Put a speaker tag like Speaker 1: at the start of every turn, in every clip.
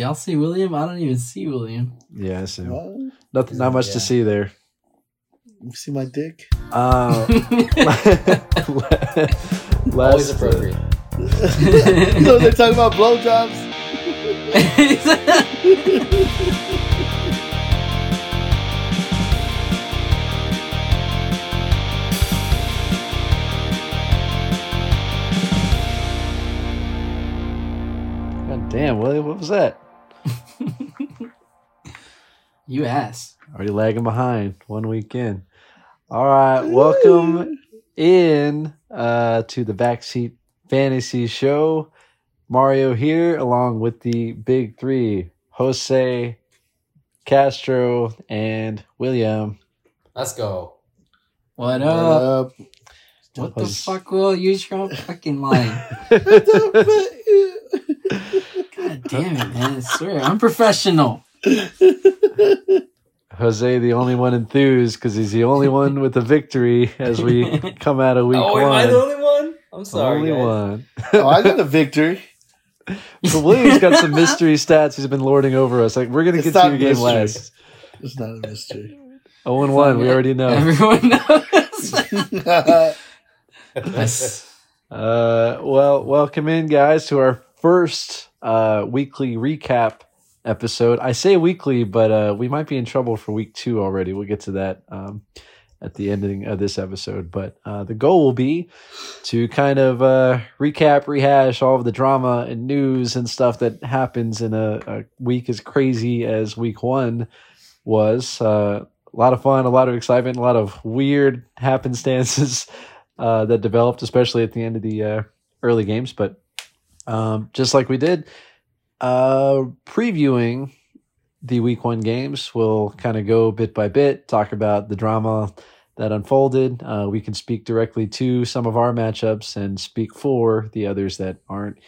Speaker 1: Y'all see William? I don't even see William.
Speaker 2: Yeah, I see.
Speaker 3: Well,
Speaker 2: Nothing, not much
Speaker 4: Yeah.
Speaker 2: to see there.
Speaker 3: you see my dick?
Speaker 2: Uh,
Speaker 4: Always
Speaker 2: last,
Speaker 4: appropriate.
Speaker 3: so they're talking about blowjobs.
Speaker 2: God damn, William, what was that?
Speaker 1: You asked.
Speaker 2: Already lagging behind one week in. All right, welcome in uh, to the Backseat Fantasy Show. Mario here, along with the big three Jose, Castro, and William.
Speaker 4: Let's go.
Speaker 1: What
Speaker 3: What
Speaker 1: up?
Speaker 3: up?
Speaker 1: What the fuck, Will? Use your own fucking line. God damn it, man. I swear, I'm professional.
Speaker 2: Jose, the only one enthused because he's the only one with a victory as we come out of week
Speaker 4: oh,
Speaker 2: one.
Speaker 4: am I the only one? I'm sorry,
Speaker 2: only
Speaker 4: guys.
Speaker 2: one.
Speaker 3: oh, I got a victory.
Speaker 2: But William's got some mystery stats he's been lording over us. Like we're gonna
Speaker 3: It's
Speaker 2: get to
Speaker 3: not
Speaker 2: your game last.
Speaker 3: It's not a mystery.
Speaker 2: Oh and one, we already know.
Speaker 1: Everyone knows.
Speaker 4: Yes.
Speaker 2: Uh, well, welcome in, guys, to our first uh, weekly recap episode. I say weekly, but uh, we might be in trouble for week two already. We'll get to that um, at the ending of this episode. But uh, the goal will be to kind of uh, recap, rehash all of the drama and news and stuff that happens in a, a week as crazy as week one was. Uh, a lot of fun, a lot of excitement, a lot of weird happenstances uh, that developed, especially at the end of the uh, early games. But um, just like we did, uh, previewing the week one games, we'll kind of go bit by bit, talk about the drama that unfolded. Uh, we can speak directly to some of our matchups and speak for the others that aren't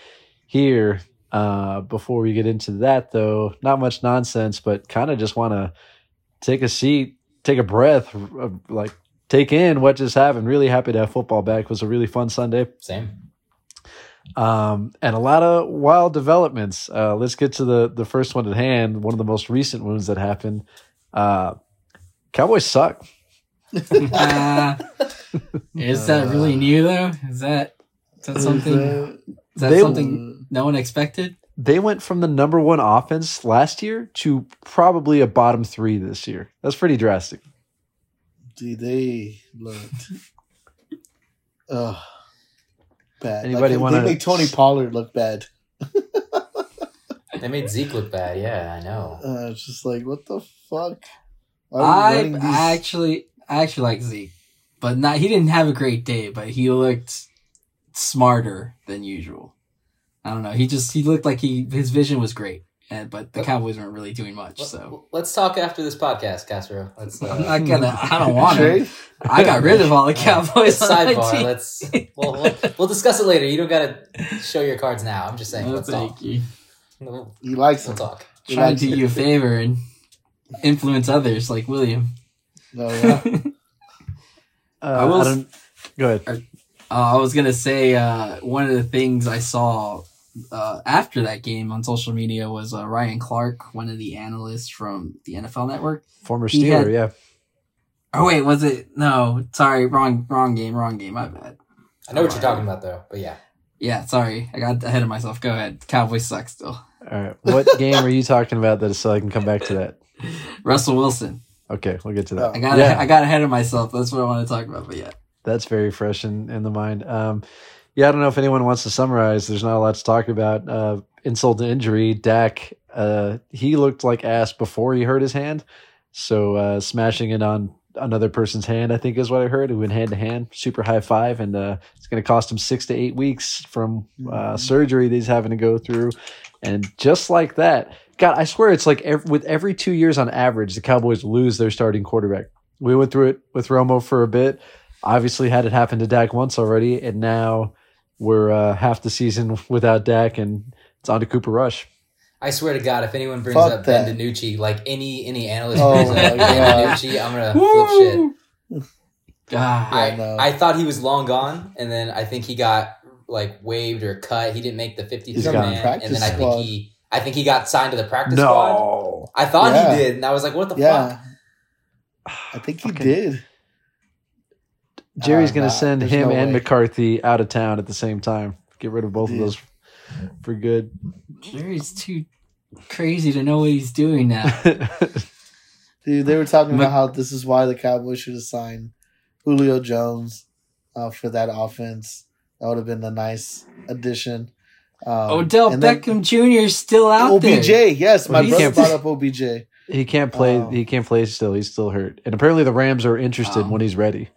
Speaker 2: here. Uh, before we get into that, though, not much nonsense, but kind of just want to take a seat, take a breath, like take in what just happened. Really happy to have football back. It was a really fun Sunday.
Speaker 4: Same.
Speaker 2: Um, and a lot of wild developments. Uh, let's get to the the first one at hand. One of the most recent ones that happened. Uh, Cowboys suck.
Speaker 1: Uh, is that really new though? Is that is that something? Is that
Speaker 2: They-
Speaker 1: something no one expected?
Speaker 2: They went from the number one offense last year to probably a bottom three this year. That's pretty drastic.
Speaker 3: Dude, they looked. Ugh. Bad.
Speaker 2: Anybody
Speaker 3: like,
Speaker 2: wanna-
Speaker 3: They make Tony Pollard look bad.
Speaker 4: They made Zeke look bad. Yeah, I know.
Speaker 3: Uh, it's just like, what the fuck? Why are we
Speaker 1: I
Speaker 3: these-
Speaker 1: I actually I actually like Zeke, but not he didn't have a great day, but he looked smarter than usual. I don't know. He just he looked like he his vision was great, and but the
Speaker 4: Let-
Speaker 1: Cowboys weren't really doing much. So
Speaker 4: Let's talk after this podcast, Castro. Let's.
Speaker 1: I'm
Speaker 4: Uh,
Speaker 1: not gonna. I don't want to. I got rid of all the Cowboys. on my
Speaker 4: sidebar. Let's. We'll, we'll we'll discuss it later. You don't gotta show your cards now. I'm just saying.
Speaker 1: No,
Speaker 4: let's
Speaker 1: thank
Speaker 4: talk.
Speaker 1: you.
Speaker 4: We'll,
Speaker 3: He likes
Speaker 4: we'll
Speaker 3: him.
Speaker 4: talk.
Speaker 3: He
Speaker 1: Trying to do you a favor and influence others like William.
Speaker 3: No, yeah.
Speaker 2: Uh,
Speaker 1: I will
Speaker 2: I don't, go ahead.
Speaker 1: Uh, I was gonna say uh, one of the things I saw uh, after that game on social media was uh, Ryan Clark, one of the analysts from the NFL Network.
Speaker 2: Former
Speaker 1: he
Speaker 2: Steeler,
Speaker 1: had-
Speaker 2: yeah.
Speaker 1: Oh wait, was it? No, sorry, wrong, wrong game, wrong game. My bad.
Speaker 4: I know what you're talking about though, but yeah.
Speaker 1: Yeah, sorry, I got ahead of myself. Go ahead. Cowboys suck still.
Speaker 2: All right. What game are you talking about that so I can come back to that?
Speaker 1: Russell Wilson.
Speaker 2: Okay, we'll get to that.
Speaker 1: I got
Speaker 2: Yeah.
Speaker 1: I got ahead of myself. That's what I want to talk about. But yeah,
Speaker 2: That's very fresh in, in the mind. Um, yeah, I don't know if anyone wants to summarize. There's not a lot to talk about. Uh, insult to injury. Dak, uh, he looked like ass before he hurt his hand. So uh, smashing it on another person's hand, I think is what I heard. It went hand to hand, super high five, and uh, it's going to cost him six to eight weeks from uh, surgery that he's having to go through. And just like that, God, I swear it's like ev- with every two years on average, the Cowboys lose their starting quarterback. We went through it with Romo for a bit. Obviously, had it happen to Dak once already, and now we're uh, half the season without Dak, and it's on to Cooper Rush.
Speaker 4: I swear to God, if anyone brings
Speaker 3: Fuck
Speaker 4: up
Speaker 3: that.
Speaker 4: Ben DiNucci, like any any analyst
Speaker 3: Oh
Speaker 4: brings up
Speaker 3: my
Speaker 4: Ben DiNucci, I'm gonna flip shit.
Speaker 1: God,
Speaker 4: I,
Speaker 3: no.
Speaker 4: I thought he was long gone, and then I think he got like waived or cut. He didn't make the 53 man, and then I
Speaker 3: squad.
Speaker 4: think he I think he got signed to the practice squad.
Speaker 2: No.
Speaker 4: I thought
Speaker 3: Yeah.
Speaker 4: he did, and I was like, "What the
Speaker 3: Yeah,
Speaker 4: fuck?"
Speaker 3: I think he
Speaker 2: Fucking-
Speaker 3: did.
Speaker 2: Jerry's
Speaker 3: Uh,
Speaker 2: going
Speaker 3: nah,
Speaker 2: to send him
Speaker 3: no
Speaker 2: and
Speaker 3: way.
Speaker 2: McCarthy out of town at the same time. Get rid of both
Speaker 3: Dude.
Speaker 2: of those for good.
Speaker 1: Jerry's too crazy to know what he's doing now.
Speaker 3: Dude, they were talking about how this is why the Cowboys should have signed Julio Jones uh, for that offense. That would have been a nice addition. Um,
Speaker 1: Odell Beckham Jr. is still out
Speaker 3: OBJ,
Speaker 1: there.
Speaker 3: OBJ, yes, my
Speaker 2: Well, he
Speaker 3: brother
Speaker 2: can't-
Speaker 3: brought up OBJ.
Speaker 2: he can't play.
Speaker 3: Oh.
Speaker 2: He can't play still. He's still hurt. And apparently the Rams are interested
Speaker 1: Oh.
Speaker 2: when he's ready.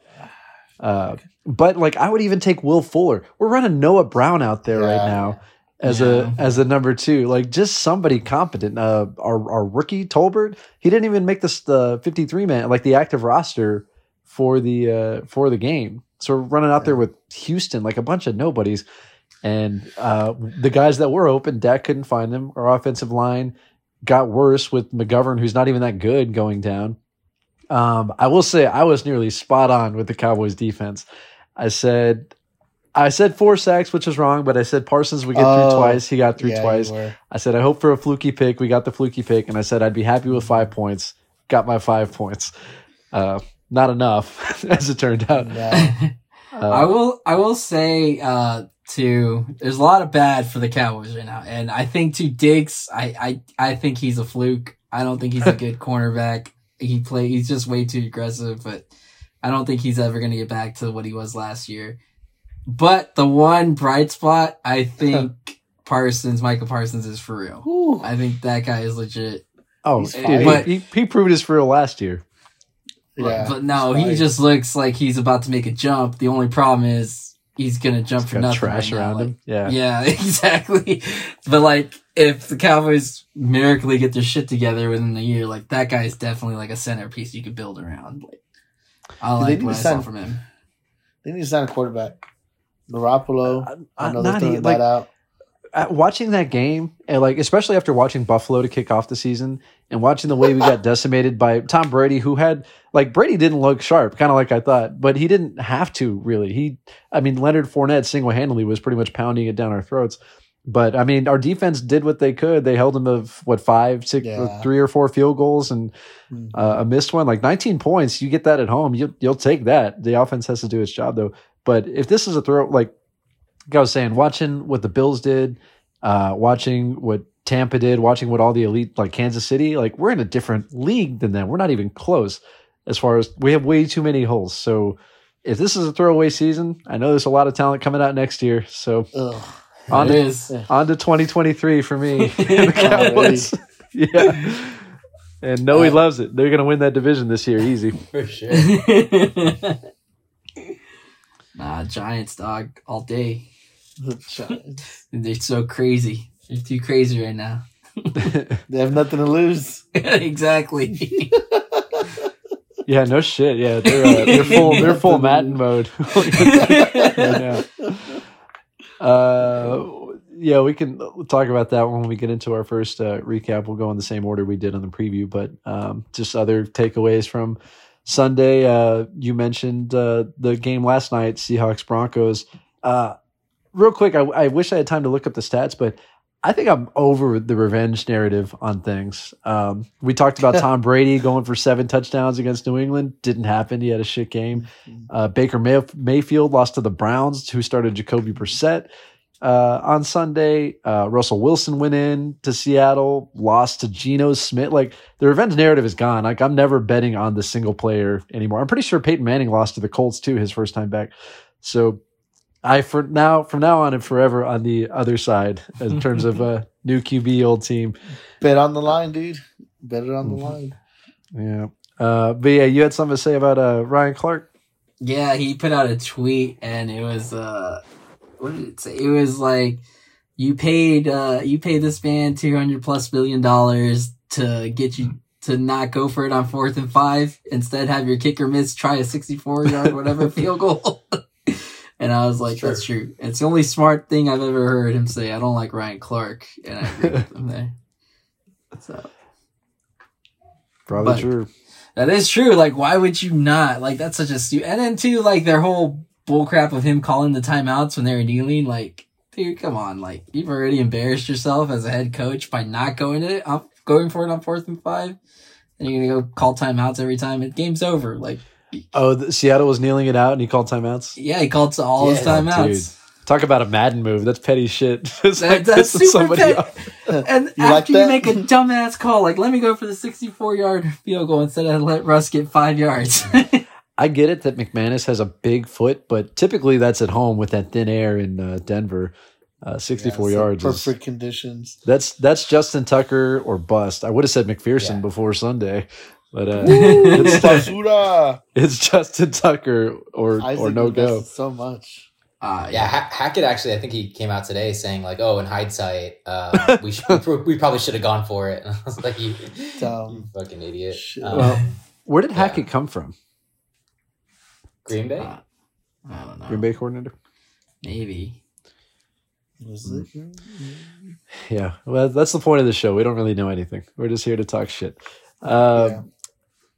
Speaker 2: Uh, but like I would even take Will Fuller. We're running Noah Brown out there right now as
Speaker 1: Yeah.
Speaker 2: a as a number two. Like just somebody competent. Uh, our our rookie Tolbert, he didn't even make this the fifty three man like the active roster for the uh for the game. So we're running out there with Houston like a bunch of nobodies. And uh, the guys that were open, Dak couldn't find them. Our offensive line got worse with McGovern, who's not even that good, going down. Um, I will say I was nearly spot on with the Cowboys defense. I said I said four sacks, which is wrong, but I said Parsons would get
Speaker 3: Oh,
Speaker 2: through twice. He got through
Speaker 3: Yeah,
Speaker 2: twice. I said I hope for a fluky pick. We got the fluky pick, and I said I'd be happy with five points. Got my five points. Uh, not enough, as it turned out.
Speaker 3: Yeah.
Speaker 2: Uh,
Speaker 1: I will I will say uh to there's a lot of bad for the Cowboys right now. And I think to Diggs, I I, I think he's a fluke. I don't think he's a good cornerback. He play he's just way too aggressive, but I don't think he's ever gonna get back to what he was last year. But the one bright spot, I think Parsons, Micah Parsons is for real.
Speaker 3: Whew.
Speaker 1: I think that guy is legit.
Speaker 2: oh,
Speaker 3: he's.
Speaker 1: But-
Speaker 2: he, he, he proved his for real last year.
Speaker 3: Yeah,
Speaker 1: but no, he just looks like he's about to make a jump. The only problem is he's gonna jump
Speaker 2: Just
Speaker 1: for
Speaker 2: got
Speaker 1: nothing.
Speaker 2: trash
Speaker 1: right now.
Speaker 2: around
Speaker 1: Like,
Speaker 2: him. Yeah.
Speaker 1: Yeah, exactly. But like, if the Cowboys miraculously get their shit together within a year, like that guy is definitely like a centerpiece you could build around. Like, I
Speaker 3: Do they
Speaker 1: like what
Speaker 3: to
Speaker 1: I saw from him.
Speaker 3: They need to sign a quarterback. Garoppolo. I
Speaker 2: Uh,
Speaker 3: know they're
Speaker 2: not
Speaker 3: throwing
Speaker 2: e- like
Speaker 3: that out.
Speaker 2: Uh, watching that game and like especially after watching Buffalo to kick off the season and watching the way we got decimated by Tom Brady who had like Brady didn't look sharp kind of like I thought but he didn't have to really. He I mean Leonard Fournette single-handedly was pretty much pounding it down our throats. But I mean our defense did what they could. They held them of what five six
Speaker 3: Yeah.
Speaker 2: three or four field goals and
Speaker 3: Mhm.
Speaker 2: uh, a missed one. Like 19 points you get that at home you, you'll take that. The offense has to do its job though. But if this is a throw like like I was saying, watching what the Bills did, uh, watching what Tampa did, watching what all the elite like Kansas City, like we're in a different league than them. We're not even close as far as we have way too many holes. So if this is a throwaway season, I know there's a lot of talent coming out next year. So
Speaker 3: Ugh.
Speaker 2: on to,
Speaker 1: is.
Speaker 2: on to 2023 for me. the yeah. And Noe
Speaker 3: Uh,
Speaker 2: loves it. They're going to win that division this year easy.
Speaker 4: For sure.
Speaker 1: nah, Giants dog all day.
Speaker 3: The Giants.
Speaker 1: They're so crazy. They're too crazy right now.
Speaker 3: They have nothing to lose.
Speaker 1: exactly.
Speaker 2: yeah, no shit. Yeah, they're uh, they're full they're full Madden mode. yeah. Uh, yeah, we can talk about that when we get into our first uh, recap. We'll go in the same order we did on the preview, but um, just other takeaways from Sunday. Uh, you mentioned uh, the game last night, Seahawks Broncos. Uh, real quick, I, I wish I had time to look up the stats, but I think I'm over the revenge narrative on things. Um, we talked about Tom Brady going for seven touchdowns against New England. Didn't happen. He had a shit game. Uh, Baker May- Mayfield lost to the Browns, who started Jacoby Brissett uh, on Sunday. Uh, Russell Wilson went in to Seattle, lost to Geno Smith. Like the revenge narrative is gone. Like I'm never betting on the single player anymore. I'm pretty sure Peyton Manning lost to the Colts too, his first time back. So I for now from now on and forever on the other side in terms of uh, new QB old team.
Speaker 3: Bet on the line, dude. Bet it on the
Speaker 2: Mhm.
Speaker 3: line.
Speaker 2: Yeah. Uh, but yeah, you had something to say about uh, Ryan Clark.
Speaker 1: Yeah, he put out a tweet and it was uh what did it say? It was like you paid uh you paid this man two hundred plus billion dollars to get you to not go for it on fourth and five. Instead have your kicker miss try a sixty four yard whatever field goal. and I was like,
Speaker 4: Sure.
Speaker 1: that's true. It's the only smart thing I've ever heard him say. I don't like Ryan Clark and I agree with him there. So
Speaker 2: Probably
Speaker 1: But-
Speaker 2: true.
Speaker 1: That is true. Like, why would you not? Like, that's such a stupid. And then too, like their whole bullcrap of him calling the timeouts when they were kneeling. Like, dude, come on. Like, you've already embarrassed yourself as a head coach by not going to it, um, going for it on fourth and five. And you're going to go call timeouts every time. And game's over. Like,
Speaker 2: Oh, the, Seattle was kneeling it out, and he called timeouts.
Speaker 1: yeah, he called to all his
Speaker 4: Yeah,
Speaker 1: timeouts.
Speaker 2: Talk about a Madden move. That's petty shit. It's
Speaker 1: That-
Speaker 2: like
Speaker 1: that's super
Speaker 2: somebody
Speaker 1: petty. And
Speaker 3: You like
Speaker 1: after you make a dumbass call, like, let me go for the 64 yard field goal instead of let Russ get five yards.
Speaker 2: I get it that McManus has a big foot, but typically that's at home with that thin air in uh, Denver. Uh, 64
Speaker 3: Yeah, so
Speaker 2: yards. is-
Speaker 3: Perfect conditions.
Speaker 2: that's that's Justin Tucker or bust. I would have said McPherson
Speaker 4: Yeah.
Speaker 2: before Sunday, but uh,
Speaker 3: It's
Speaker 2: it's,
Speaker 3: basura.
Speaker 2: it's Justin Tucker or
Speaker 3: Isaac
Speaker 2: or no go.
Speaker 3: So much.
Speaker 1: uh,
Speaker 4: Yeah, ha- Hackett actually, I think he came out today saying like, "Oh, in hindsight, uh, we should, we, we probably should have gone for it." And I was like, "You, you fucking idiot." Um,
Speaker 2: Well, Where did
Speaker 4: Yeah.
Speaker 2: Hackett come from?
Speaker 4: Green Bay.
Speaker 1: Uh, I don't know.
Speaker 2: Green Bay coordinator.
Speaker 1: Maybe.
Speaker 3: Was it?
Speaker 2: Yeah, well, that's the point of the show. We don't really know anything. We're just here to talk shit. Um,
Speaker 3: Yeah.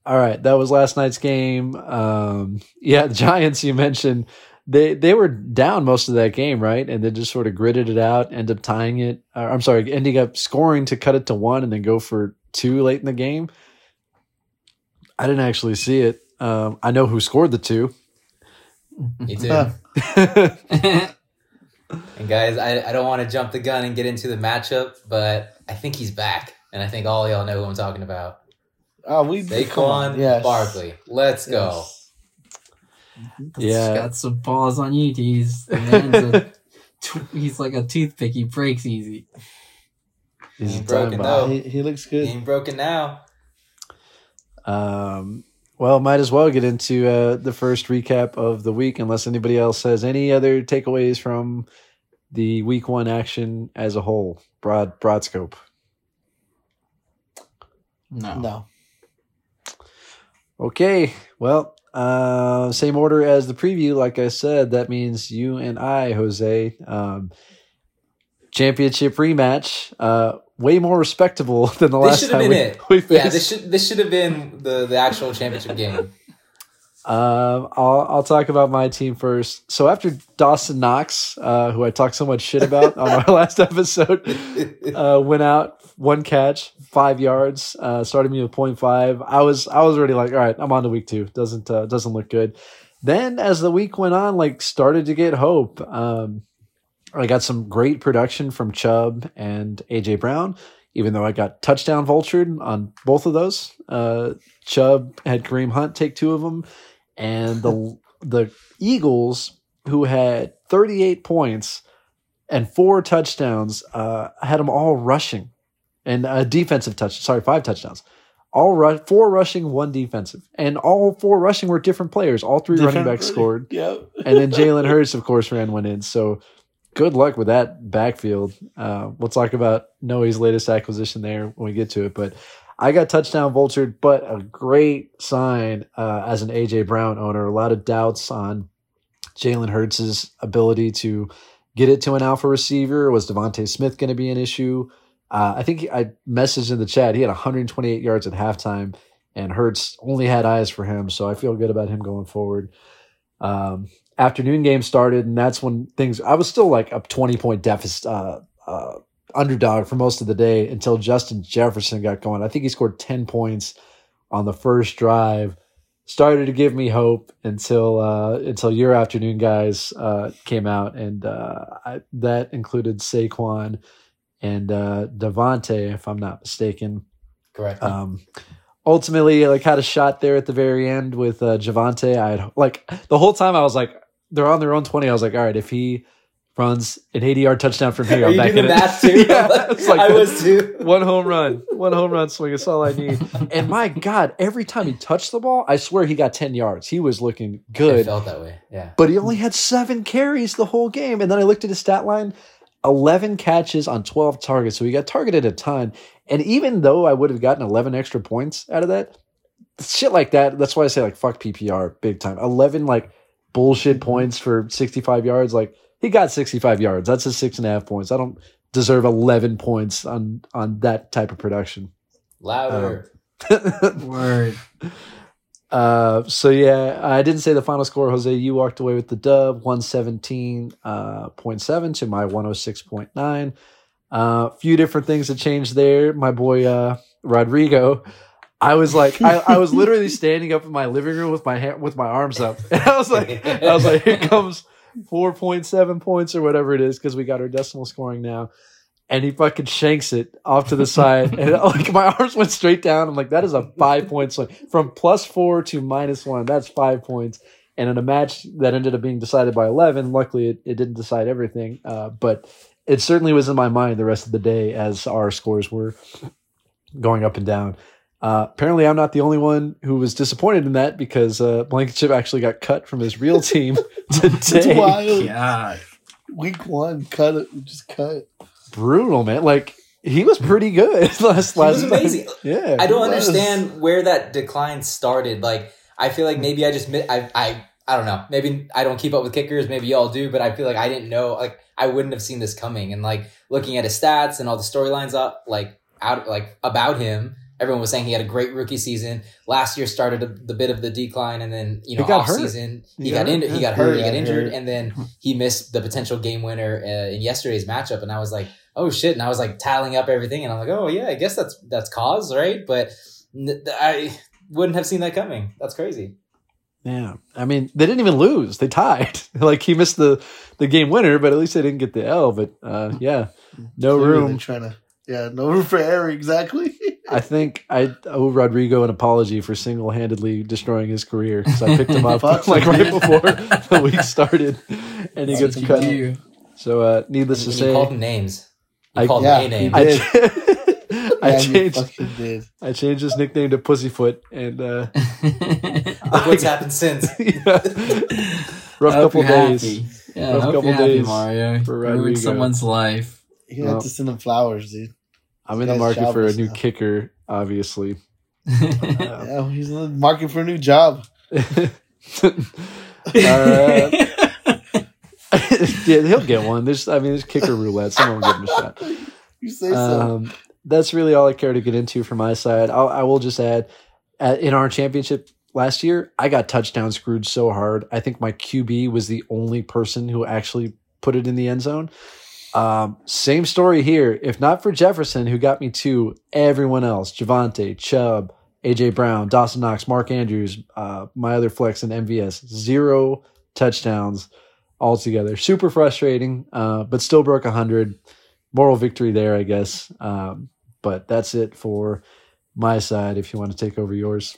Speaker 2: All right, that was last night's game. Um, yeah, the Giants you mentioned they they were down most of that game, right? And they just sort of gritted it out, end up tying it. Uh, I'm sorry, ending up scoring to cut it to one, and then go for two late in the game. I didn't actually see it. Um, I know who scored the two.
Speaker 4: Me too.
Speaker 3: Huh.
Speaker 4: And guys, I, I don't want to jump the gun and get into the matchup, but I think he's back, and I think all y'all know who I'm talking about.
Speaker 3: Oh, we come on.
Speaker 4: Saquon
Speaker 3: Yes.
Speaker 4: Barkley. Let's go.
Speaker 3: Yes.
Speaker 2: Yeah.
Speaker 1: got some balls on you, tease. The man's a, he's like a toothpick. He breaks easy.
Speaker 2: He's
Speaker 4: Ain't
Speaker 2: a
Speaker 4: broken,
Speaker 2: time
Speaker 4: though.
Speaker 3: He, he looks
Speaker 4: He
Speaker 3: good.
Speaker 4: ain't broken now.
Speaker 2: Um, well, might as well get into uh, the first recap of the week, unless anybody else has any other takeaways from the week one action as a whole. Broad broad scope.
Speaker 1: No.
Speaker 3: No.
Speaker 2: Okay, well, uh, same order as the preview. Like I said, that means you and I, Jose, um, championship rematch. Uh, way more respectable than the
Speaker 4: This
Speaker 2: last time
Speaker 4: been
Speaker 2: we,
Speaker 4: it.
Speaker 2: we faced.
Speaker 4: Yeah, this should this should have been the, the actual championship game.
Speaker 2: Um, I'll I'll talk about my team first. So after Dawson Knox, uh, who I talked so much shit about on our last episode, uh, went out one catch, five yards, uh, started me with 0.5. I was I was already like, all right, I'm on to week two. Doesn't uh, doesn't look good. Then as the week went on, like started to get hope. Um, I got some great production from Chubb and AJ Brown. Even though I got touchdown vultured on both of those, uh, Chubb had Kareem Hunt take two of them, and the the Eagles, who had 38 points and four touchdowns, uh, had them all rushing, and a defensive touch. Sorry, five touchdowns. All four rushing, one defensive, and all four rushing were different players. All three running
Speaker 3: Different-
Speaker 2: backs scored
Speaker 3: Yep.
Speaker 2: and then Jalen Hurts, of course, ran one in. So good luck with that backfield. Uh, we'll talk about Noe's latest acquisition there when we get to it. But I got touchdown vultured, but a great sign uh, as an AJ Brown owner. A lot of doubts on Jalen Hurts' ability to get it to an alpha receiver. Was DeVonta Smith going to be an issue? Uh, I think I messaged in the chat. He had 128 yards at halftime, and Hurts only had eyes for him. So I feel good about him going forward. Um, afternoon game started, and that's when things. I was still like a 20 point deficit, uh, uh, underdog for most of the day until Justin Jefferson got going. I think he scored 10 points on the first drive. Started to give me hope until uh, until your afternoon guys uh, came out, and uh, I, that included Saquon and uh, Davante, if I'm not mistaken.
Speaker 4: Correct.
Speaker 2: Um, ultimately, like had a shot there at the very end with uh, Javonte. I had like the whole time I was like, they're on their own twenty. I was like, all right, if he runs an eighty yard touchdown from here,
Speaker 4: Are
Speaker 2: I'm
Speaker 4: you
Speaker 2: back
Speaker 4: doing
Speaker 2: in
Speaker 4: the
Speaker 2: it.
Speaker 4: too?
Speaker 2: yeah, it's like
Speaker 4: I was too.
Speaker 2: one home run, one home run swing. It's all I need. And my God, every time he touched the ball, I swear he got ten yards. He was looking
Speaker 4: It
Speaker 2: good
Speaker 4: felt that way. Yeah.
Speaker 2: but he only had seven carries the whole game. And then I looked at his stat line 11 catches on 12 targets. So he got targeted a ton. And even though I would have gotten 11 extra points out of that, shit like that, that's why I say, like, fuck PPR big time. 11, like, bullshit points for 65 yards. Like, he got 65 yards. That's his six and a half points. I don't deserve 11 points on on that type of production.
Speaker 4: Louder.
Speaker 1: Word.
Speaker 2: Uh, so yeah, I didn't say the final score. Jose, you walked away with the dub, one seventeen uh, point seven to my one hundred six point nine. A uh, few different things that changed there. My boy uh, Rodrigo, I was like, I, I was literally standing up in my living room with my hand, with my arms up, and I was like, I was like, here comes four point seven points or whatever it is because we got our decimal scoring now and he fucking shanks it off to the side. and like my arms went straight down. I'm like, that is a five point swing from plus four to minus one. That's five points. And in a match that ended up being decided by 11, luckily it, it didn't decide everything. Uh, but it certainly was in my mind the rest of the day as our scores were going up and down. Uh, apparently, I'm not the only one who was disappointed in that because uh, Blankenship actually got cut from his real team
Speaker 3: It's
Speaker 2: today.
Speaker 3: wild.
Speaker 1: God.
Speaker 3: Week one, cut it. Just cut.
Speaker 2: Brutal, man. Like he was pretty good last
Speaker 4: He
Speaker 2: last
Speaker 4: was
Speaker 2: night.
Speaker 4: amazing.
Speaker 2: Yeah,
Speaker 4: I don't
Speaker 3: was.
Speaker 4: understand where that decline started. Like, I feel like maybe I just mi- I I I don't know. Maybe I don't keep up with kickers. Maybe y'all do, but I feel like I didn't know. Like, I wouldn't have seen this coming. And like looking at his stats and all the storylines up, like out like about him. Everyone was saying he had a great rookie season. Last year started a, the bit of the decline, and then you know
Speaker 2: He got
Speaker 4: off
Speaker 2: hurt.
Speaker 4: season he
Speaker 2: He
Speaker 4: got
Speaker 2: got
Speaker 4: in, he got hurt, he
Speaker 3: he
Speaker 4: got
Speaker 3: got
Speaker 4: injured,
Speaker 3: hurt.
Speaker 4: and then he missed the potential game winner uh, in yesterday's matchup. And I was like, oh shit! And I was like tallying up everything, and I'm like, oh yeah, I guess that's that's cause right, but I wouldn't have seen that coming. That's crazy.
Speaker 2: Yeah, I mean they didn't even lose; they tied. like he missed the the game winner, but at least they didn't get the L. But uh, yeah, no
Speaker 3: Clearly
Speaker 2: room.
Speaker 3: they're Trying to, yeah, no room for error. Exactly.
Speaker 2: I think I owe Rodrigo an apology for single handedly destroying his career because I picked him up like right before the week started, and he
Speaker 1: That's
Speaker 2: gets
Speaker 1: what you
Speaker 2: cut.
Speaker 1: do.
Speaker 2: So, uh, needless to
Speaker 4: And
Speaker 2: say,
Speaker 4: you called him names. You
Speaker 2: I-
Speaker 4: called
Speaker 3: yeah,
Speaker 4: him a name.
Speaker 2: I,
Speaker 3: did.
Speaker 2: I
Speaker 3: Yeah, you
Speaker 2: changed. I changed his nickname to Pussyfoot, and uh,
Speaker 4: Look what's happened since.
Speaker 2: yeah. rough
Speaker 1: I hope
Speaker 2: couple
Speaker 1: you're
Speaker 2: days.
Speaker 1: happy. Yeah,
Speaker 2: Rough
Speaker 1: I hope
Speaker 2: couple
Speaker 1: you're happy,
Speaker 2: days
Speaker 1: Mario.
Speaker 2: for
Speaker 1: Ruined someone's life.
Speaker 3: You had
Speaker 2: No.
Speaker 3: to send him flowers, dude.
Speaker 2: I'm in the market for a new
Speaker 3: now.
Speaker 2: kicker, obviously.
Speaker 3: Yeah, he's in the market for a new job.
Speaker 2: Uh, yeah, he'll get one. There's, I mean, there's kicker roulette. Someone will give him a shot.
Speaker 3: You say so.
Speaker 2: Um, that's really all I care to get into from my side. I'll, I will just add, at, in our championship last year, I got touchdown screwed so hard. I think my QB was the only person who actually put it in the end zone. Um, same story here. If not for Jefferson, who got me to everyone else, Javonte, Chubb, AJ Brown, Dawson Knox, Mark Andrews, uh, my other flex and MVS, zero touchdowns altogether. Super frustrating, uh, but still broke 100. Moral victory there, I guess. Um, but that's it for my side if you want to take over yours.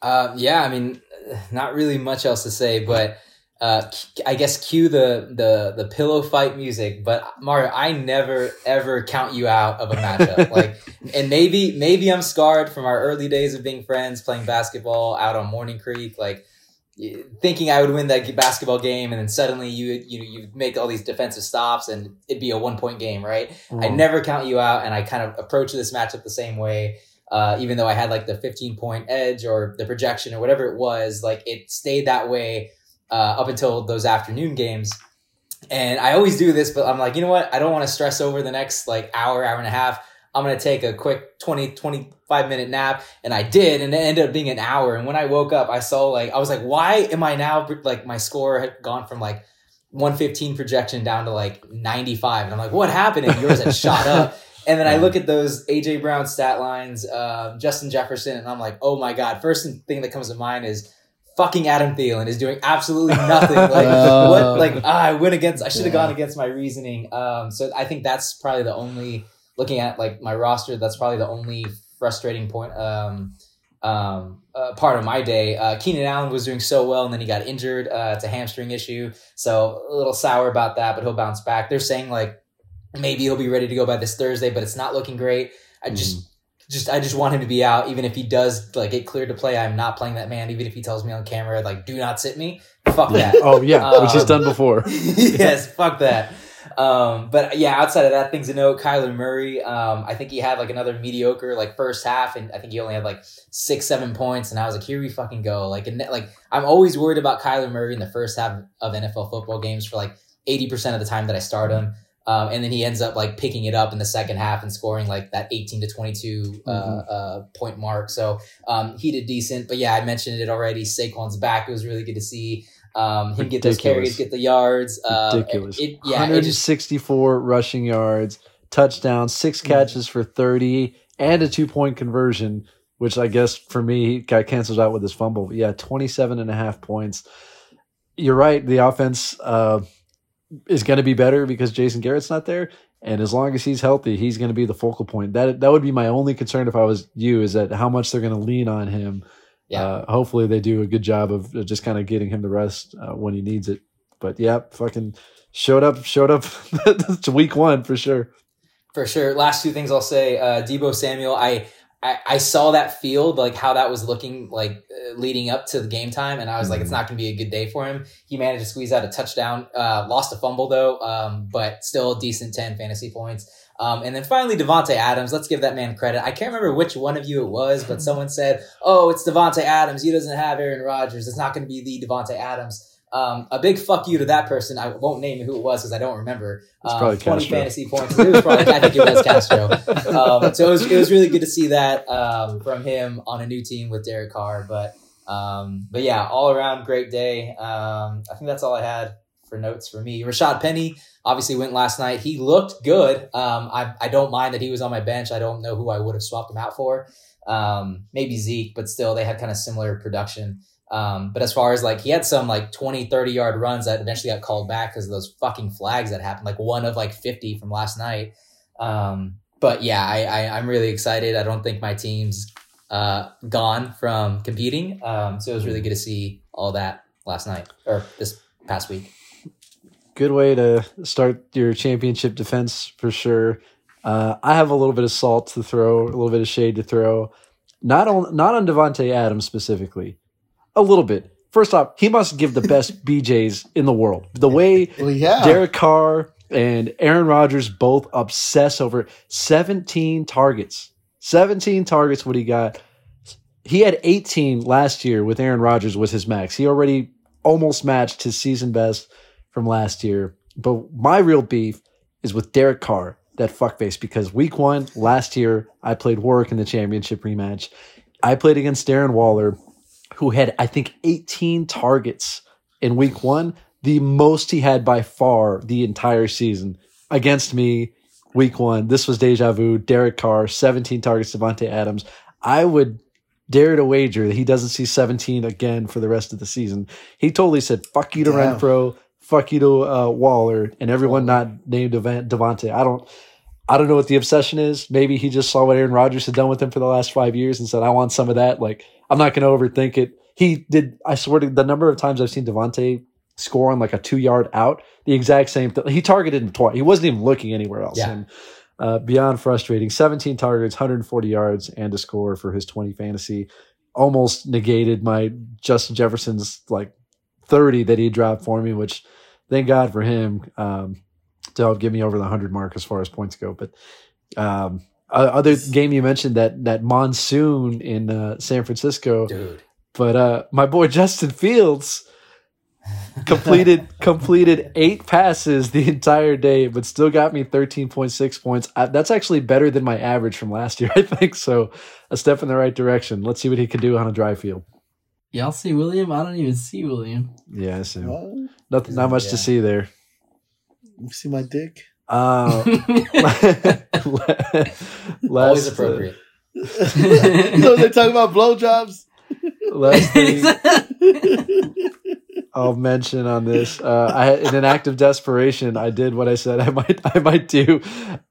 Speaker 4: Uh, yeah, I mean, not really much else to say, but uh, I guess cue the the the pillow fight music. But Mario, I never ever count you out of a matchup. like, and maybe maybe I'm scarred from our early days of being friends, playing basketball out on Morning Creek, like thinking I would win that basketball game, and then suddenly you you you make all these defensive stops, and it'd be a one point game, right? I never count you out, and I kind of approach this matchup the same way. Uh, even though I had like the 15 point edge or the projection or whatever it was, like it stayed that way uh, up until those afternoon games. And I always do this, but I'm like, you know what? I don't want to stress over the next like hour, hour and a half. I'm going to take a quick 20, 25 minute nap. And I did. And it ended up being an hour. And when I woke up, I saw like, I was like, why am I now like my score had gone from like 115 projection down to like 95. And I'm like, what happened? And yours had shot up. And then I look at those AJ Brown stat lines, um, Justin Jefferson, and I'm like, oh my God. First thing that comes to mind is fucking Adam Thielen is doing absolutely nothing. Like,
Speaker 1: Oh.
Speaker 4: what? Like, ah, I went against, I should have
Speaker 3: Yeah.
Speaker 4: gone against my reasoning. Um, so I think that's probably the only, looking at like my roster, that's probably the only frustrating point. Um, um, uh, part of my day. Uh, Keenan Allen was doing so well, and then he got injured. Uh, it's a hamstring issue, so a little sour about that. But he'll bounce back. They're saying like maybe he'll be ready to go by this Thursday, but it's not looking great. I just. Just, I just want him to be out. Even if he does like get cleared to play, I'm not playing that man. Even if he tells me on camera, like, "Do not sit me," fuck that.
Speaker 2: Oh yeah, which he's
Speaker 4: Um,
Speaker 2: done before.
Speaker 4: yes, fuck that. Um, but yeah, outside of that, things to note. Kyler Murray, um, I think he had like another mediocre like first half, and I think he only had like six, seven points. And I was like, here we fucking go. Like, and like I'm always worried about Kyler Murray in the first half of NFL football games for like eighty percent of the time that I start him. Um, and then he ends up like picking it up in the second half and scoring like that 18 to 22 uh,
Speaker 2: Mhm.
Speaker 4: uh, point mark. So um, he did decent. But yeah, I mentioned it already. Saquon's back. It was really good to see um, him get those carries, get the yards. Um,
Speaker 2: Ridiculous.
Speaker 4: It, yeah, it just
Speaker 2: 164 rushing yards, touchdown, six
Speaker 4: Mm-hmm.
Speaker 2: catches for 30, and a two point conversion, which I guess for me got cancels out with his fumble. But yeah, 27 and a half points. You're right. The offense uh, is going to be better because Jason Garrett's not there. And as long as he's healthy, he's going to be the focal point. That that would be my only concern if I was you, is that how much they're going to lean on him.
Speaker 4: Yeah.
Speaker 2: Uh, hopefully, they do a good job of just kind of getting him the rest uh, when he needs it. But yeah, fucking showed up, showed up to week one for sure.
Speaker 4: For sure. Last two things I'll say. Uh, Deebo Samuel. I, I I saw that field like how that was looking like uh, leading up to the game time, and I was like, it's not going to be a good day for him. He managed to squeeze out a touchdown. Uh, lost a fumble though, um, but still a decent ten fantasy points. Um, and then finally, Davante Adams. Let's give that man credit. I can't remember which one of you it was, but someone said, "Oh, it's Davante Adams. He doesn't have Aaron Rodgers. It's not going to be the Davante Adams." Um, a big fuck you to that person. I won't name who it was because I don't remember. Um,
Speaker 2: probably
Speaker 4: Twenty
Speaker 2: Castro.
Speaker 4: fantasy points. It was probably. I think it was Castro. Um, so it was, it was really good to see that um, from him on a new team with Derek Carr. But um, but yeah, all around great day. Um, I think that's all I had for notes for me. Rashad Penny obviously went last night. He looked good. Um, I I don't mind that he was on my bench. I don't know who I would have swapped him out for. Um, maybe Zeke, but still they had kind of similar production. Um, but as far as like he had some like 20, 30 yard runs that eventually got called back because of those fucking flags that happened, like one of like 50 from last night. Um, but yeah, I, I, I'm really excited. I don't think my team's uh, gone from competing. Um, so it was really good to see all that last night or this past week.
Speaker 2: Good way to start your championship defense for sure. Uh, I have a little bit of salt to throw, a little bit of shade to throw. Not on not on Davante Adams specifically. A little bit. First off, he must give the best BJs in the world. The way
Speaker 3: Well, yeah.
Speaker 2: Derek Carr and Aaron Rodgers both obsess over 17 targets. 17 targets what he got. He had 18 last year with Aaron Rodgers was his max. He already almost matched his season best from last year. But my real beef is with Derek Carr, that fuckface, because week one last year, I played Warwick in the championship rematch. I played against Darren Waller, who had, I think, 18 targets in week one, the most he had by far the entire season against me. Week one, this was deja vu. Derek Carr, 17 targets, Davante Adams. I would dare to wager that he doesn't see 17 again for the rest of the season. He totally said, fuck you to
Speaker 3: Damn.
Speaker 2: Renfrow, fuck you to uh, Waller, and everyone not named Davante. I don't. I don't know what the obsession is. Maybe he just saw what Aaron Rodgers had done with him for the last five years and said, I want some of that. Like, I'm not going to overthink it. He did, I swear to the number of times I've seen Davante score on like a two yard out, the exact same thing. He targeted him twice. He wasn't even looking anywhere else.
Speaker 4: Yeah.
Speaker 2: And uh, beyond frustrating, 17 targets, 140 yards, and a score for his 20 fantasy. Almost negated my Justin Jefferson's like 30 that he dropped for me, which thank God for him. Um, to help get me over the 100 mark as far as points go. But um, o- other game you mentioned that that monsoon in uh, San Francisco,
Speaker 4: Dude.
Speaker 2: but uh, my boy Justin Fields completed completed eight passes the entire day, but still got me 13.6 points. I, that's actually better than my average from last year, I think. So a step in the right direction. Let's see what he can do on a dry field.
Speaker 1: Y'all see William? I don't even see William.
Speaker 2: Yeah, so
Speaker 3: Well,
Speaker 2: nothing, not much to see there.
Speaker 3: you see my dick?
Speaker 2: Uh,
Speaker 4: Always
Speaker 2: last, uh,
Speaker 4: appropriate.
Speaker 3: you know they talk about blowjobs.
Speaker 2: last thing I'll mention on this, uh, I in an act of desperation, I did what I said I might I might do.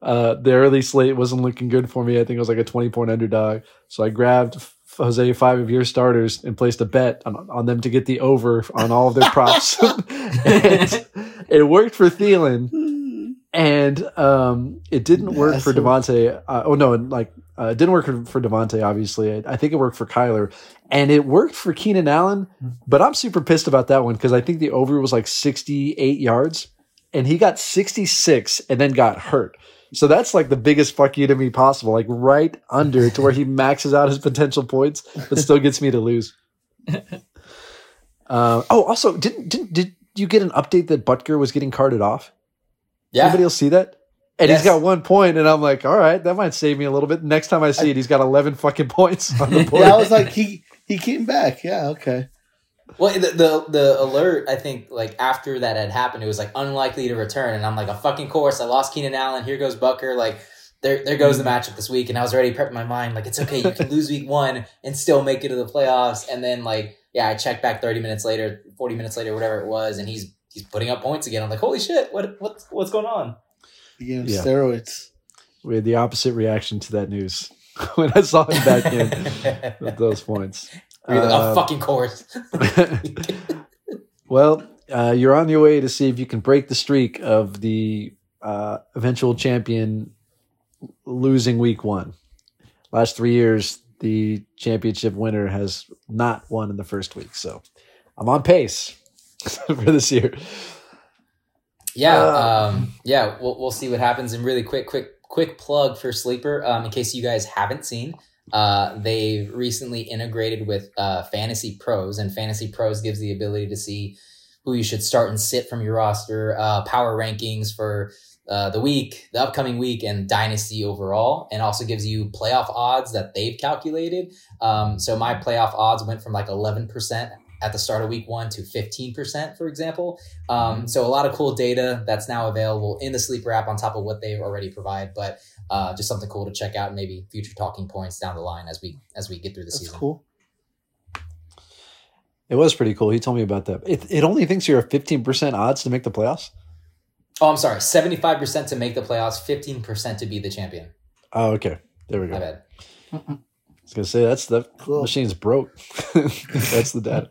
Speaker 2: Uh, the early slate wasn't looking good for me. I think it was like a twenty point underdog, so I grabbed F- Jose five of your starters and placed a bet on, on them to get the over on all of their props. and it worked for Thielen, and um, it didn't work for
Speaker 3: Asshole.
Speaker 2: Davante. Uh, oh no, and like uh, it didn't work for, for Davante. Obviously, I, I think it worked for Kyler, and it worked for Keenan Allen. But I'm super pissed about that one because I think the over was like 68 yards, and he got 66 and then got hurt. So that's like the biggest fuck you to me possible, like right under to where he maxes out his potential points, but still gets me to lose. Uh, oh, also, didn't, didn't did you get an update that Butker was getting carted off?
Speaker 4: Yeah.
Speaker 2: Anybody else see that? And
Speaker 4: Yes.
Speaker 2: he's got one point, and I'm like, all right, that might save me a little bit. Next time I see it, he's got 11 fucking points on the board.
Speaker 3: Yeah, I was like, he he came back. Yeah, okay.
Speaker 4: Well, the, the the alert, I think, like after that had happened, it was like unlikely to return, and I'm like, a fucking course. I lost Keenan Allen. Here goes Butker. Like, there there goes the mm. matchup this week, and I was already prepping my mind. Like, it's okay. You can lose week one and still make it to the playoffs. And then like, yeah, I checked back 30 minutes later, 40 minutes later, whatever it was, and he's he's putting up points again. I'm like, holy shit, what what's what's going on?
Speaker 3: He gave him
Speaker 2: Yeah.
Speaker 3: steroids.
Speaker 2: We had the opposite reaction to that news when I saw him back in with those points.
Speaker 4: You're like,
Speaker 2: Uh,
Speaker 4: a fucking course.
Speaker 2: well, uh, you're on your way to see if you can break the streak of the uh, eventual champion losing week one. Last three years, the championship winner has not won in the first week. So I'm on pace for this year.
Speaker 4: Yeah,
Speaker 2: Uh,
Speaker 4: um, yeah, we'll we'll see what happens. And really quick, quick, quick plug for Sleeper. Um, in case you guys haven't seen, uh, they recently integrated with uh, Fantasy Pros, and Fantasy Pros gives the ability to see who you should start and sit from your roster, uh, power rankings for uh, the week, the upcoming week, and dynasty overall, and also gives you playoff odds that they've calculated. Um, so my playoff odds went from like eleven percent at the start of week one to fifteen percent, for example. Um, so a lot of cool data that's now available in the Sleeper app on top of what they already provide, but uh, just something cool to check out and maybe future talking points down the line as we as we get through the
Speaker 3: That's
Speaker 4: season.
Speaker 3: cool.
Speaker 2: It was pretty cool. He told me about that. It, it only thinks you're a 15% odds to make the playoffs.
Speaker 4: Oh, I'm sorry, seventy five percent to make the playoffs, fifteen percent to be the champion.
Speaker 2: Oh, okay. There we go.
Speaker 4: My
Speaker 2: I was going to say that's the
Speaker 3: Cool.
Speaker 2: machine's broke. that's the data.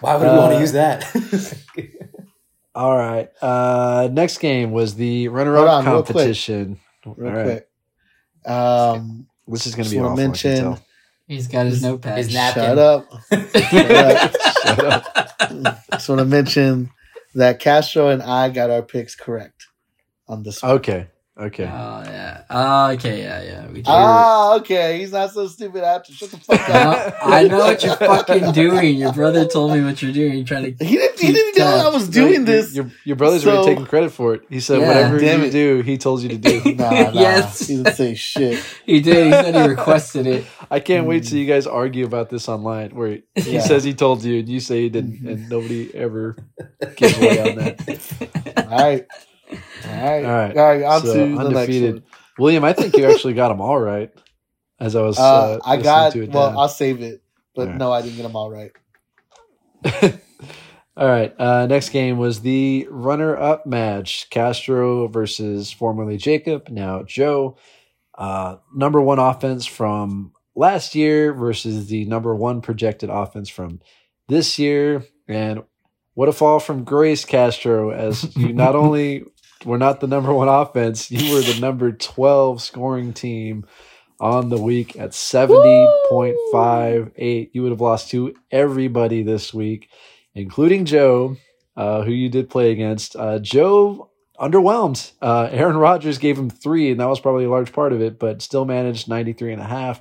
Speaker 4: Why would we want
Speaker 2: Uh,
Speaker 4: to use that?
Speaker 2: All right. Uh, next game was the
Speaker 3: Hold
Speaker 2: runner-up
Speaker 3: on, real quick.
Speaker 2: competition.
Speaker 3: Real
Speaker 2: All right.
Speaker 3: quick. Um,
Speaker 2: This is going to be an awful.
Speaker 3: Mention-
Speaker 1: He's got his notepad.
Speaker 4: His napkin.
Speaker 3: shut up.
Speaker 2: Shut up.
Speaker 3: Just want to mention that Castro and I got our picks correct on this one.
Speaker 2: Okay. Okay.
Speaker 1: Oh yeah. Oh, okay. Yeah, yeah. We did.
Speaker 3: Ah, okay. He's not so stupid after. Shut the fuck up.
Speaker 1: I know what you're fucking doing. Your brother told me what you're doing. You're trying to.
Speaker 3: He didn't, he didn't know I was doing
Speaker 2: your-
Speaker 3: this.
Speaker 2: Your, your brother's
Speaker 3: So-
Speaker 2: already taking credit for it. He said,
Speaker 1: Yeah,
Speaker 2: whatever
Speaker 3: damn
Speaker 2: you
Speaker 3: it.
Speaker 2: do, he told you to do.
Speaker 3: Nah, nah.
Speaker 1: Yes.
Speaker 3: He didn't say shit.
Speaker 1: He did. He said he requested it.
Speaker 2: I can't wait till you guys argue about this online where he
Speaker 3: Yeah.
Speaker 2: says he told you and you say he didn't, and nobody ever gives way on that.
Speaker 3: All right. All right.
Speaker 2: All right.
Speaker 3: All right. On
Speaker 2: So,
Speaker 3: to the next
Speaker 2: undefeated.
Speaker 3: one.
Speaker 2: William, I think you actually got them all right. As I was, uh,
Speaker 3: Uh, I got,
Speaker 2: to it
Speaker 3: well,
Speaker 2: down.
Speaker 3: I'll save it. But
Speaker 2: right.
Speaker 3: no, I didn't get them all right.
Speaker 2: All right. Uh, next game was the runner-up match: Castro versus formerly Jacob, now Joe. Uh, number one offense from last year versus the number one projected offense from this year, and what a fall from grace, Castro! As you not only were not the number one offense, you were the number twelve scoring team on the week at seventy point five eight. You would have lost to everybody this week including Joe, uh, who you did play against. Uh, Joe underwhelmed. Uh, Aaron Rodgers gave him three, and that was probably a large part of it, but still managed 93 and a half.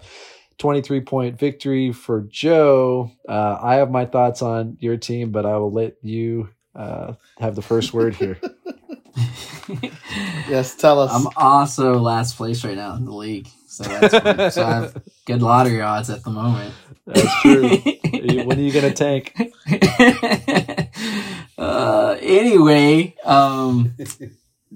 Speaker 2: 23 point victory for Joe. Uh, I have my thoughts on your team, but I will let you uh, have the first word here.
Speaker 3: Yes, tell us.
Speaker 1: I'm also last place right now in the league, so that's so I have good lottery odds at the moment.
Speaker 2: That's true. when are you going to tank?
Speaker 1: uh, anyway, um,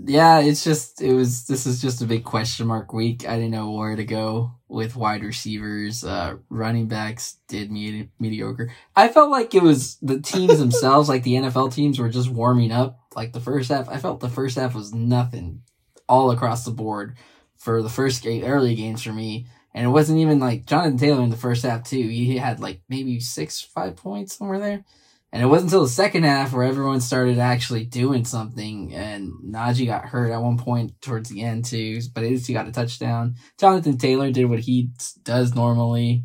Speaker 1: yeah, it's just it was. This is just a big question mark week. I didn't know where to go with wide receivers. Uh, running backs did medi- mediocre. I felt like it was the teams themselves, like the NFL teams, were just warming up. Like the first half, I felt the first half was nothing all across the board for the first game, early games for me. And it wasn't even like Jonathan Taylor in the first half too. He had like maybe six, five points somewhere there. And it wasn't until the second half where everyone started actually doing something. And Najee got hurt at one point towards the end too, but at least he got a touchdown. Jonathan Taylor did what he does normally.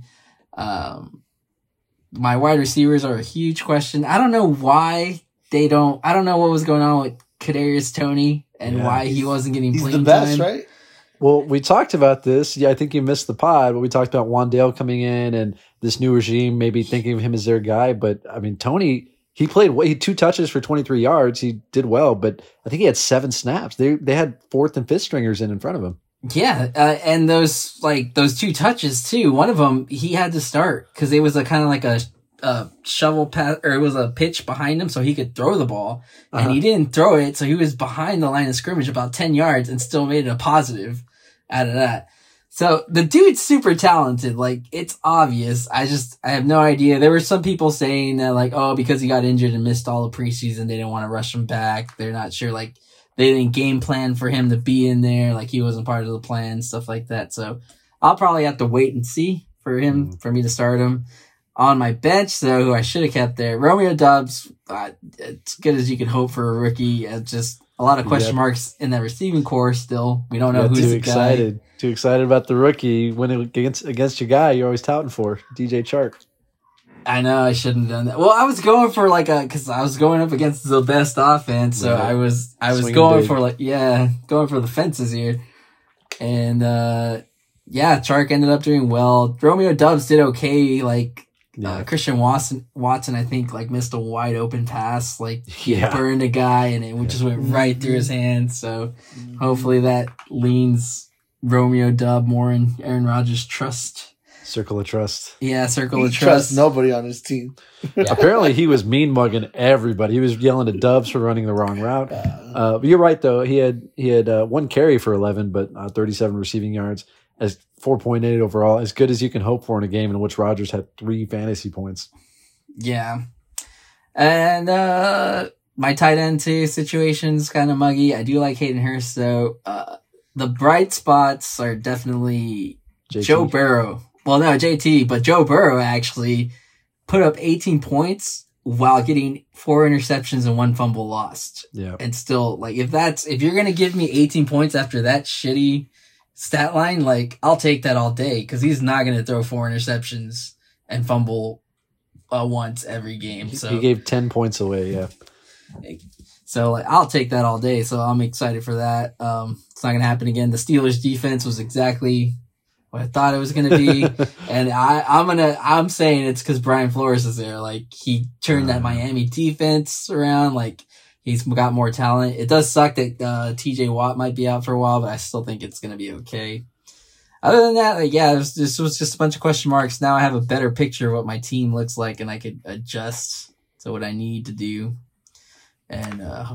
Speaker 1: Um, my wide receivers are a huge question. I don't know why they don't. I don't know what was going on with Kadarius Toney and
Speaker 2: Yeah.
Speaker 1: why he wasn't getting
Speaker 3: He's
Speaker 1: playing
Speaker 3: the best,
Speaker 1: time.
Speaker 3: right?
Speaker 2: Well, we talked about this. Yeah, I think you missed the pod, but we talked about Wan'Dale coming in and this new regime maybe thinking of him as their guy. But I mean, Toney he played wa- he two touches for 23 yards. He did well, but I think he had seven snaps. They they had fourth and fifth stringers in in front of him.
Speaker 1: Yeah, uh, and those like those two touches too. One of them he had to start because it was a kind of like a, a shovel pass or it was a pitch behind him so he could throw the ball,
Speaker 2: Uh-huh.
Speaker 1: and he didn't throw it, so he was behind the line of scrimmage about ten yards and still made it a positive out of that. So the dude's super talented. Like it's obvious. I just I have no idea. There were some people saying that like oh because he got injured and missed all the preseason they didn't want to rush him back. They're not sure like they didn't game plan for him to be in there. Like he wasn't part of the plan, stuff like that. So I'll probably have to wait and see for him for me to start him. On my bench, though, who I should have kept there, Romeo Doubs, uh, as good as you can hope for a rookie. Uh, just a lot of question
Speaker 2: Yep.
Speaker 1: marks in that receiving corps still. We don't know
Speaker 2: Got
Speaker 1: who's
Speaker 2: too
Speaker 1: the guy.
Speaker 2: excited. Too excited about the rookie when it against against your guy you're always touting for, DJ Chark.
Speaker 1: I know I shouldn't have done that. Well, I was going for like a because I was going up against the best offense, so. I was I was
Speaker 2: Swinging
Speaker 1: going
Speaker 2: big.
Speaker 1: for like yeah, going for the fences here, and uh yeah, Chark ended up doing well. Romeo Doubs did okay. Like uh, Christian Watson, Watson, I think like missed a wide open pass, like
Speaker 2: Yeah.
Speaker 1: burned a guy, and it just went right through his hands. So hopefully that leans Romeo Dub more in Aaron Rodgers' trust.
Speaker 2: Circle of trust.
Speaker 1: Yeah, circle
Speaker 3: he
Speaker 1: of
Speaker 3: trusts
Speaker 1: trust.
Speaker 3: nobody on his team.
Speaker 2: Apparently, he was mean mugging everybody. He was yelling at Doubs for running the wrong route.
Speaker 3: Uh,
Speaker 2: Uh, but you're right though. He had he had uh, one carry for 11, but uh, 37 receiving yards, as 4.8 overall, as good as you can hope for in a game in which Rodgers had three fantasy points.
Speaker 1: Yeah. And uh my tight end too situation's kind of muggy. I do like Hayden Hurst though. Uh the bright spots are definitely
Speaker 2: JT.
Speaker 1: Joe Burrow. Well, no, JT, but Joe Burrow actually put up 18 points while getting four interceptions and one fumble lost.
Speaker 2: Yeah,
Speaker 1: And still, like, if that's, if you're going to give me 18 points after that shitty stat line, like, I'll take that all day because he's not going to throw four interceptions and fumble uh, once every game. So,
Speaker 2: he gave 10 points away. Yeah,
Speaker 1: so like, I'll take that all day. So I'm excited for that. Um, it's not going to happen again. The Steelers defense was exactly what I thought it was going to be. and I, I'm going to, I'm saying it's because Brian Flores is there. Like he turned that
Speaker 2: Uh.
Speaker 1: Miami defense around. Like he's got more talent. It does suck that, uh, TJ Watt might be out for a while, but I still think it's going to be okay. Other than that, like, yeah, this, this was just a bunch of question marks. Now I have a better picture of what my team looks like and I could adjust to what I need to do. And, uh,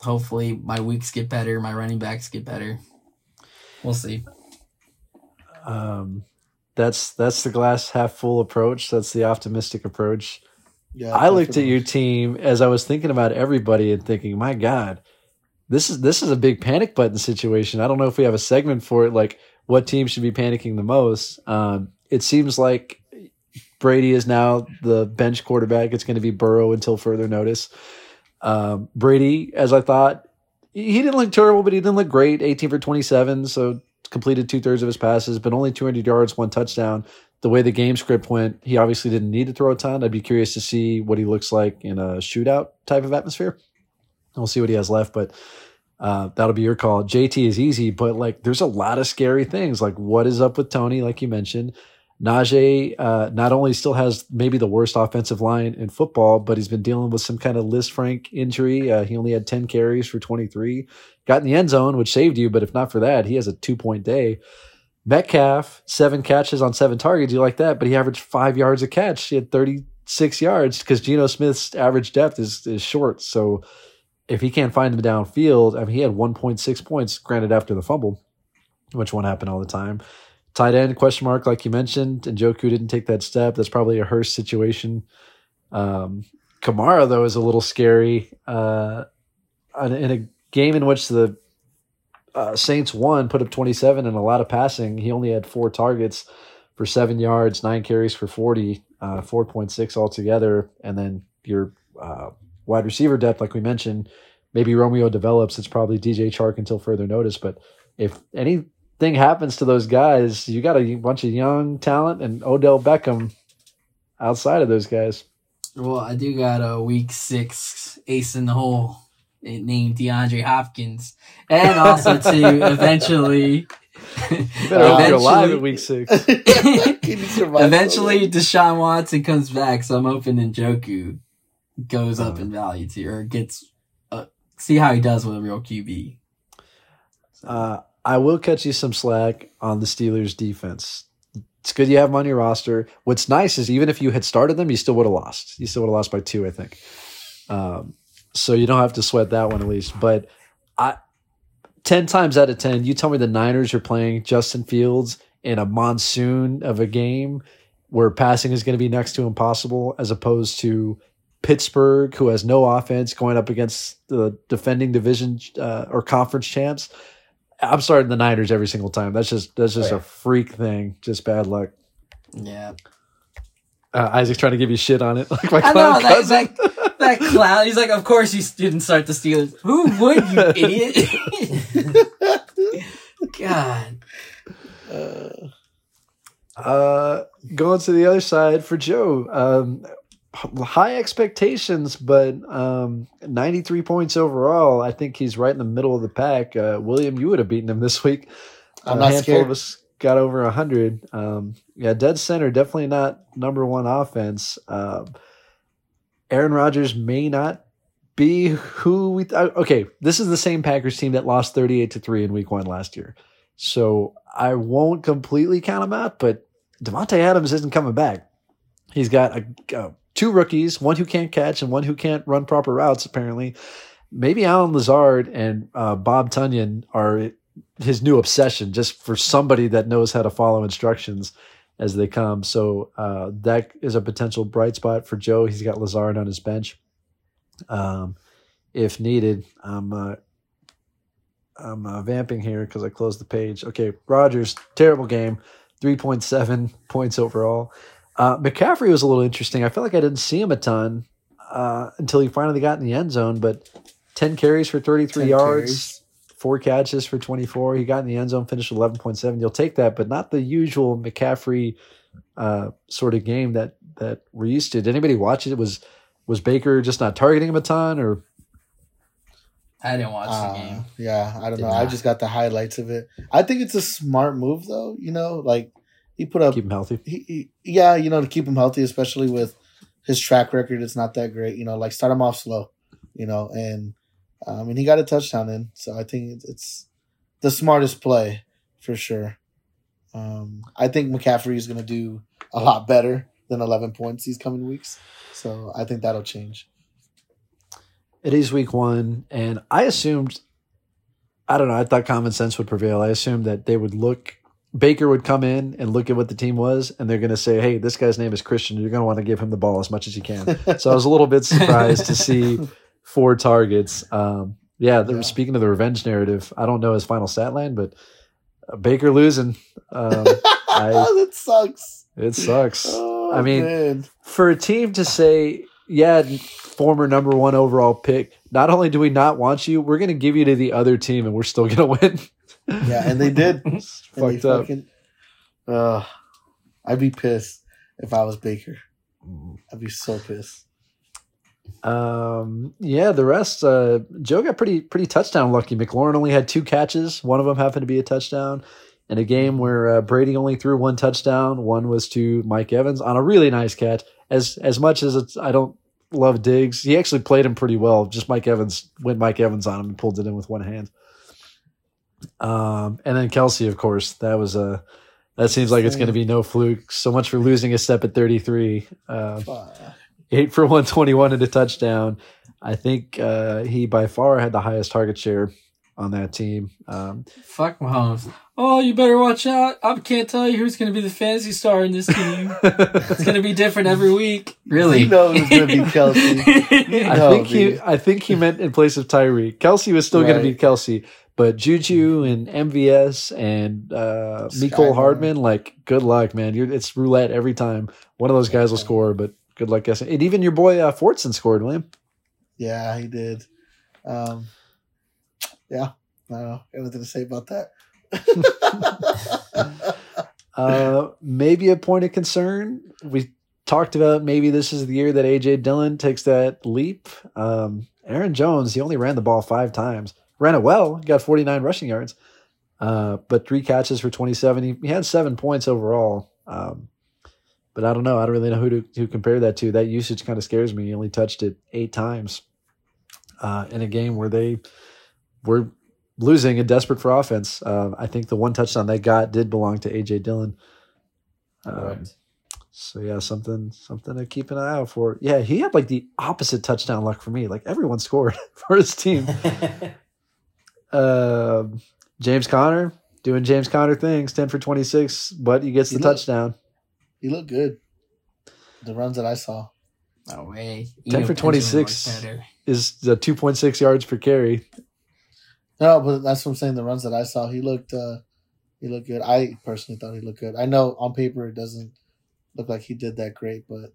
Speaker 1: hopefully my weeks get better. My running backs get better. We'll see.
Speaker 2: um, that's that's the glass half full approach. That's the optimistic approach.
Speaker 3: Yeah,
Speaker 2: I looked at your team as I was thinking about everybody and thinking, my God, this is this is a big panic button situation. I don't know if we have a segment for it, like what team should be panicking the most. Um, it seems like Brady is now the bench quarterback. It's going to be Burrow until further notice. Um, Brady, as I thought, he didn't look terrible, but he didn't look great. 18 for 27, so completed two thirds of his passes, but only 200 yards, one touchdown. The way the game script went, he obviously didn't need to throw a ton. I'd be curious to see what he looks like in a shootout type of atmosphere. We'll see what he has left, but uh, that'll be your call. JT is easy, but like there's a lot of scary things. Like what is up with Toney, like you mentioned. Najee uh, not only still has maybe the worst offensive line in football, but he's been dealing with some kind of Lisfranc injury. Uh, he only had 10 carries for 23. Got in the end zone, which saved you, but if not for that, he has a two point day. Metcalf, seven catches on seven targets. You like that, but he averaged five yards a catch. He had 36 yards because Geno Smith's average depth is, is short. So if he can't find him downfield, I mean, he had 1.6 points, granted, after the fumble, which won't happen all the time. Tight end question mark, like you mentioned, and Njoku didn't take that step. That's probably a Hurst situation. Um, Kamara though is a little scary. Uh, in in a game in which the uh, Saints won, put up 27 and a lot of passing. He only had four targets for seven yards, nine carries for 40, uh, 4.6 altogether. And then your uh, wide receiver depth, like we mentioned, maybe Romeo develops. It's probably DJ Chark until further notice. But if anything happens to those guys, you got a bunch of young talent and Odell Beckham outside of those guys.
Speaker 1: Well, I do got a week six ace in the hole named DeAndre Hopkins, and also to eventually,
Speaker 2: Better you're alive
Speaker 1: eventually,
Speaker 2: at week six.
Speaker 3: Can you survive
Speaker 1: eventually Deshaun Watson comes back. So I'm hoping Njoku goes up in value too, or gets uh, see how he does with a real QB.
Speaker 2: Uh, I will catch you some slack on the Steelers defense. It's good you have them on your roster. What's nice is even if you had started them, you still would have lost. You still would have lost by two, I think. Um, so you don't have to sweat that one at least. But I, ten times out of ten, you tell me the Niners are playing Justin Fields in a monsoon of a game where passing is going to be next to impossible, as opposed to Pittsburgh, who has no offense, going up against the defending division uh, or conference champs. I'm starting the Niners every single time. That's just that's just
Speaker 4: Oh, yeah.
Speaker 2: a freak thing. Just bad luck.
Speaker 1: Yeah,
Speaker 2: Uh, Isaac's trying to give you shit on it, like my
Speaker 1: I know
Speaker 2: cousin.
Speaker 1: that that clown. He's like, of course you didn't start the Steelers. Who would you idiot? God,
Speaker 3: Uh,
Speaker 2: Uh, going to the other side for Joe. Um, high expectations, but um, 93 points overall. I think he's right in the middle of the pack. Uh, William, you would have beaten him this week.
Speaker 3: I'm
Speaker 2: a
Speaker 3: not
Speaker 2: handful
Speaker 3: scared.
Speaker 2: of us got over 100. Um, yeah, dead center, definitely not number one offense. Um, Aaron Rodgers may not be who we th- okay this is the same packers team that lost 38 to 3 in week one last year. So i won't completely count him out but Davante Adams isn't coming back. He's got a, two rookies one who can't catch and one who can't run proper routes apparently. Maybe Allen Lazard and uh, bob Tonyan are his new obsession just for somebody that knows how to follow instructions as they come so uh, that is a potential bright spot for joe he's got lazard on his bench um, if needed. I'm uh, I'm uh, vamping here because I closed the page. Okay, Rodgers, terrible game, three point seven points overall. Uh, McCaffrey was a little interesting. I felt like I didn't see him a ton uh, until he finally got in the end zone, but ten carries for thirty three yards.
Speaker 3: carries.
Speaker 2: Four catches for 24. He got in the end zone, finished with 11.7. You'll take that, but not the usual McCaffrey uh, sort of game that that we're used to. Did anybody watch it? Was was Baker just not targeting him a ton, or
Speaker 1: I didn't watch the
Speaker 3: uh,
Speaker 1: game.
Speaker 3: yeah, I don't
Speaker 4: Did
Speaker 3: know. I just got the highlights of it. I think it's a smart move, though. You know, like he put up
Speaker 2: keep him healthy?
Speaker 3: he, he, yeah, you know, to keep him healthy, especially with his track record, it's not that great. You know, like start him off slow, you know, and um, and he got a touchdown in, so I think it's, the smartest play for sure. Um, I think McCaffrey is going to do a lot better than 11 points these coming weeks, so I think that'll change.
Speaker 2: It is week one, and I assumed, I don't know, I thought common sense would prevail. I assumed that they would look, Baker would come in and look at what the team was, and they're going to say, hey, this guy's name is Christian. You're going to want to give him the ball as much as you can. so I was a little bit surprised to see four targets. Um, yeah,
Speaker 3: Yeah.
Speaker 2: speaking of the revenge narrative. I don't know his final stat line, but uh, Baker losing, um, I,
Speaker 3: that sucks.
Speaker 2: it sucks.
Speaker 3: Oh,
Speaker 2: I mean,
Speaker 3: man.
Speaker 2: for a team to say, yeah, former number one overall pick, not only do we not want you, we're going to give you to the other team and we're still going to win.
Speaker 3: yeah, and they did. And they
Speaker 2: fucked up.
Speaker 3: fucking- uh, I'd be pissed if I was Baker. I'd be so pissed.
Speaker 2: Um, yeah, the rest, uh, Joe got pretty, pretty touchdown lucky. McLaurin only had two catches. One of them happened to be a touchdown. In a game where uh, Brady only threw one touchdown, one was to Mike Evans on a really nice catch. As as much as it's, I don't love Diggs, he actually played him pretty well. Just Mike Evans went Mike Evans on him and pulled it in with one hand. Um, and then Kelce, of course, that was a that seems like it's going to be no fluke. So much for losing a step at thirty three. Um,
Speaker 3: Fuck.
Speaker 2: Eight for 121 and a touchdown. I think uh, he by far had the highest target share on that team. Um,
Speaker 1: Fuck Mahomes. Oh, you better watch out. I can't tell you who's going to be the fantasy star in this team. It's going to be different every week. Really?
Speaker 3: You know it's gonna be Kelce.
Speaker 2: I
Speaker 3: No,
Speaker 2: think he. I think he meant in place of Tyree. Kelce was still going to be Kelce, but Juju and MVS and uh,
Speaker 3: Mecole
Speaker 2: Hardman, like good luck, man. You're, it's roulette every time. One of those guys will score, but good luck guessing. And even your boy uh, Fortson scored, William.
Speaker 3: Yeah, he did. Um, yeah, I don't know anything to say about that.
Speaker 2: Uh, maybe a point of concern. We talked about maybe this is the year that AJ Dillon takes that leap. Um, Aaron Jones, he only ran the ball five times, ran it well, got 49 rushing yards, uh, but three catches for 27. He, he had seven points overall. Um, but I don't know. I don't really know who to, to compare that to. That usage kind of scares me. He only touched it eight times uh, in a game where they were losing and desperate for offense. Um, I think the one touchdown they got did belong to AJ Dillon. Um, so yeah, something something to keep an eye out for. Yeah, he had like the opposite touchdown luck for me. Like everyone scored for his team. Um James Conner doing James Conner things, ten for twenty six, but he gets the
Speaker 3: He
Speaker 2: touchdown.
Speaker 3: He looked good. The runs that I saw.
Speaker 1: No way.
Speaker 2: 10
Speaker 1: Eno
Speaker 2: for 26. Is the two point six yards per carry.
Speaker 3: No, but that's what I'm saying. The runs that I saw, he looked uh he looked good. I personally thought he looked good. I know on paper it doesn't look like he did that great, but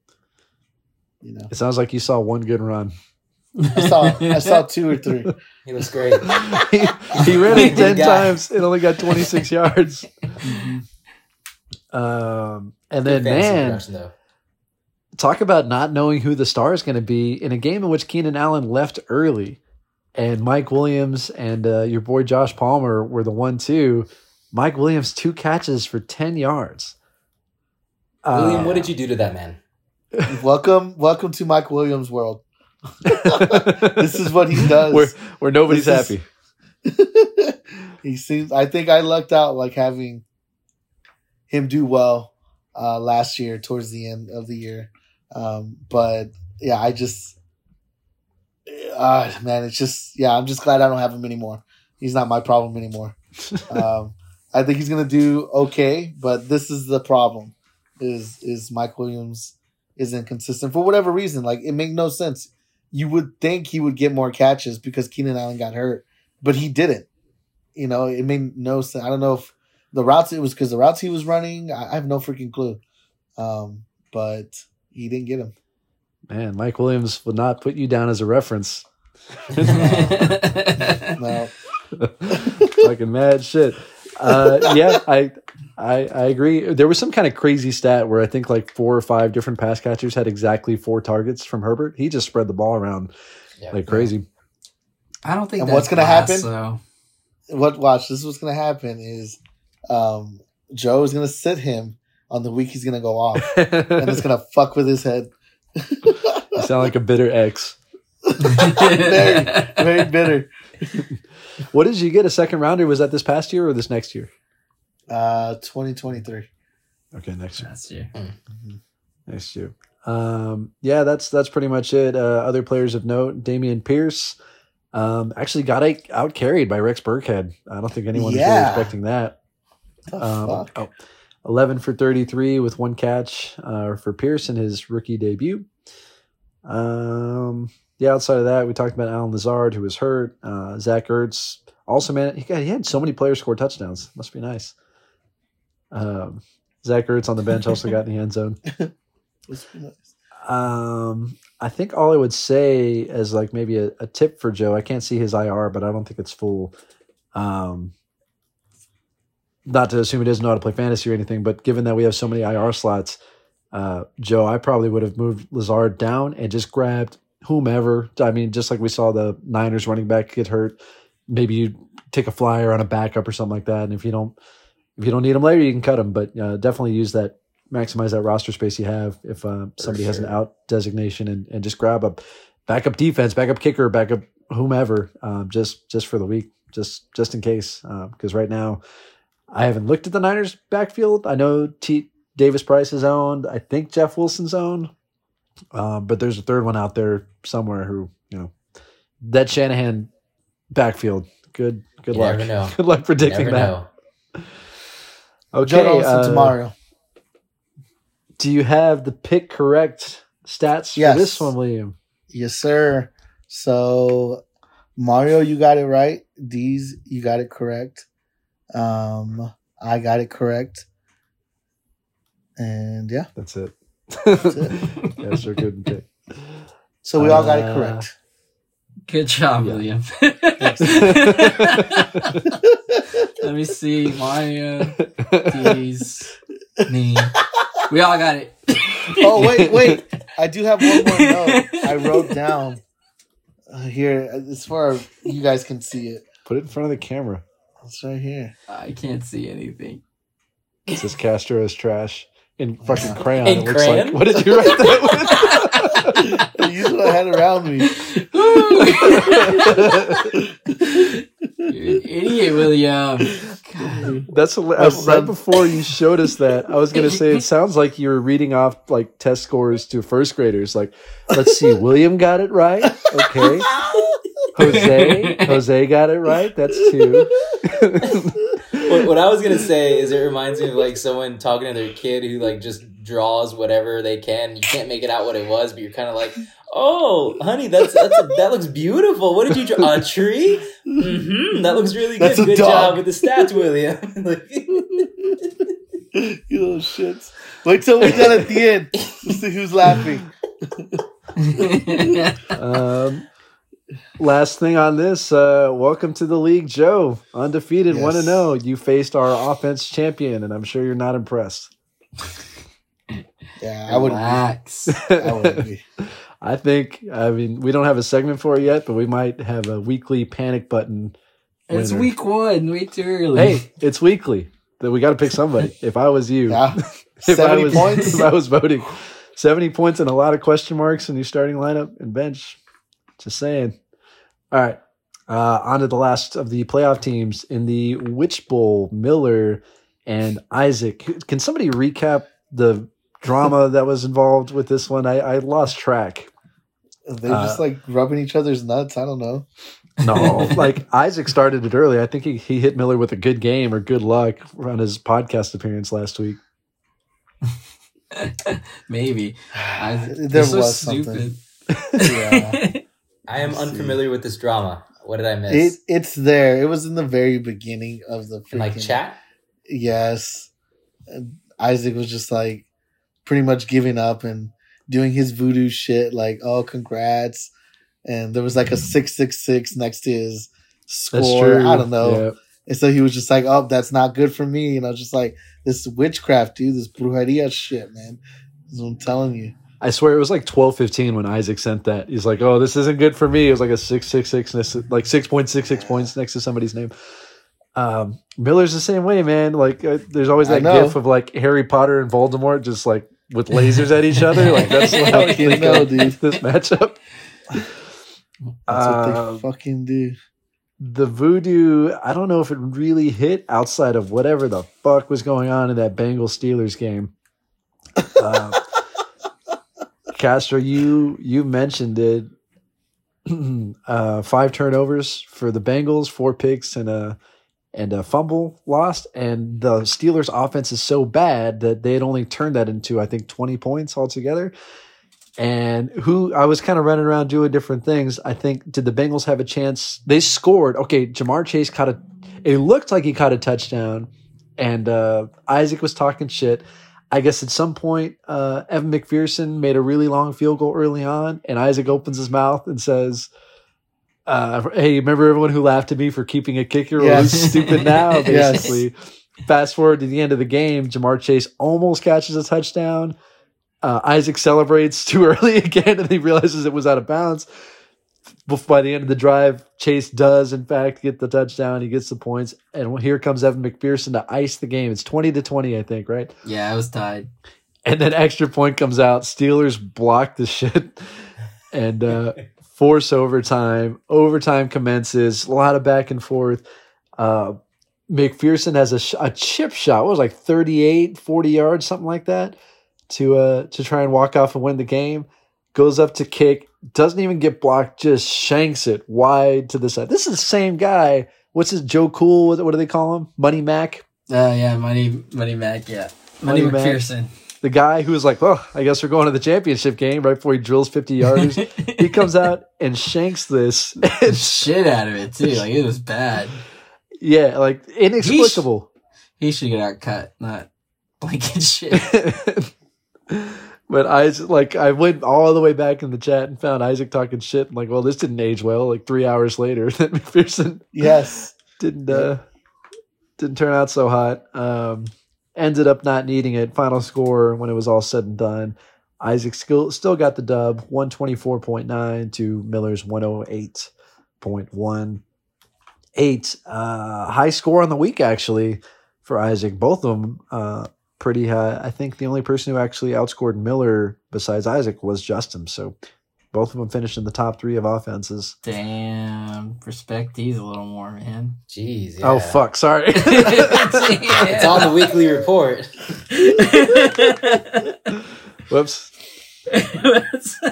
Speaker 3: you know.
Speaker 2: It sounds like you saw one good run.
Speaker 3: I saw I saw two or three.
Speaker 4: he looks great.
Speaker 2: he, he ran it ten
Speaker 4: guy.
Speaker 2: times and only got twenty six yards.
Speaker 1: Mhm.
Speaker 2: Um, and
Speaker 4: Good
Speaker 2: then man,
Speaker 4: though.
Speaker 2: talk about not knowing who the star is going to be in a game in which Keenan Allen left early, and Mike Williams and uh, your boy Josh Palmer were the one two. Mike Williams two catches for ten yards.
Speaker 4: William,
Speaker 2: Uh,
Speaker 4: what did you do to that man?
Speaker 3: welcome, welcome to Mike Williams' world. this is what he does.
Speaker 2: where where nobody's
Speaker 3: This is-
Speaker 2: happy.
Speaker 3: he seems. I think I lucked out like having him do well uh, last year towards the end of the year. Um, but yeah, I just, uh, man, it's just yeah. I'm just glad I don't have him anymore. He's not my problem anymore. Um, I think he's gonna do okay, but this is the problem: is is Mike Williams is inconsistent for whatever reason. Like it make no sense. You would think he would get more catches because Keenan Allen got hurt, but he didn't. You know, it made no sense. I don't know if the routes it was because the routes he was running. I, I have no freaking clue. Um, but he didn't get him.
Speaker 2: Man, Mike Williams would not put you down as a reference.
Speaker 3: No,
Speaker 2: Fucking mad shit. Uh, yeah, I, I I agree. There was some kind of crazy stat where I think like four or five different pass catchers had exactly four targets from Herbert. He just spread the ball around
Speaker 4: Yeah.
Speaker 2: like crazy.
Speaker 1: I don't think
Speaker 3: And
Speaker 1: that's
Speaker 3: what's gonna
Speaker 1: glass,
Speaker 3: happen?
Speaker 1: So
Speaker 3: what? Watch. This is what's gonna happen. Is um, Joe is gonna sit him on the week he's gonna go off, and it's gonna fuck with his head.
Speaker 2: you sound like a bitter ex.
Speaker 3: very, very bitter.
Speaker 2: What did you get? A second rounder? Was that this past year or this next year?
Speaker 3: Uh, twenty twenty three.
Speaker 2: Okay, next year.
Speaker 1: That's you.
Speaker 2: Next year. Um, yeah, that's that's pretty much it. Uh, other players of note: Dameon Pierce um, actually got out carried by Rex Burkhead. I don't think anyone was really expecting that.
Speaker 3: The
Speaker 2: Um, oh, 11 for 33 with one catch uh, for Pierce in his rookie debut. Um, yeah, outside of that, we talked about Alan Lazard, who was hurt. Uh, Zach Ertz also, man, he, got, he had so many players score touchdowns. Must be nice. Um, Zach Ertz on the bench also got in the end zone.
Speaker 3: Let's be nice.
Speaker 2: Um, I think all I would say as like maybe a, a tip for Joe. I can't see his IR, but I don't think it's full. Um, not to assume he doesn't know how to play fantasy or anything, but given that we have so many IR slots, uh, Joe, I probably would have moved Lazard down and just grabbed whomever. I mean, just like we saw the Niners running back get hurt, maybe you take a flyer on a backup or something like that. And if you don't, if you don't need him later, you can cut him. But uh, definitely use that, maximize that roster space you have if uh, somebody has an out designation, and, and just grab a backup defense, backup kicker, backup whomever, um, just just for the week, just just in case. Because right now, I haven't looked at the Niners backfield. I know T. Davis Price is owned. I think Jeff Wilson's owned. Um, but there's a third one out there somewhere who, you know, that Shanahan backfield. Good good
Speaker 4: You
Speaker 2: luck.
Speaker 4: never know.
Speaker 2: Good luck predicting
Speaker 4: Never
Speaker 2: that.
Speaker 4: know.
Speaker 2: Okay.
Speaker 3: Joe Donaldson
Speaker 2: uh,
Speaker 3: to Mario.
Speaker 2: Do you have the pick correct stats
Speaker 3: Yes.
Speaker 2: for this one, William?
Speaker 3: Yes, sir. So Mario, you got it right. D's, you got it correct. Um, I got it correct. And yeah,
Speaker 2: That's it.
Speaker 3: it.
Speaker 2: yes, sir. Good pick.
Speaker 3: so we all got it
Speaker 2: Uh,
Speaker 3: correct.
Speaker 1: Good job,
Speaker 2: Yeah.
Speaker 1: William. Let me see. Mario, D's, me. We all got it.
Speaker 3: oh wait, wait! I do have one more note. I wrote down uh, here. As far as you guys can see it,
Speaker 2: Put it in front of the camera.
Speaker 3: It's right here.
Speaker 1: I can't see anything.
Speaker 2: It says Castro is trash. in fucking
Speaker 3: Yeah.
Speaker 2: crayon.
Speaker 4: In
Speaker 2: it looks
Speaker 4: crayon?
Speaker 2: like. What did you write that with?
Speaker 3: Use what I had around me.
Speaker 1: You're an idiot, William. God.
Speaker 2: That's a, right before you showed us that. I was gonna say it sounds like you were reading off like test scores to first graders. Like, let's see, William got it right. Okay, Jose, Jose got it right. That's two.
Speaker 4: what, what I was gonna say is it reminds me of like someone talking to their kid who like just draws whatever they can. You can't make it out what it was, but you're kind of like, "Oh, honey, that's that's a, that looks beautiful. What did you draw? A tree? Mm-hmm. That looks really good.
Speaker 3: That's a
Speaker 4: Good
Speaker 3: dog."
Speaker 4: job with the stats, William." Like-
Speaker 3: you little shits. Wait till we're done at the end. Let's see who's laughing.
Speaker 2: Um, last thing on this, uh, welcome to the league, Joe. Undefeated,
Speaker 3: Yes.
Speaker 2: one to know. You faced our offense champion, and I'm sure you're not impressed.
Speaker 3: Yeah, I would.
Speaker 1: Relax.
Speaker 3: I would be.
Speaker 2: I think. I mean, we don't have a segment for it yet, but we might have a weekly panic button.
Speaker 1: It's week one, way too early.
Speaker 2: Hey, it's weekly. That we got to pick somebody. If I was you,
Speaker 3: Yeah,
Speaker 2: if I
Speaker 3: seventy
Speaker 2: was,
Speaker 3: points.
Speaker 2: if I was voting, seventy points and a lot of question marks in your starting lineup and bench. Just saying. All right, uh, on to the last of the playoff teams in the Witch Bowl. Miller and Isaac. Can somebody recap the drama that was involved with this one? I, I lost track.
Speaker 3: They're just
Speaker 2: Uh,
Speaker 3: like rubbing each other's nuts. I don't know.
Speaker 2: No, like Isaac started it early. I think he, he hit Miller with a good game or good luck on his podcast appearance last week.
Speaker 1: Maybe. I,
Speaker 3: there
Speaker 1: they're so
Speaker 3: was something.
Speaker 1: stupid.
Speaker 3: Yeah.
Speaker 4: I am unfamiliar with this drama. What did I
Speaker 3: It
Speaker 4: miss?
Speaker 3: it's there. It was in the very beginning of the
Speaker 4: In like chat?
Speaker 3: Yes, And Isaac was just like pretty much giving up and doing his voodoo shit. Like, oh, congrats! And there was like a six six six next to his
Speaker 2: That's
Speaker 3: score.
Speaker 2: true.
Speaker 3: I don't know.
Speaker 2: Yeah.
Speaker 3: And so he was just like, "Oh, that's not good for me." And I was just like, "This witchcraft, dude. This brujeria shit, man." That's what I'm telling you.
Speaker 2: I swear it was like twelve fifteen when Isaac sent that. He's like, "Oh, this isn't good for me." It was like a six six six, like six point six six points next to somebody's name. Um, Miller's the same way, man. Like, uh, there's always that gif of like Harry Potter and Voldemort just like with lasers at each other. Like that's how you
Speaker 3: know, dude.
Speaker 2: this matchup.
Speaker 3: That's what
Speaker 2: Um,
Speaker 3: they fucking do.
Speaker 2: the voodoo, I don't know if it really hit outside of whatever the fuck was going on in that Bengals Steelers game. Uh, Castro, you you mentioned it. uh, five turnovers for the Bengals, four picks and a and a fumble lost. And the Steelers' offense is so bad that they had only turned that into I think twenty points altogether. And who I was kind of running around doing different things. I think did the Bengals have a chance? They scored. Okay, Ja'Marr Chase caught a. It looked like he caught a touchdown, and uh, Isaac was talking shit. I guess at some point, uh, Evan McPherson made a really long field goal early on, and Isaac opens his mouth and says, uh, "Hey, remember everyone who laughed at me for keeping a kicker? Well,
Speaker 3: Yes.
Speaker 2: who's stupid now?"
Speaker 3: Yes.
Speaker 2: Basically. Fast forward to the end of the game, Ja'Marr Chase almost catches a touchdown. Uh, Isaac celebrates too early again, and he realizes it was out of bounds. By the end of the drive, Chase does in fact get the touchdown. He gets the points, and here comes Evan McPherson to ice the game. It's twenty to twenty, I think, right?
Speaker 1: yeah, I was tied.
Speaker 2: And then extra point comes out. Steelers block the shit and uh, force overtime. Overtime commences. A lot of back and forth. Uh, McPherson has a, sh- a chip shot. What was it, like 38, 40 yards, something like that, to uh, to try and walk off and win the game. Goes up to kick, doesn't even get blocked, just shanks it wide to the side. This is the same guy. What's his Joe Cool? What, do they call him? Money Mac.
Speaker 1: Uh, yeah, Money, Money Mac, yeah. Money,
Speaker 2: Money Mac. The guy who was like, "Oh, I guess we're going to the championship game." Right before he drills fifty yarders, he comes out and shanks this. And
Speaker 1: shit out of it too. Like it was bad.
Speaker 2: yeah, like inexplicable.
Speaker 1: He should get out cut, not blanket shit.
Speaker 2: but I like I went all the way back in the chat and found Isaac talking shit. I'm like, well, this didn't age well. Like three hours later, that McPherson
Speaker 3: Yes.
Speaker 2: didn't uh, didn't turn out so hot. Um, ended up not needing it. Final score when it was all said and done. Isaac still still got the dub, one twenty four point nine to Miller's one oh eight point one eight. Uh, high score on the week actually for Isaac. Both of them uh, pretty high. I think the only person who actually outscored Miller besides Isaac was Justin. So both of them finished in the top three of offenses.
Speaker 1: Damn, respect these a little more, man.
Speaker 4: Jeez.
Speaker 2: Oh fuck! Sorry.
Speaker 4: It's on the weekly report.
Speaker 2: Whoops.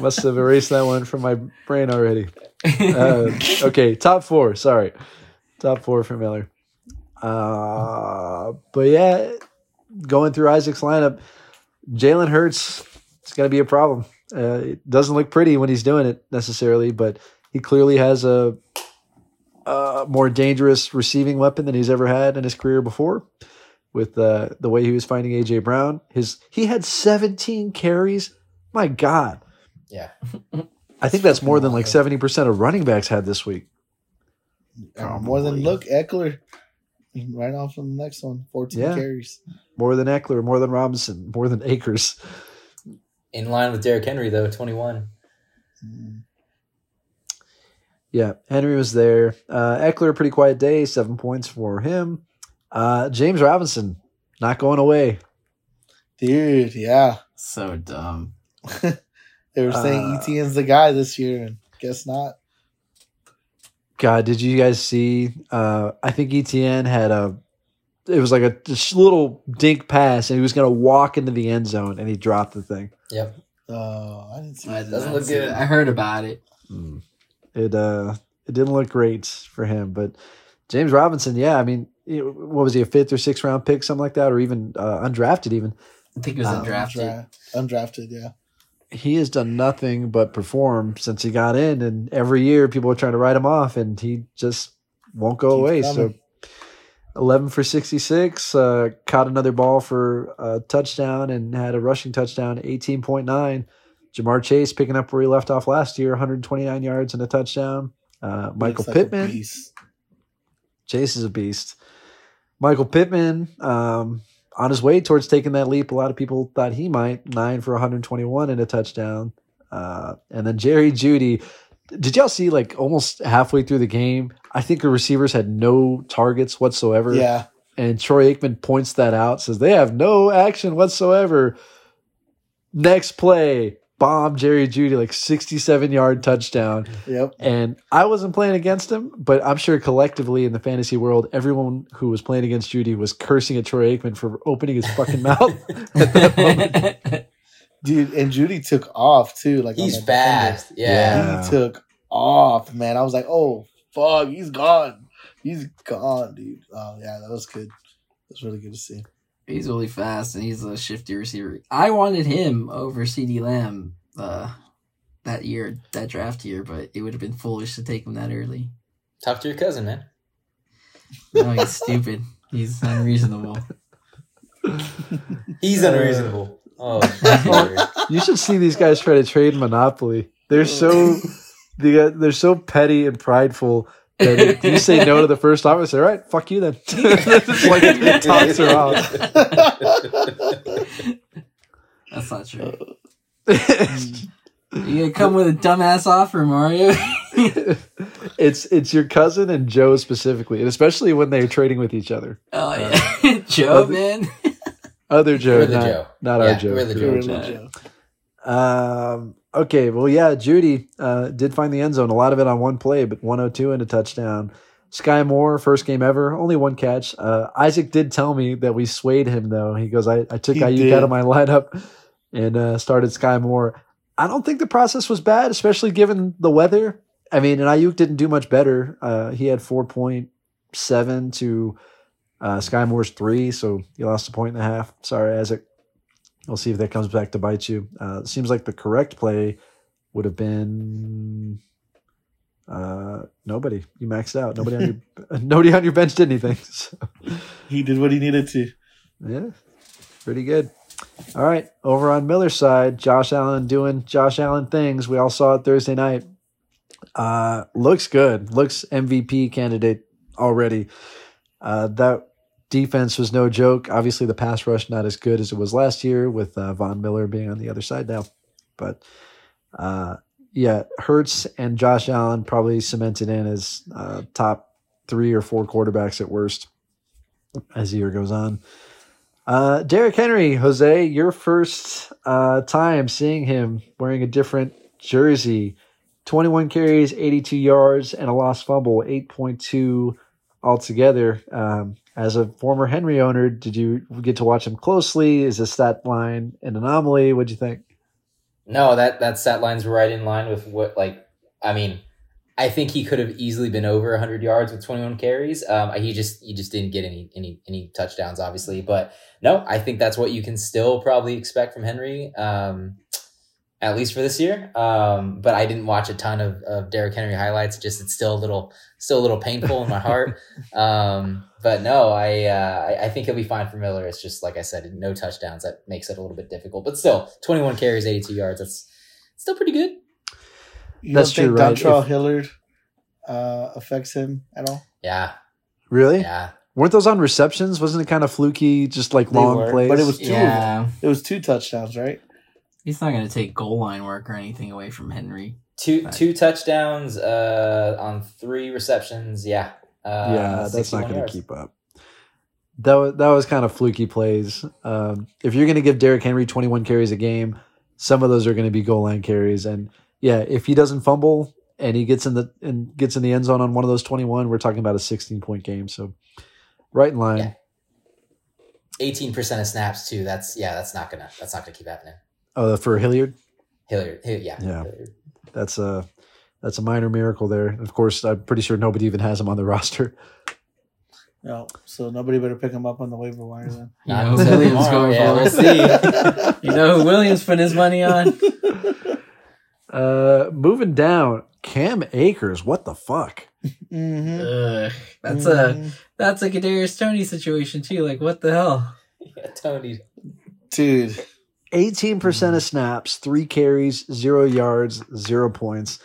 Speaker 2: Must have erased that one from my brain already. Uh, okay, top four. Sorry, top four for Miller. Uh, but yeah, going through Isaac's lineup, Jalen Hurts is going to be a problem. Uh, it doesn't look pretty when he's doing it necessarily, but he clearly has a, a more dangerous receiving weapon than he's ever had in his career before. With uh, the way he was finding AJ Brown, his he had 17 carries. My God,
Speaker 4: Yeah.
Speaker 2: I think that's more than like 70 percent of running backs had this week.
Speaker 3: More than look Ekeler. Right off on the next one. 14
Speaker 2: Yeah.
Speaker 3: carries.
Speaker 2: More than Ekeler, more than Robinson, more than Akers.
Speaker 4: In line with Derrick Henry, though, 21.
Speaker 3: Mm.
Speaker 2: Yeah, Henry was there. Uh, Ekeler, pretty quiet day, seven points for him. Uh, James Robinson, not going away.
Speaker 3: Dude, yeah.
Speaker 1: so dumb.
Speaker 3: they were saying
Speaker 2: Uh,
Speaker 3: ETN's the guy this year, and guess not.
Speaker 2: God, did you guys see? Uh, I think ETN had a. It was like a just little dink pass, and he was going to walk into the end zone, and he dropped the thing.
Speaker 4: Yep.
Speaker 3: Oh, I didn't see
Speaker 1: I
Speaker 3: that.
Speaker 4: Doesn't look good.
Speaker 1: that. I heard about it.
Speaker 2: Mm. It uh, it didn't look great for him, but James Robinson, yeah, I mean, it- what was he a fifth or sixth round pick, something like that, or even uh, undrafted even.
Speaker 1: I think it was
Speaker 2: Uh,
Speaker 1: undrafted.
Speaker 3: Undra- undrafted, yeah.
Speaker 2: He has done nothing but perform since he got in, and every year people are trying to write him off, and he just won't go
Speaker 3: Keeps
Speaker 2: away.
Speaker 3: coming.
Speaker 2: So, eleven for sixty-six, uh, caught another ball for a touchdown, and had a rushing touchdown, eighteen point nine. Ja'Marr Chase picking up where he left off last year, one hundred twenty-nine yards and a touchdown. Uh, Michael
Speaker 3: like
Speaker 2: Pittman. Chase is a beast. Michael Pittman, um, on his way towards taking that leap, a lot of people thought he might nine for 121 and a touchdown. Uh, and then Jerry Jeudy. Did y'all see like almost halfway through the game? I think the receivers had no targets whatsoever.
Speaker 3: Yeah.
Speaker 2: And Troy Aikman points that out, says they have no action whatsoever. Next play, bomb Jerry Jeudy, like 67 yard touchdown.
Speaker 3: Yep.
Speaker 2: And I wasn't playing against him, but I'm sure collectively in the fantasy world, everyone who was playing against Jeudy was cursing at Troy Aikman for opening his fucking mouth at that moment.
Speaker 3: Dude, and Jeudy took off too. Like
Speaker 4: He's fast. Yeah.
Speaker 2: Yeah.
Speaker 3: He took off, man. I was like, oh fuck, he's gone. He's gone, dude. Oh yeah, that was good. That's really good to see.
Speaker 1: He's really fast and he's a shifty receiver. I wanted him over CeeDee Lamb uh, that year, that draft year, but it would have been foolish to take him that early.
Speaker 4: Talk to your cousin, man.
Speaker 1: No, he's stupid. He's unreasonable.
Speaker 4: He's
Speaker 2: Uh,
Speaker 4: unreasonable. Oh.
Speaker 2: You should see these guys try to trade Monopoly. They're so they- they're so petty and prideful that if you say no to the first offer, say, all right, fuck you then. It's like it talks her off.
Speaker 1: That's not true. You gonna come with a dumbass offer, Mario?
Speaker 2: it's it's your cousin and Joe specifically, and especially when they're trading with each other.
Speaker 1: oh yeah, Joe, man.
Speaker 2: Other Joe,
Speaker 4: We're the
Speaker 2: not,
Speaker 4: Joe.
Speaker 2: not
Speaker 4: Yeah,
Speaker 2: our Joe.
Speaker 4: we're the
Speaker 2: the
Speaker 4: Joe.
Speaker 2: real
Speaker 3: Really,
Speaker 2: Joe.
Speaker 3: Joe.
Speaker 2: Um, okay, well, yeah, Jeudy uh, did find the end zone. A lot of it on one play, but 102 and a touchdown. Skyy Moore, first game ever, only one catch. Uh, Isaac did tell me that we swayed him, though. He goes, I, I took
Speaker 3: He
Speaker 2: Aiyuk
Speaker 3: did.
Speaker 2: out of my lineup and uh, started Skyy Moore. I don't think the process was bad, especially given the weather. I mean, and Aiyuk didn't do much better. Uh, he had 4.7 to uh, Skyy Moore's three, so he lost a point and a half. Sorry, Isaac. We'll see if that comes back to bite you. Uh, seems like the correct play would have been uh, nobody. You maxed out. Nobody on your nobody on your bench did anything. So,
Speaker 3: He did what he needed to.
Speaker 2: yeah, pretty good. All right, over on Miller's side, Josh Allen doing Josh Allen things. We all saw it Thursday night. Uh, looks good. Looks MVP candidate already. Uh, that defense was no joke. Obviously, the pass rush not as good as it was last year with uh, Von Miller being on the other side now. But uh, yeah, Hurts and Josh Allen probably cemented in as uh, top three or four quarterbacks at worst as the year goes on. Uh, Derrick Henry, Jose, your first uh, time seeing him wearing a different jersey. 21 carries, 82 yards, and a lost fumble, 8.2 altogether. Um, as a former Henry owner, did you get to watch him closely? Is this stat line an anomaly? What'd you think?
Speaker 4: No, that that stat line's right in line with what like I mean, I think he could have easily been over 100 yards with 21 carries. Um, he just he just didn't get any any any touchdowns, obviously. But no, I think that's what you can still probably expect from Henry, um, at least for this year. Um, but I didn't watch a ton of, of Derrick Henry highlights. Just it's still a little still a little painful in my heart. But no, I, uh, I I think he'll be fine for Miller. It's just like I said, no touchdowns. That makes it a little bit difficult. But still, 21 carries, 82 yards. That's still pretty good.
Speaker 3: You
Speaker 2: That's
Speaker 3: don't
Speaker 2: true,
Speaker 3: think
Speaker 2: right?
Speaker 3: Dontrell
Speaker 2: If-
Speaker 3: Hilliard uh, affects him at all?
Speaker 4: Yeah,
Speaker 2: Really?
Speaker 4: yeah.
Speaker 2: Weren't those on receptions? Wasn't it kind of fluky, just like
Speaker 3: They
Speaker 2: long
Speaker 3: were,
Speaker 2: plays?
Speaker 3: but it was two.
Speaker 1: Yeah,
Speaker 3: It was two touchdowns, right?
Speaker 1: he's not going to take goal line work or anything away from Henry.
Speaker 4: Two
Speaker 1: Right.
Speaker 4: two touchdowns uh, on three receptions. Yeah, uh,
Speaker 2: yeah, that's not going to keep up. That was, that was kind of fluky plays. Um, if you're going to give Derrick Henry 21 carries a game, some of those are going to be goal line carries. And yeah, if he doesn't fumble and he gets in the and gets in the end zone on one of those 21, we're talking about a 16 point game. So right in line.
Speaker 4: Yeah. Eighteen percent of snaps too. That's yeah. That's not gonna. That's not gonna keep happening.
Speaker 2: Oh, for Hilliard,
Speaker 4: Hilliard. Hill- yeah.
Speaker 2: Yeah.
Speaker 4: Hilliard.
Speaker 2: that's a that's a minor miracle there. Of course, I'm pretty sure nobody even has him on the roster.
Speaker 3: No. So nobody better pick him up on the waiver wire then.
Speaker 1: You
Speaker 4: Not
Speaker 1: know who
Speaker 4: until
Speaker 1: Williams
Speaker 4: tomorrow.
Speaker 1: going
Speaker 4: Yeah, we'll see.
Speaker 1: You know who Williams put his money on?
Speaker 2: Uh, moving down, Cam Akers. What the fuck?
Speaker 3: hmm
Speaker 1: Ugh, that's a that's a Kadarius Toney situation too. Like what the hell?
Speaker 4: yeah, Toney.
Speaker 3: dude.
Speaker 2: 18%
Speaker 3: Mm-hmm.
Speaker 2: of snaps, three carries, zero yards, zero points.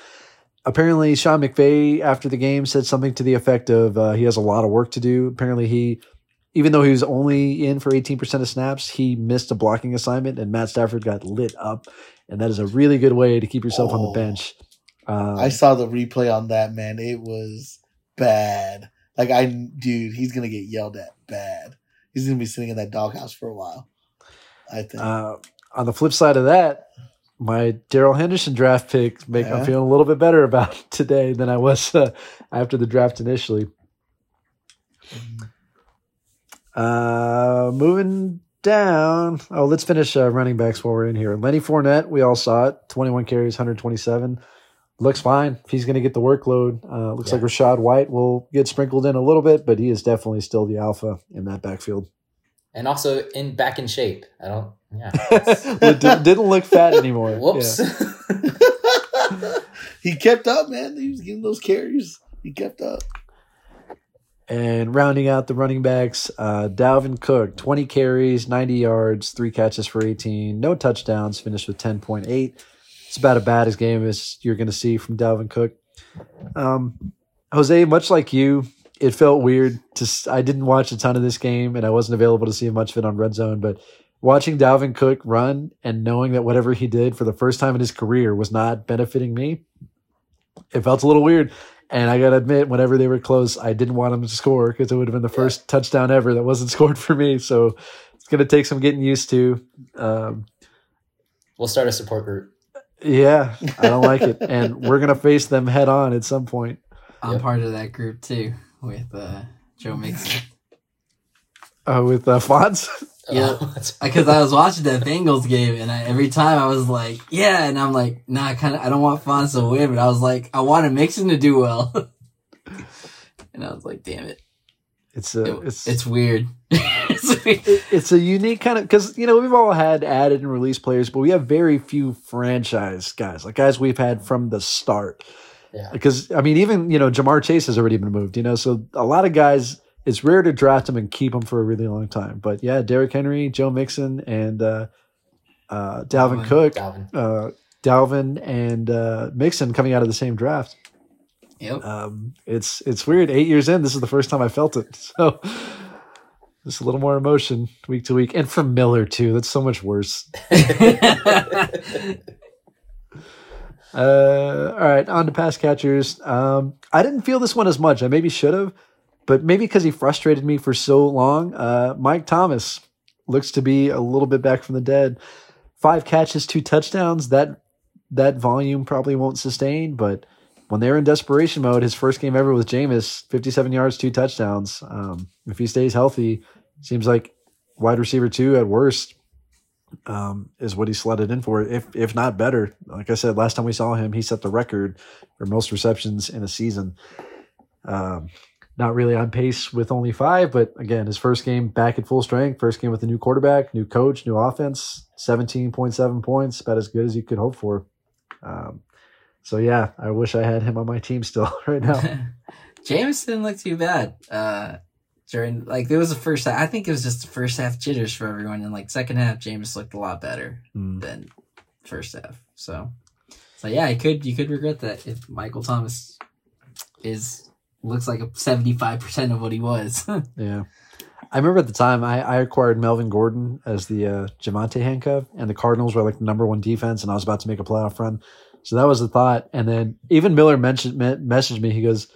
Speaker 2: Apparently, Sean McVay after the game said something to the effect of uh, he has a lot of work to do. Apparently, he, even though he was only in for 18% of snaps, he missed a blocking assignment, and Matt Stafford got lit up. And that is a really good way to keep yourself on the
Speaker 3: Oh.
Speaker 2: bench. Um,
Speaker 3: I saw the replay on that man. It was bad. Like I, dude, he's gonna get yelled at bad. He's gonna be sitting in that doghouse for a while. I think.
Speaker 2: Uh, on the flip side of that, my Darrell Henderson draft pick make
Speaker 3: Yeah.
Speaker 2: I'm feeling a little bit better about it today than I was uh, after the draft initially. Uh, moving down. Oh, let's finish uh, running backs while we're in here. Lenny Fournette, we all saw it. 21 carries, 127. Looks fine. He's going to get the workload, uh, looks
Speaker 4: Yeah.
Speaker 2: like Rachaad White will get sprinkled in a little bit, but he is definitely still the alpha in that backfield.
Speaker 4: And also in back in shape. I don't. Yeah.
Speaker 2: It didn't, didn't look fat anymore.
Speaker 4: Whoops.
Speaker 3: he kept up, man. He was getting those carries. He kept up.
Speaker 2: And rounding out the running backs, uh, Dalvin Cook, 20 carries, 90 yards, three catches for 18, no touchdowns, finished with 10.8. It's about as bad as game as you're going to see from Dalvin Cook. Um, Jose, much like you, it felt weird to. s- I didn't watch a ton of this game, and I wasn't available to see much of it on Red Zone. But watching Dalvin Cook run and knowing that whatever he did for the first time in his career was not benefiting me, it felt a little weird. And I gotta admit, whenever they were close, I didn't want him to score because it would have been the first touchdown ever that wasn't scored for me. So it's gonna take some getting used to. Um,
Speaker 4: we'll start a support group.
Speaker 2: yeah, I don't like it, and we're gonna face them head on at some point.
Speaker 1: I'm
Speaker 4: Yep.
Speaker 1: part of that group too with uh, Joe Mixon
Speaker 2: Uh, with uh, Fonz.
Speaker 1: Yeah. Because I was watching that Bengals game and I, every time I was like, yeah, and I'm like, nah, I kind of I don't want Fonz to win, but I was like, I want Mixon to do well, and I was like, damn it,
Speaker 2: It's a,
Speaker 1: It-
Speaker 2: it's
Speaker 1: it's weird. it's weird.
Speaker 2: it- it's a unique kind of because you know we've all had added and released players, but we have very few franchise guys, like guys we've had from the start.
Speaker 4: yeah.
Speaker 2: Because I mean, even you know Ja'Marr Chase has already been moved, you know, so a lot of guys. It's rare to draft them and keep them for a really long time. But yeah, Derrick Henry, Joe Mixon, and uh, uh, Dalvin
Speaker 1: Dalvin.
Speaker 2: Cook,
Speaker 4: Dalvin.
Speaker 2: uh, Dalvin and uh, Mixon coming out of the same draft.
Speaker 1: Yep.
Speaker 2: Um, it's it's weird. Eight years in, this is the first time I felt it. So just a little more emotion week to week, and from Miller too. That's so much worse. Uh, all right, on to pass catchers. Um, I didn't feel this one as much. I maybe should have, but maybe because he frustrated me for so long. Uh, Mike Thomas, looks to be a little bit back from the dead. Five catches, two touchdowns. That that volume probably won't sustain, but when they're in desperation mode, his first game ever with Jameis, 57 yards, two touchdowns. Um, if he stays healthy, seems like wide receiver two at worst um, is what he slotted in for. If if not better, like I said, last time we saw him, he set the record for most receptions in a season. Um, not really on pace with only five, but again, his first game back at full strength, first game with a new quarterback, new coach, new offense, 17.7 points, about as good as you could hope for. Um, so yeah, I wish I had him on my team still right now.
Speaker 1: James didn't look too bad. Uh, during like there was the first half. I think it was just the first half jitters for everyone, and like second half, James looked a lot better
Speaker 2: Mm.
Speaker 1: than first half. So, so yeah, you could you could regret that if Michael Thomas is looks like a seventy five percent of what he was.
Speaker 2: Yeah. I remember at the time I, I acquired Melvin Gordon as the uh, Javonte handcuff, and the Cardinals were like the number one defense, and I was about to make a playoff run. So that was the thought. And then even Miller mentioned me- messaged me. He goes,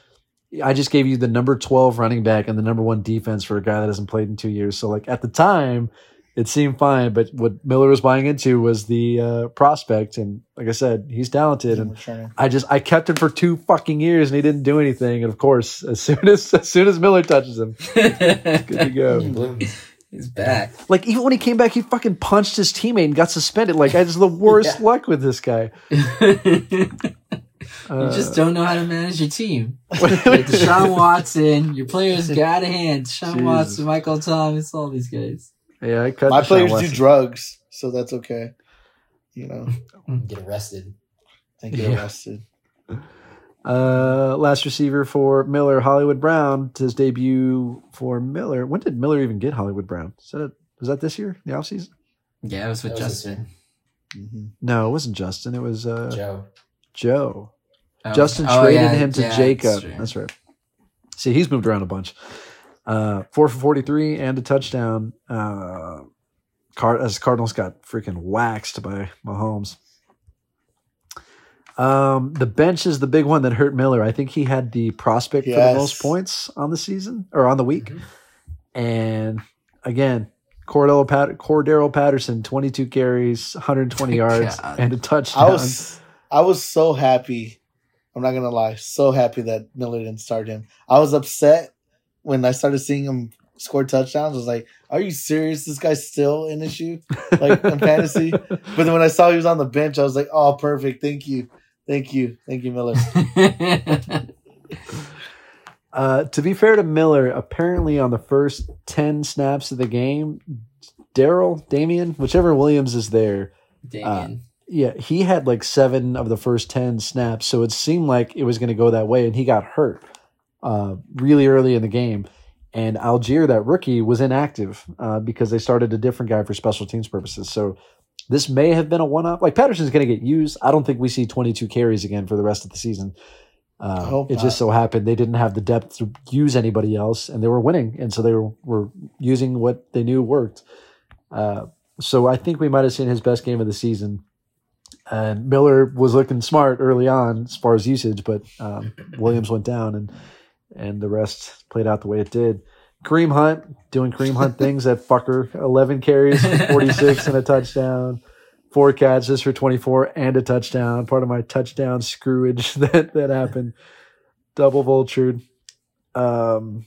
Speaker 2: "I just gave you the number twelve running back and the number one defense for a guy that hasn't played in two years." So like at the time, it seemed fine, but what Miller was buying into was the uh, prospect, and like I said, he's talented, and I just I kept him for two fucking years and he didn't do anything. And of course, as soon as as soon as Miller touches him, good to go.
Speaker 1: He's back.
Speaker 2: Like even when he came back, he fucking punched his teammate and got suspended. Like I just the worst
Speaker 4: Yeah.
Speaker 2: luck with this guy.
Speaker 1: you
Speaker 2: Uh,
Speaker 1: just don't know how to manage your team. Like Deshaun Watson, your players got a hand. Deshaun
Speaker 2: Jesus.
Speaker 1: Watson, Michael Thomas, all these guys.
Speaker 2: Yeah, I cut
Speaker 3: My
Speaker 2: Deshaun
Speaker 3: players
Speaker 2: Watson.
Speaker 3: do drugs, so that's okay. You know,
Speaker 4: Get arrested.
Speaker 3: and get
Speaker 2: Yeah.
Speaker 3: arrested.
Speaker 2: Uh, last receiver for Miller, Hollywood Brown, his debut for Miller. When did Miller even get Hollywood Brown? Is that was that this year, the offseason?
Speaker 1: Yeah, it was with
Speaker 4: That was
Speaker 1: Justin.
Speaker 3: hmm
Speaker 2: No, it wasn't Justin. It was uh,
Speaker 4: Joe.
Speaker 2: Joe.
Speaker 1: Oh,
Speaker 2: Justin
Speaker 1: oh,
Speaker 2: traded
Speaker 1: yeah,
Speaker 2: him to
Speaker 1: yeah,
Speaker 2: Jacob.
Speaker 1: true.
Speaker 2: That's, right. See, he's moved around a bunch. Uh, four for forty-three and a touchdown. Uh, Card as Cardinals got freaking waxed by Mahomes. Um, the bench is the big one that hurt Miller. I think he had the prospect for the most points on the season or on the week.
Speaker 4: Mhm.
Speaker 2: And again, Cordell Pat- Cordarrelle Patterson, twenty-two carries, one hundred twenty yards,
Speaker 1: God.
Speaker 2: and a touchdown.
Speaker 3: I was I was so happy. I'm not gonna lie, so happy that Miller didn't start him. I was upset when I started seeing him score touchdowns. I was like, "Are you serious? This guy's still an issue like in fantasy?" But then when I saw he was on the bench, I was like, "Oh, perfect. Thank you, thank you, thank you, Miller."
Speaker 2: Uh, to be fair to Miller, apparently on the first 10 snaps of the game, Daryl, Damien, whichever Williams is there,
Speaker 1: Damien.
Speaker 2: yeah, he had like seven of the first 10 snaps. So it seemed like it was going to go that way. And he got hurt uh, really early in the game. And Allgeier, that rookie, was inactive uh, because they started a different guy for special teams purposes. So this may have been a one off. Like Patterson's going to get used. I don't think we see 22 carries again for the rest of the season. Uh, it
Speaker 3: not.
Speaker 2: just so happened they didn't have the depth to use anybody else, and they were winning, and so they were, were using what they knew worked. Uh, so I think we might have seen his best game of the season. And Miller was looking smart early on as far as usage, but um, Williams went down, and and the rest played out the way it did. Kareem Hunt doing Kareem Hunt things. That fucker, eleven carries, forty six, and a touchdown. Four catches for twenty four and a touchdown. Part of my touchdown screwage that that happened. Double vultured. Um,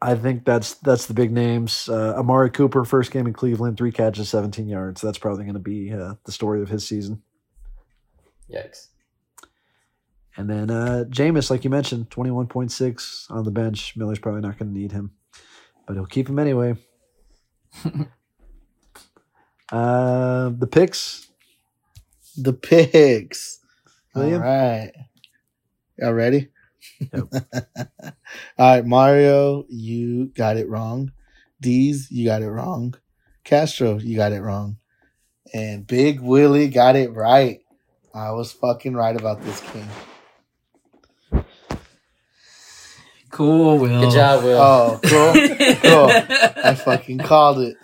Speaker 2: I think that's that's the big names. Uh, Amari Cooper, first game in Cleveland, three catches, seventeen yards. That's probably going to be uh, the story of his season.
Speaker 4: Yikes.
Speaker 2: And then uh, Jameis, like you mentioned, 21.6 on the bench. Miller's probably not going to need him, but he'll keep him anyway. uh, the picks.
Speaker 3: The picks.
Speaker 2: William?
Speaker 3: All right. Y'all ready?
Speaker 2: Yep.
Speaker 3: All right, Mario, you got it wrong. Deez, you got it wrong. Castro, you got it wrong. And Big Willie got it right. I was fucking right about this king.
Speaker 1: Cool, Will.
Speaker 4: Good job, Will.
Speaker 3: Oh, cool. cool. I fucking called it.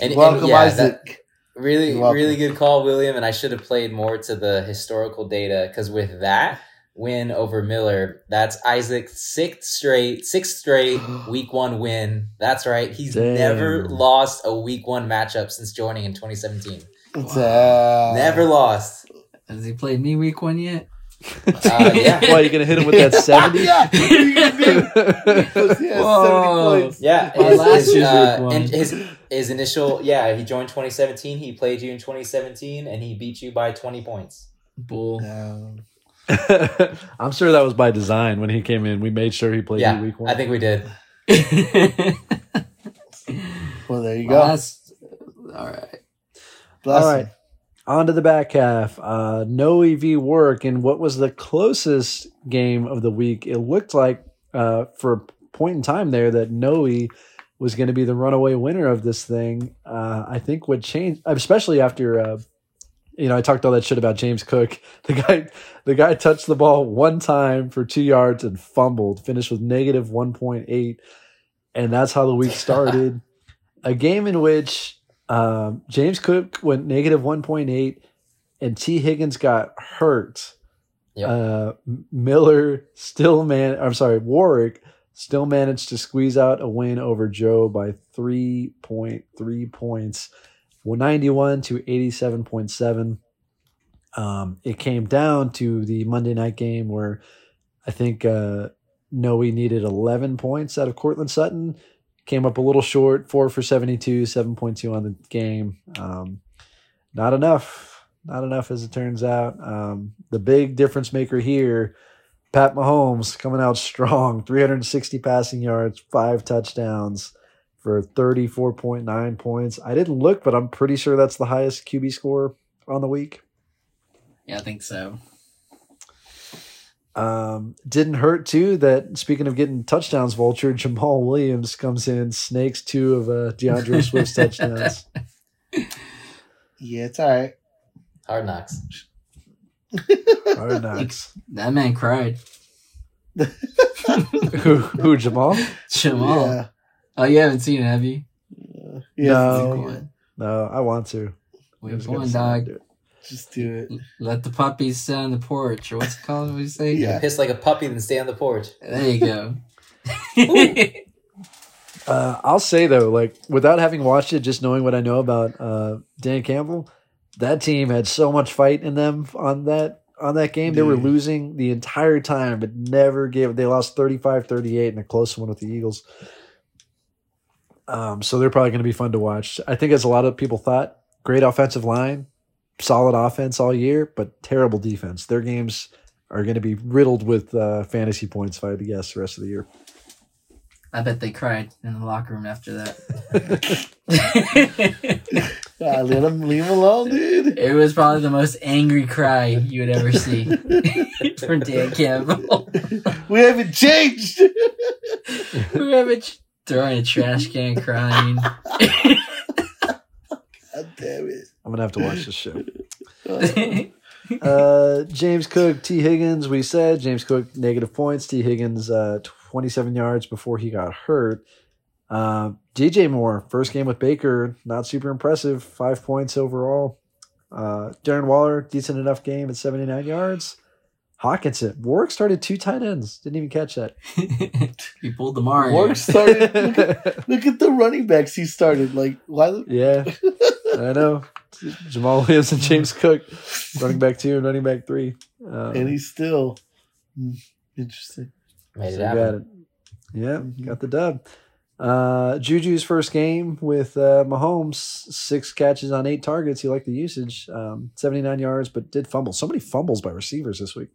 Speaker 4: And- and
Speaker 3: Welcome,
Speaker 4: yeah,
Speaker 3: Isaac.
Speaker 4: Really,
Speaker 3: welcome.
Speaker 4: really good call, William. And I should have played more to the historical data because with that, win over Miller. That's Isaac's sixth straight, sixth straight week one win. That's right. He's
Speaker 2: Damn.
Speaker 4: never lost a week one matchup since joining in 2017.
Speaker 3: Damn.
Speaker 4: Never lost.
Speaker 1: Has he played me week one yet?
Speaker 4: Uh, yeah.
Speaker 2: Why you gonna hit him with that seventy?
Speaker 3: yeah. What are you gonna do? Because he has
Speaker 1: Whoa.
Speaker 3: 70 points.
Speaker 4: Yeah,
Speaker 1: My
Speaker 4: his,
Speaker 1: last
Speaker 4: his,
Speaker 1: year's
Speaker 4: uh,
Speaker 1: week one.
Speaker 4: in- his his initial yeah he joined 2017. He played you in 2017, and he beat you by 20 points.
Speaker 1: Bull.
Speaker 3: Damn.
Speaker 2: I'm sure that was by design when he came in. We made sure he played
Speaker 4: yeah,
Speaker 2: week one.
Speaker 4: I think we did.
Speaker 3: Well, there you go.
Speaker 1: Last, all right.
Speaker 3: Bless
Speaker 2: All
Speaker 3: him.
Speaker 2: On to the back half. Uh, no EV work in what was the closest game of the week. It looked like uh, for a point in time there that Noe was going to be the runaway winner of this thing. Uh, I think what changed, especially after uh, you know I talked all that shit about James Cook. The guy, the guy touched the ball one time for two yards and fumbled. Finished with negative one point eight, and that's how the week started. a game in which um, James Cook went negative 1.8 and Tee Higgins got hurt.
Speaker 4: Yep.
Speaker 2: Uh, Miller still man, I'm sorry, Warwick still managed to squeeze out a win over Joe by 3.3 points, 191 to 87.7. Um, it came down to the Monday night game where I think uh, Noe needed 11 points out of Courtland Sutton came up a little short, four for 72, 7.2 on the game. Um, not enough. Not enough, as it turns out. Um, the big difference maker here, Pat Mahomes coming out strong 360 passing yards, five touchdowns for 34.9 points. I didn't look, but I'm pretty sure that's the highest QB score on the week.
Speaker 1: Yeah, I think so.
Speaker 2: Um, didn't hurt too that speaking of getting touchdowns, Vulture Jamaal Williams comes in, snakes two of uh, D'Andre Swift's touchdowns.
Speaker 3: Yeah, it's all right.
Speaker 4: Hard knocks.
Speaker 2: Hard knocks.
Speaker 1: That man cried.
Speaker 2: who, who Jamaal?
Speaker 1: Jamaal.
Speaker 3: Yeah.
Speaker 1: Oh, you haven't seen it, have you?
Speaker 3: Yeah.
Speaker 2: No. No, I want to. I
Speaker 1: Week
Speaker 2: just gotta
Speaker 1: one,
Speaker 2: sit down and
Speaker 1: dog.
Speaker 2: Do it.
Speaker 3: Just do it.
Speaker 1: Let the puppies sit on the porch, or what's it called? What do you say?
Speaker 3: Yeah.
Speaker 4: Piss like a puppy, then stay on the porch.
Speaker 1: There you go.
Speaker 2: Uh, I'll say though, like without having watched it, just knowing what I know about uh, Dan Campbell, that team had so much fight in them on that on that game. They were losing the entire time, but never gave. They lost 35-38 in a close one with the Eagles. Um, so they're probably going to be fun to watch. I think, as a lot of people thought, great offensive line, solid offense all year, but terrible defense. Their games are going to be riddled with uh, fantasy points. If I had to guess, the rest of the year.
Speaker 1: I bet they cried in the locker room after that.
Speaker 3: Ah, let him leave him alone, dude.
Speaker 1: it was probably the most angry cry you would ever see from Dan Campbell.
Speaker 3: we haven't changed.
Speaker 1: Whoever ch- throwing a trash can crying.
Speaker 3: God damn it.
Speaker 2: I'm gonna have to watch this show.
Speaker 3: Uh,
Speaker 2: James Cook, Tee Higgins. We said James Cook negative points. Tee Higgins uh, 27 yards before he got hurt. Uh, DJ Moore first game with Baker, not super impressive. Five points overall. Uh, Darren Waller decent enough game at 79 yards. Hockenson Warwick started two tight ends. Didn't even catch that.
Speaker 1: he pulled the Mario.
Speaker 3: Warwick started. Look at, look at the running backs he started. Like, why?
Speaker 2: yeah, I know. Jamaal Williams and James Cook, running back two and running back three. Um,
Speaker 3: And he's still Hmm, interesting.
Speaker 4: Made
Speaker 2: So
Speaker 4: it
Speaker 2: you
Speaker 4: happen.
Speaker 2: got it. Yeah,
Speaker 3: Mhm.
Speaker 2: got the dub. Uh, Juju's first game with uh, Mahomes, six catches on eight targets. He liked the usage, um, 79 yards, but did fumble. So many fumbles by receivers this week.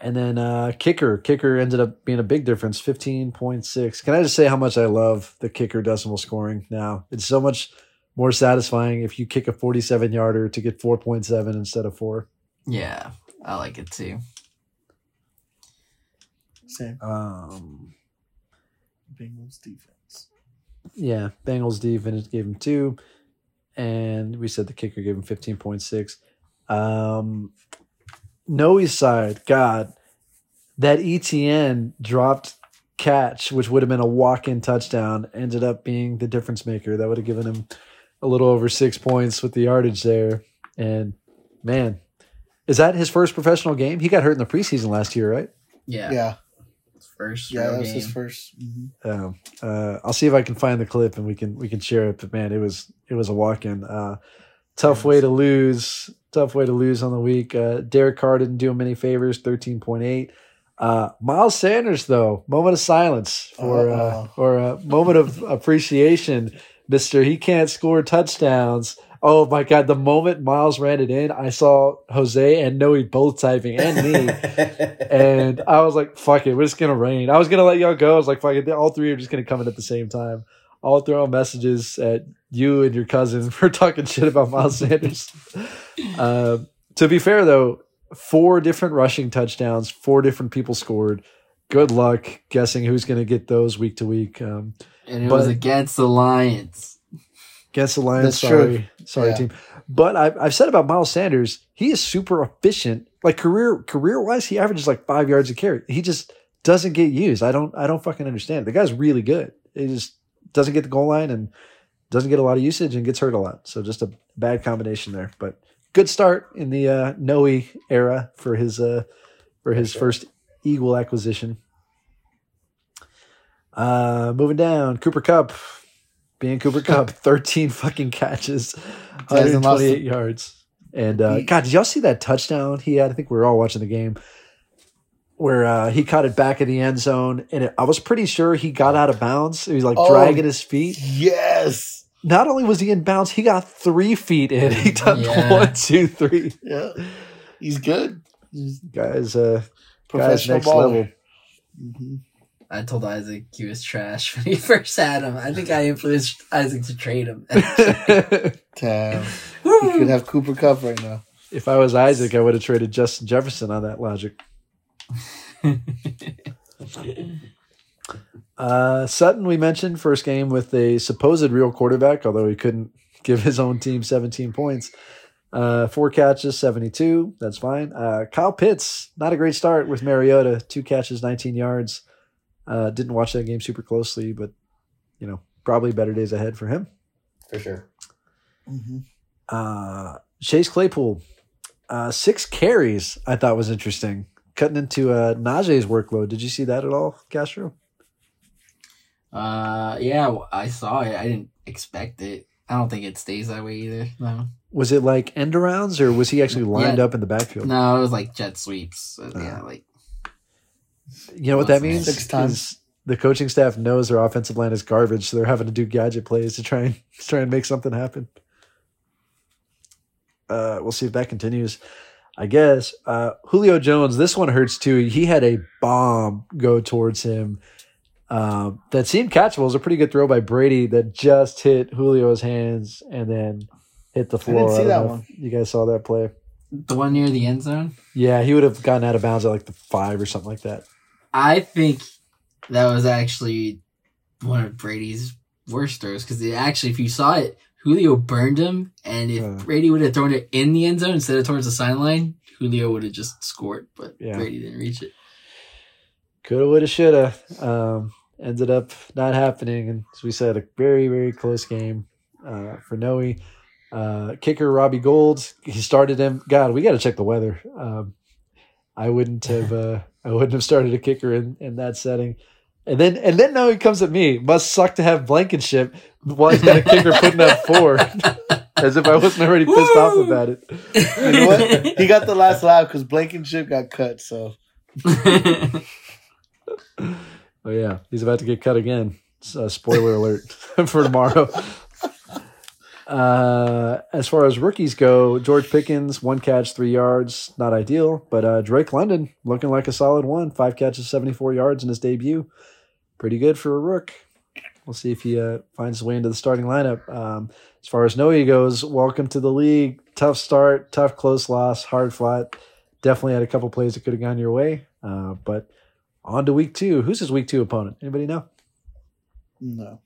Speaker 2: And then uh, kicker, kicker ended up being a big difference, 15.6. Can I just say how much I love the kicker decimal scoring now? It's so much more satisfying if you kick a 47 yarder to get 4.7 instead of four.
Speaker 1: Yeah, I like it too.
Speaker 3: Same.
Speaker 2: Um,
Speaker 3: Bengals defense.
Speaker 2: Yeah, Bengals defense gave him two, and we said the kicker gave him fifteen point six. Um, Noe's side, God, that ETN dropped catch, which would have been a walk-in touchdown, ended up being the difference maker. That would have given him a little over six points with the yardage there. And man, Is that his first professional game? He got hurt in the preseason last year, right?
Speaker 1: Yeah.
Speaker 3: Yeah,
Speaker 1: First
Speaker 3: yeah,
Speaker 1: real
Speaker 3: that was
Speaker 1: game.
Speaker 3: his 1st Mhm.
Speaker 2: Um, uh, I'll see if I can find the clip and we can we can share it. But man, it was it was a walk in. Uh, tough way to lose. Tough way to lose on the week. Uh, Derek Carr didn't do him any favors. Thirteen point eight. Uh, Miles Sanders though, moment of silence for uh, or a moment of appreciation, Mister. He can't score touchdowns. Oh my God! The moment Miles ran it in, I saw Jose and Noe both typing and me. And I was like, fuck it, we're just gonna rain. I was gonna let y'all go. I was like, fuck it, all three are just gonna come in at the same time. I'll throw messages at you and your cousin for talking shit about Miles Sanders. Uh, to be fair though, four different rushing touchdowns, four different people scored. Good luck guessing who's gonna get those week to week. Um,
Speaker 1: and it
Speaker 2: but-
Speaker 1: was against the Lions.
Speaker 2: against the Lions.
Speaker 3: That's true.
Speaker 2: sorry, sorry
Speaker 3: Yeah.
Speaker 2: team. But I've, I've said about Miles Sanders, he is super efficient. Like career career wise, he averages like five yards a carry. He just doesn't get used. I don't I don't fucking understand. The guy's really good. He just doesn't get the goal line and doesn't get a lot of usage and gets hurt a lot. So just a bad combination there. But good start in the uh, Noe era for his uh, for his
Speaker 4: sure.
Speaker 2: first Eagle acquisition. Uh, moving down, Cooper Kupp, being Cooper Kupp, thirteen fucking catches,
Speaker 3: Hasn't lost
Speaker 2: 128 yards. And uh, God, did y'all see that touchdown he had? I think we were all watching the game where uh, he caught it back in the end zone, and it, I was pretty sure he got out of bounds. He was like
Speaker 3: Oh.
Speaker 2: dragging his feet.
Speaker 3: Yes.
Speaker 2: Not only was he in bounds, he got three feet in. He done
Speaker 1: Yeah.
Speaker 2: one, two, three.
Speaker 3: Yeah. He's good. He's
Speaker 2: Guys, uh, guys,
Speaker 3: professional
Speaker 2: next
Speaker 3: baller.
Speaker 2: level.
Speaker 3: Mhm.
Speaker 1: I told Isaac he was trash when he first had him. I think I influenced Isaac to trade him.
Speaker 3: Damn. You could have Cooper Kupp right now.
Speaker 2: if I was Isaac, I would have traded Justin Jefferson on that logic. Uh, Sutton, we mentioned first game with a supposed real quarterback, although he couldn't give his own team 17 points. Uh, four catches, 72. That's fine. Uh, Kyle Pitts, not a great start with Mariota. Two catches, 19 yards. Uh, didn't watch that game super closely, but you know, probably better days ahead for him.
Speaker 4: For sure.
Speaker 3: hmm
Speaker 2: Uh, Chase Claypool, uh, six carries. I thought was interesting, cutting into uh, Najee's workload. Did you see that at all, Castro?
Speaker 1: Uh, yeah, I saw it. I didn't expect it. I don't think it stays that way either. No,
Speaker 2: Was it like end arounds, or was he actually lined
Speaker 1: Yeah.
Speaker 2: up in the backfield?
Speaker 1: no, it was like jet sweeps. So, yeah,
Speaker 2: Uh.
Speaker 1: like
Speaker 2: You know what that means?
Speaker 3: Six times.
Speaker 2: The coaching staff knows their offensive line is garbage, so they're having to do gadget plays to try and try and make something happen. Uh, we'll see if that continues. I guess uh, Julio Jones. This one hurts too. He had a bomb go towards him um, that seemed catchable. It was a pretty good throw by Brady that just hit Julio's hands and then hit the floor.
Speaker 3: see
Speaker 2: don't
Speaker 3: that one.
Speaker 2: You guys saw that play?
Speaker 1: the one near the end zone.
Speaker 2: Yeah, he would have gotten out of bounds at like the five or something like that.
Speaker 1: I think that was actually one of Brady's worst throws because actually, if you saw it, Julio burned him, and if
Speaker 2: Uh.
Speaker 1: Brady would have thrown it in the end zone instead of towards the sideline, Julio would have just scored. But
Speaker 2: Yeah.
Speaker 1: Brady didn't reach it.
Speaker 2: Coulda, woulda, shoulda. Um, ended up not happening, and as we said, a very, very close game uh, for Noe. Uh, kicker Robbie Gould, he started him. God, we got to check the weather. Um, I wouldn't have. Uh, I wouldn't have started a kicker in, in that setting. And then, and then now he comes at me. Must suck to have Blankenship while he's got a kicker putting up four, as if I wasn't already pissed off about it.
Speaker 3: You know what? He got the last laugh because Blankenship got cut. So
Speaker 2: Oh yeah, he's about to get cut again. So, spoiler alert for tomorrow. Uh, as far as rookies go, George Pickens, one catch, three yards, not ideal. But uh, Drake London looking like a solid one, five catches, seventy-four yards in his debut. Pretty good for a rook. We'll see if he uh, finds his way into the starting lineup. Um, as far as Noe goes, welcome to the league. Tough start, tough close loss, hard fought. Definitely had a couple plays that could have gone your way. Uh, but on to week two. Who's his week two opponent? Anybody know?
Speaker 3: no.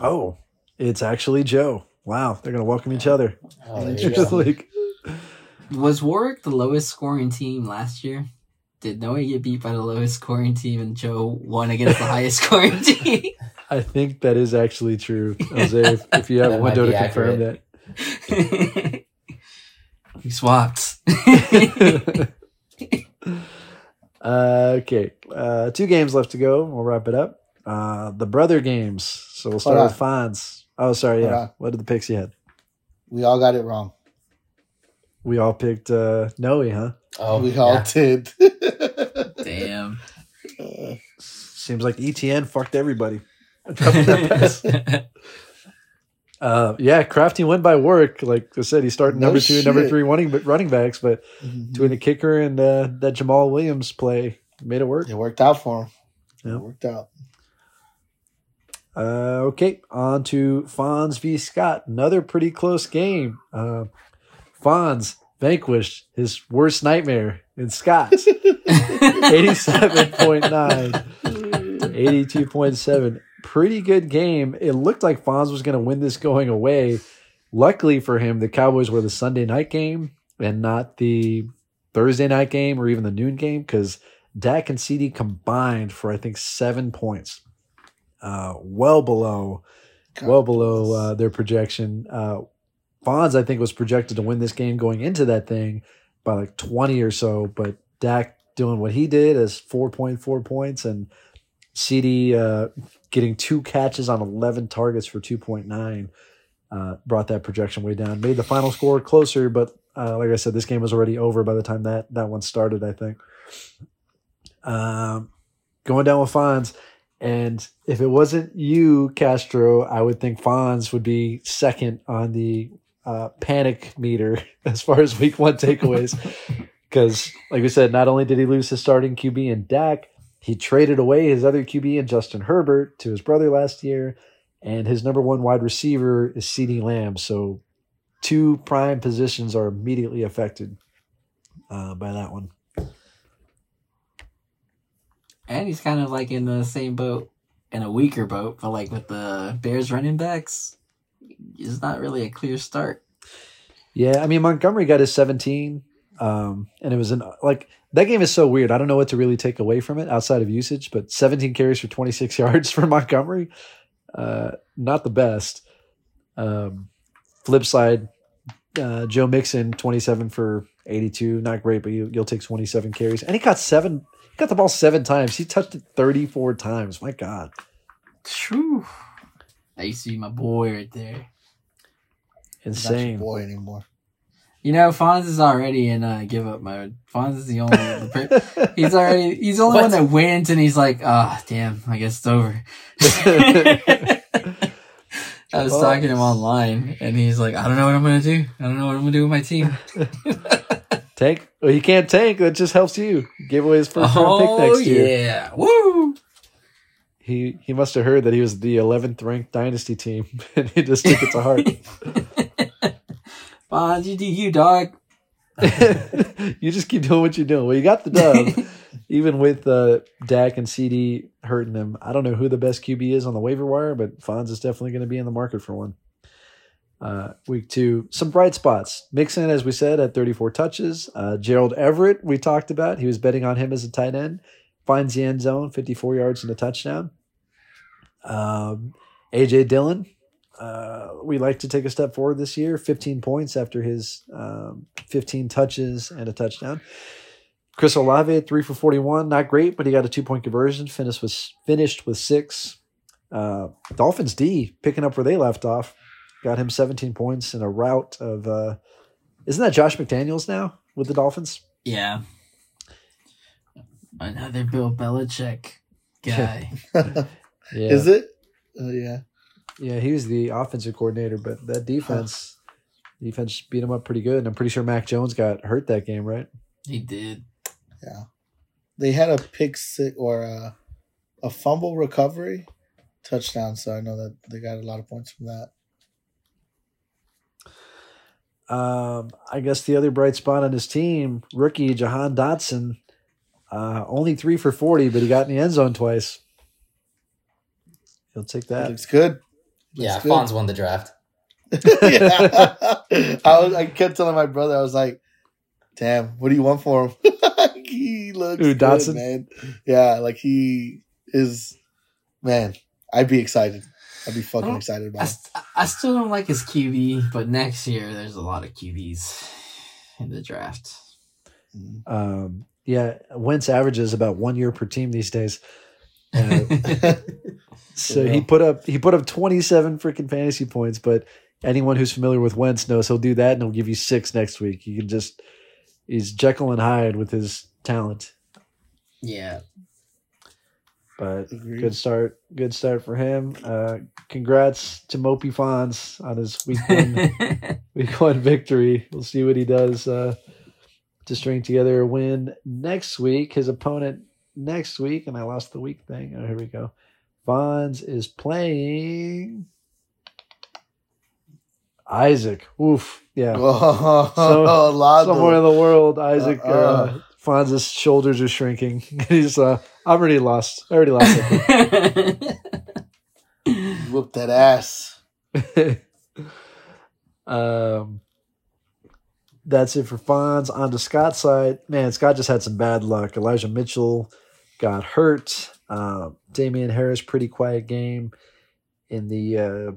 Speaker 2: Oh, it's actually Joe. Wow, they're going to welcome each other
Speaker 4: Oh, there you
Speaker 2: into
Speaker 4: go.
Speaker 2: league.
Speaker 1: Was Warwick the lowest scoring team last year? Did Noah get beat by the lowest scoring team and Joe won against the highest scoring team?
Speaker 2: I think that is actually true, Jose. If, if you have a
Speaker 4: That might
Speaker 2: window to
Speaker 4: be
Speaker 2: confirm that,
Speaker 1: we swapped.
Speaker 2: uh, okay, uh, two games left to go. We'll wrap it up. Uh, the brother games. So we'll start
Speaker 3: Hold
Speaker 2: with Fonz. Oh, sorry.
Speaker 3: Hold
Speaker 2: Yeah.
Speaker 3: on.
Speaker 2: What are the picks you had?
Speaker 3: We all got it wrong.
Speaker 2: We all picked uh, Noe, huh?
Speaker 4: Oh,
Speaker 3: we all
Speaker 4: yeah.
Speaker 3: did.
Speaker 1: Damn.
Speaker 3: Uh,
Speaker 2: Seems like ETN fucked everybody. Uh, yeah, Crafty went by work. Like I said, he started
Speaker 3: No
Speaker 2: number two and number three running running backs, but
Speaker 3: mhm.
Speaker 2: between the kicker and uh, that Jamaal Williams play, made it work.
Speaker 3: it worked out for him.
Speaker 2: Yeah.
Speaker 3: It worked out.
Speaker 2: Uh, okay, on to Fonz v. Scott. Another pretty close game. Uh, Fonz vanquished his worst nightmare in Scott. 87.9 to 82.7. Pretty good game. It looked like Fonz was going to win this going away. Luckily for him, the Cowboys were the Sunday night game and not the Thursday night game or even the noon game because Dak and CeeDee combined for, I think, seven points. Uh, well below
Speaker 3: God
Speaker 2: well below uh, their projection. Uh, Fonz, I think, was projected to win this game going into that thing by like 20 or so, but Dak doing what he did as 4.4 points and CeeDee uh, getting two catches on 11 targets for 2.9 uh, brought that projection way down. Made the final score closer, but uh, like I said, this game was already over by the time that, that one started, I think. Um, going down with Fonz. And if it wasn't you, Castro, I would think Fonz would be second on the uh, panic meter as far as week one takeaways. Because, like we said, not only did he lose his starting QB in Dak, he traded away his other QB and Justin Herbert to his brother last year. And his number one wide receiver is CeeDee Lamb. So, two prime positions are immediately affected uh, by that one.
Speaker 1: and he's kind of like in the same boat, in a weaker boat, but like with the Bears running backs, it's not really a clear start.
Speaker 2: Yeah, I mean Montgomery got his 17, um, and it was an like that game is so weird. I don't know what to really take away from it outside of usage, but 17 carries for 26 yards for Montgomery, uh, not the best. Um, flip side, uh, Joe Mixon 27 for 82, not great, but you, you'll take 27 carries, and he got seven, he got the ball seven times. He touched it 34 times. My God,
Speaker 1: True. Used to be my boy right there.
Speaker 3: He's not your
Speaker 2: insane.
Speaker 3: boy anymore.
Speaker 1: You know, Fonz is already in uh, give up mode. Fonz is the only the he's already he's the only
Speaker 4: What?
Speaker 1: one that wins, and he's like, ah, damn, I guess it's over. I was
Speaker 2: Well-
Speaker 1: talking to him online, and he's like, I don't know what I'm gonna do. I don't know what I'm gonna do with my team.
Speaker 2: Tank? Well, he can't tank. That just helps you. Gave away his first round pick
Speaker 1: oh
Speaker 2: next year.
Speaker 1: yeah, woo!
Speaker 2: he he must have heard that he was the 11th ranked dynasty team and he just took it to heart
Speaker 1: Fonz, you do you, dog.
Speaker 2: you just keep doing what you're doing. Well you got the dub. Even with uh Dak and CeeDee hurting them I don't know who the best QB is on the waiver wire but Fonz is definitely going to be in the market for one. Uh week two some bright spots. Mixon as we said at 34 touches. Uh Gerald Everett we talked about. He was betting on him as a tight end. Finds the end zone 54 yards and a touchdown. Um AJ Dillon uh, we like to take a step forward this year. 15 points after his um, 15 touches and a touchdown. Chris Olave, three for 41, not great, but he got a two point conversion. Finished with finished with six. Uh, Dolphins D picking up where they left off, got him 17 points in a route of. Uh, isn't that Josh McDaniels now with the Dolphins?
Speaker 1: Yeah. Another Bill Belichick guy.
Speaker 2: Yeah,
Speaker 3: Is it? Uh, yeah.
Speaker 2: Yeah, he was the offensive coordinator, but that defense, defense beat him up pretty good. And I'm pretty sure Mac Jones got hurt that game, right?
Speaker 1: he did.
Speaker 3: Yeah. They had a pick six or a, a fumble recovery touchdown, so I know that they got a lot of points from that.
Speaker 2: Um, I guess the other bright spot on his team, rookie Jahan Dotson, uh, only three for 40, but he got in the end zone twice. He'll take
Speaker 3: That
Speaker 2: that.
Speaker 3: looks good.
Speaker 4: Yeah,
Speaker 3: Looks good.
Speaker 4: Fonz won the draft.
Speaker 3: yeah. I was I kept telling my brother, I was like, damn, what do you want for him? he looks
Speaker 2: Who,
Speaker 3: good,
Speaker 2: Dotson?
Speaker 3: man. Yeah, like he is man, I'd be excited. I'd be fucking excited
Speaker 1: I,
Speaker 3: about him.
Speaker 1: st- I still don't like his QB, but next year there's a lot of QBs. in the draft.
Speaker 3: Mm.
Speaker 2: Um, yeah, Wentz averages about one year per team these days. Uh, so he put up he put up 27 freaking fantasy points, but anyone who's familiar with Wentz knows he'll do that and he'll give you six next week. You can just he's Jekyll and Hyde with his talent.
Speaker 1: yeah.
Speaker 2: But
Speaker 3: Agreed.
Speaker 2: good start, good start for him. Uh, congrats to Mopey Fonz on his week one week one victory. We'll see what he does uh, to string together a win next week. His opponent next week, and I lost the week thing. Oh, here we go. Fonz is playing Isaac. Oof, yeah.
Speaker 3: Oh,
Speaker 2: So-. Somewhere in the world, Isaac uh,
Speaker 3: Uh-uh.
Speaker 2: Fonz's shoulders are shrinking. He's uh, I'm already lost. I already lost. it.
Speaker 3: Whoop that ass.
Speaker 2: um, that's it for Fonz. On to Scott's side. Man, Scott just had some bad luck. Elijah Mitchell got hurt. Uh, Damien Harris, pretty quiet game in the uh,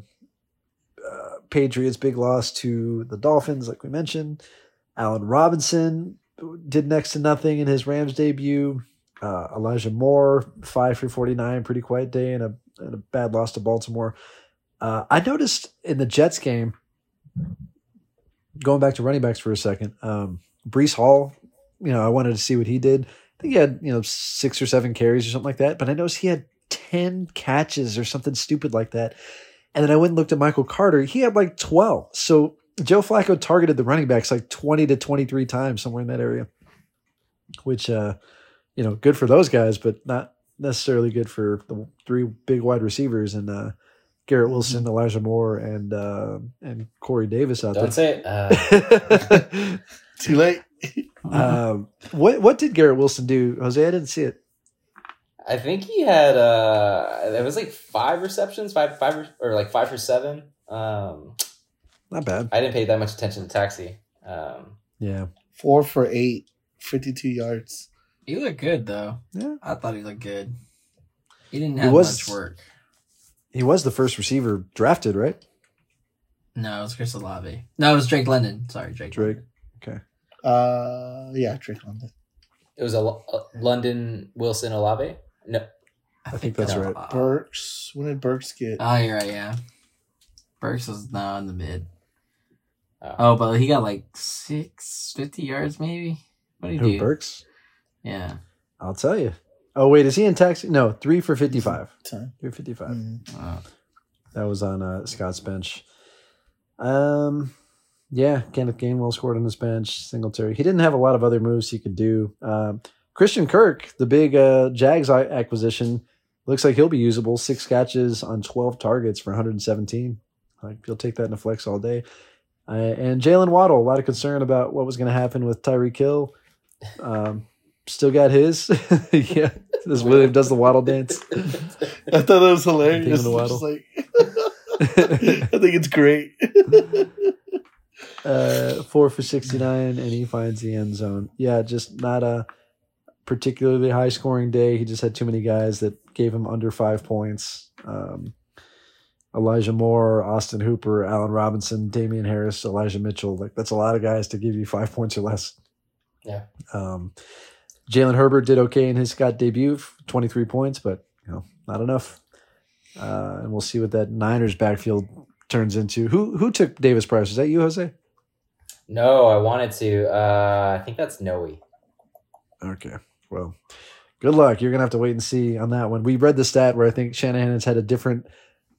Speaker 2: uh, Patriots' big loss to the Dolphins, like we mentioned. Allen Robinson did next to nothing in his Rams debut. Uh, Elijah Moore, five for 49, pretty quiet day, and a, and a bad loss to Baltimore. Uh, I noticed in the Jets game, going back to running backs for a second, um, Breece Hall, you know, I wanted to see what he did. I think he had, you know, six or seven carries or something like that, but I noticed he had 10 catches or something stupid like that. And then I went and looked at Michael Carter. He had like 12. So Joe Flacco targeted the running backs like 20 to 23 times, somewhere in that area, which, uh, you know, good for those guys, but not necessarily good for the three big wide receivers and uh, Garrett Wilson, Elijah Moore, and uh, and Corey Davis out
Speaker 4: Don't say it. Uh.
Speaker 3: Too late.
Speaker 2: um, what what did Garrett Wilson do, Jose? I didn't see it.
Speaker 4: I think he had uh it was like five receptions, five five or, or like five for seven. Um
Speaker 2: Not bad.
Speaker 4: I didn't pay that much attention to taxi. Um
Speaker 2: Yeah,
Speaker 3: Four for eight, 52 yards.
Speaker 1: he looked good though.
Speaker 2: yeah.
Speaker 1: I thought he looked good. He didn't
Speaker 2: He
Speaker 1: have
Speaker 2: was-
Speaker 1: much work.
Speaker 2: He was the first receiver drafted, right?
Speaker 1: No, it was Chris Olave. No, it was Drake London. Sorry, Drake.
Speaker 2: Drake.
Speaker 1: London.
Speaker 3: Uh, yeah, Drake London.
Speaker 4: it was a, a London Wilson Olave. No.
Speaker 1: I,
Speaker 2: think that's right.
Speaker 1: uh,
Speaker 3: Burks. When did Burks get?
Speaker 1: Oh, you're right. Yeah, Burks was now in the mid.
Speaker 4: Oh.
Speaker 1: Oh, but he got like six fifty yards, maybe. What did he
Speaker 2: Who
Speaker 1: do?
Speaker 2: Burks?
Speaker 1: Yeah.
Speaker 2: I'll tell you. Oh wait, is he in taxi? No, three for fifty-five. Three fifty-five.
Speaker 3: Mm.
Speaker 1: Uh,
Speaker 2: That was on uh, Scott's bench. Um, yeah, Kenneth Gainwell scored on his bench. Singletary. He didn't have a lot of other moves he could do. Um, Christian Kirk, the big uh, Jags acquisition, looks like he'll be usable. Six catches on twelve targets for 117. Like he'll take that in a flex all day. Uh, and Jaylen Waddle, a lot of concern about what was going to happen with Tyreek Hill. Um, still got his. yeah, this William does the Waddle dance.
Speaker 3: I thought that was hilarious.
Speaker 2: The
Speaker 3: just
Speaker 2: waddle.
Speaker 3: like, I think it's great.
Speaker 2: uh, four for 69, and he finds the end zone. Yeah, just not a particularly high scoring day. He just had too many guys that gave him under five points. Um, Elijah Moore, Austin Hooper, Allen Robinson, Damien Harris, Elijah Mitchell. Like that's a lot of guys to give you five points or less.
Speaker 4: Yeah.
Speaker 2: Um, Jalen Herbert did okay in his Scott debut, 23 points, but you know, not enough. Uh, and we'll see what that Niners backfield turns into. Who who took Davis Price? Is that you, Jose?
Speaker 4: No, I wanted to. Uh I think that's Noe.
Speaker 2: Okay. Well, good luck. You're gonna have to wait and see on that one. We read the stat where I think Shanahan has had a different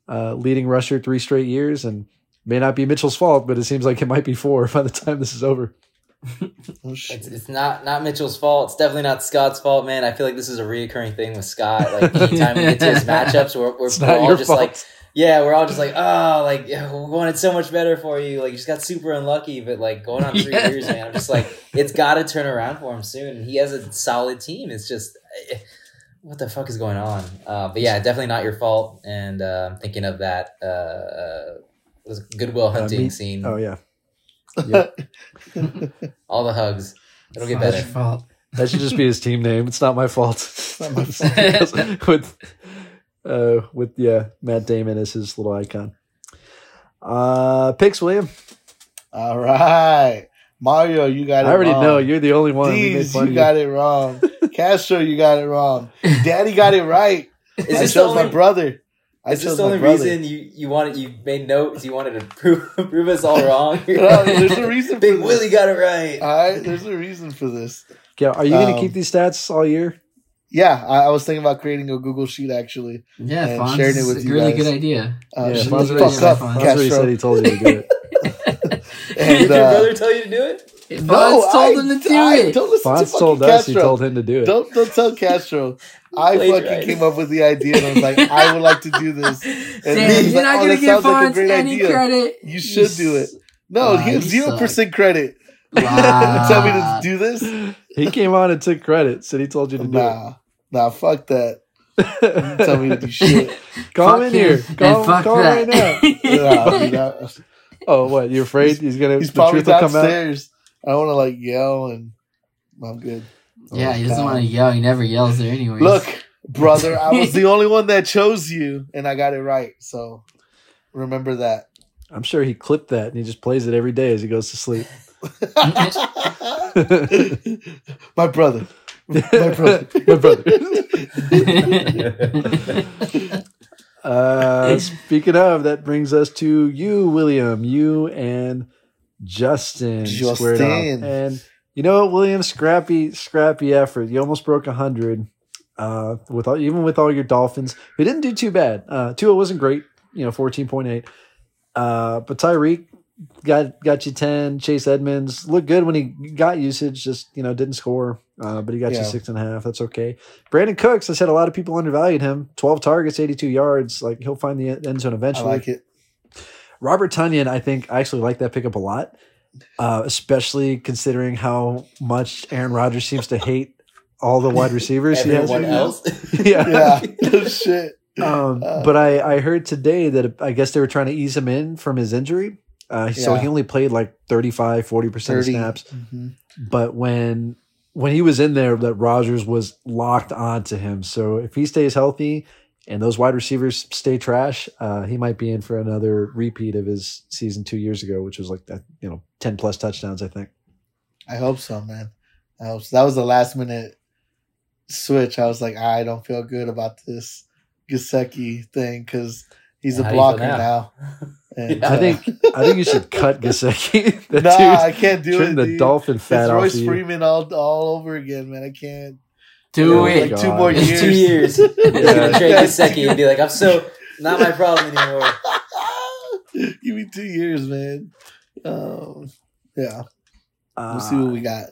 Speaker 2: uh, leading rusher three straight years, and may not be Mitchell's fault, but it seems like it might be four by the time this is over.
Speaker 3: Oh.
Speaker 4: It's, it's not not Mitchell's fault. It's definitely not Scott's fault, man. I feel like this is a reoccurring thing with Scott. Like anytime we get to his matchups, we're, we're, we're all just
Speaker 2: fault.
Speaker 4: like, yeah, we're all just like, oh, like we wanted so much better for you. Like you just got super unlucky, but like going on three
Speaker 1: Yeah.
Speaker 4: years, man. I'm just like, it's got to turn around for him soon. He has a solid team. It's just. eh, What the fuck is going on? Uh, but yeah, definitely not your fault. And uh, I'm thinking of that uh, uh, was Goodwill
Speaker 2: Uh,
Speaker 4: Hunting
Speaker 2: me-
Speaker 4: scene.
Speaker 2: Oh yeah,
Speaker 4: All the hugs. It'll get
Speaker 1: It's not
Speaker 4: better.
Speaker 1: your fault.
Speaker 2: that should just be his team name. It's not my fault.
Speaker 3: not my fault.
Speaker 2: with uh, with yeah, Matt Damon as his little icon. Uh, picks, William.
Speaker 3: All right. Mario, you got it.
Speaker 2: I already
Speaker 3: wrong.
Speaker 2: know you're the only one.
Speaker 3: Deez, you got it wrong. Castro, you got it wrong. Daddy got it right.
Speaker 4: Is
Speaker 3: I
Speaker 4: this the
Speaker 3: chose my
Speaker 4: only,
Speaker 3: brother. I
Speaker 4: is this the only
Speaker 3: brother.
Speaker 4: reason you, you wanted you made notes? You wanted to prove prove us all wrong.
Speaker 3: No, there's a reason for
Speaker 4: Big
Speaker 3: this.
Speaker 4: Willie got it right.
Speaker 3: All right, there's a reason for this.
Speaker 2: Yeah, are you going to
Speaker 3: Um,
Speaker 2: keep these stats all year?
Speaker 3: Yeah, I, I was thinking about creating a Google sheet actually.
Speaker 1: Yeah,
Speaker 3: And
Speaker 1: Fonz
Speaker 3: sharing it with
Speaker 1: a
Speaker 3: you
Speaker 1: really
Speaker 3: guys.
Speaker 1: good idea.
Speaker 3: Uh,
Speaker 2: yeah,
Speaker 3: shut
Speaker 2: Fonz
Speaker 3: the
Speaker 2: already,
Speaker 3: fuck
Speaker 2: said,
Speaker 3: up,
Speaker 1: Fonz
Speaker 2: Fonz already
Speaker 3: Castro.
Speaker 2: said he told you to do it.
Speaker 3: And,
Speaker 4: Did your
Speaker 3: uh,
Speaker 4: brother tell you to do it?
Speaker 1: Fonz told
Speaker 3: I-
Speaker 1: him to do
Speaker 3: I-
Speaker 1: it.
Speaker 3: Don't listen to
Speaker 2: Fonz
Speaker 3: fucking
Speaker 2: told us he told him to do it.
Speaker 3: Don't don't tell Castro. I fucking came up with the idea and I was like, I would like to do this. And
Speaker 1: Damn, you're
Speaker 3: like,
Speaker 1: not
Speaker 3: "Oh,
Speaker 1: gonna
Speaker 3: that
Speaker 1: give
Speaker 3: sounds like a
Speaker 1: Fonz
Speaker 3: great
Speaker 1: any
Speaker 3: idea.
Speaker 1: credit.
Speaker 3: You should do it. No,
Speaker 1: Wow,
Speaker 3: he has zero percent credit.
Speaker 1: Wow.
Speaker 3: Tell me to do this.
Speaker 2: He came on and took credit. Said he told you to do
Speaker 3: Nah, nah, fuck that. Tell me to do shit.
Speaker 2: Call him in here.
Speaker 1: and
Speaker 2: Call, him- call him right now.
Speaker 1: that.
Speaker 3: Nah,
Speaker 2: Oh, what? You're afraid he's gonna?
Speaker 3: he's
Speaker 2: the
Speaker 3: probably
Speaker 2: truth will come out.
Speaker 3: downstairs. I don't want to like yell and I'm good.
Speaker 1: Yeah, he doesn't want to yell. He never yells there anyways.
Speaker 3: Look, brother, I was the only one that chose you, and I got it right. So remember that.
Speaker 2: I'm sure he clipped that and he just plays it every day as he goes to sleep.
Speaker 3: My brother. My brother.
Speaker 2: My brother. Uh, speaking of, that brings us to you, William. You and Justin squared off.
Speaker 3: Justin.
Speaker 2: And you know what, William? Scrappy, scrappy effort. You almost broke hundred. Uh, with all, even with all your Dolphins, we didn't do too bad. Uh, Tua wasn't great. You know, fourteen point eight. Uh, but Tyreek got got you ten. Chase Edmonds looked good when he got usage. Just you know, didn't score. Uh, but he got you six and a half. That's okay. Brandin Cooks, I said a lot of people undervalued him. 12 targets, 82 yards. Like he'll find the end zone
Speaker 3: I
Speaker 2: eventually.
Speaker 3: like it.
Speaker 2: Robert Tonyan, I think I actually like that pickup a lot, uh, especially considering how much Aaron Rodgers seems to hate all the wide receivers he has.
Speaker 4: Everyone
Speaker 2: right
Speaker 4: else.
Speaker 2: yeah.
Speaker 3: Yeah. Shit.
Speaker 2: Um,
Speaker 3: Uh,
Speaker 2: but I, I heard today that I guess they were trying to ease him in from his injury. Uh, So
Speaker 3: Yeah.
Speaker 2: he only played like 35, 40% of
Speaker 3: 30.
Speaker 2: snaps.
Speaker 3: Mhm.
Speaker 2: But when when he was in there, that Rodgers was locked onto him. So if he stays healthy and those wide receivers stay trash, uh, he might be in for another repeat of his season two years ago, which was like that, you know, ten plus touchdowns. I think.
Speaker 3: I hope so, man. I hope so. That was the last minute switch. I was like, I don't feel good about this Gesicki thing because he's
Speaker 4: How
Speaker 3: a
Speaker 4: do you feel
Speaker 3: blocker
Speaker 4: now?
Speaker 3: now. And,
Speaker 4: Yeah.
Speaker 2: I
Speaker 3: uh,
Speaker 2: think I think you should cut Gesicki. That
Speaker 3: nah, I can't do
Speaker 2: trim
Speaker 3: it.
Speaker 2: the
Speaker 3: dude.
Speaker 2: dolphin
Speaker 3: It's
Speaker 2: fat off
Speaker 3: Royce
Speaker 2: of.
Speaker 3: Freeman all all over again, man. I can't.
Speaker 1: Do
Speaker 2: Oh
Speaker 1: it.
Speaker 3: Two more years.
Speaker 4: Two years. He's
Speaker 2: Yeah.
Speaker 4: gonna trade Gesicki and be like, I'm so not my problem anymore.
Speaker 3: Give me two years, man. Um, yeah, we'll see
Speaker 2: Uh,
Speaker 3: what we got.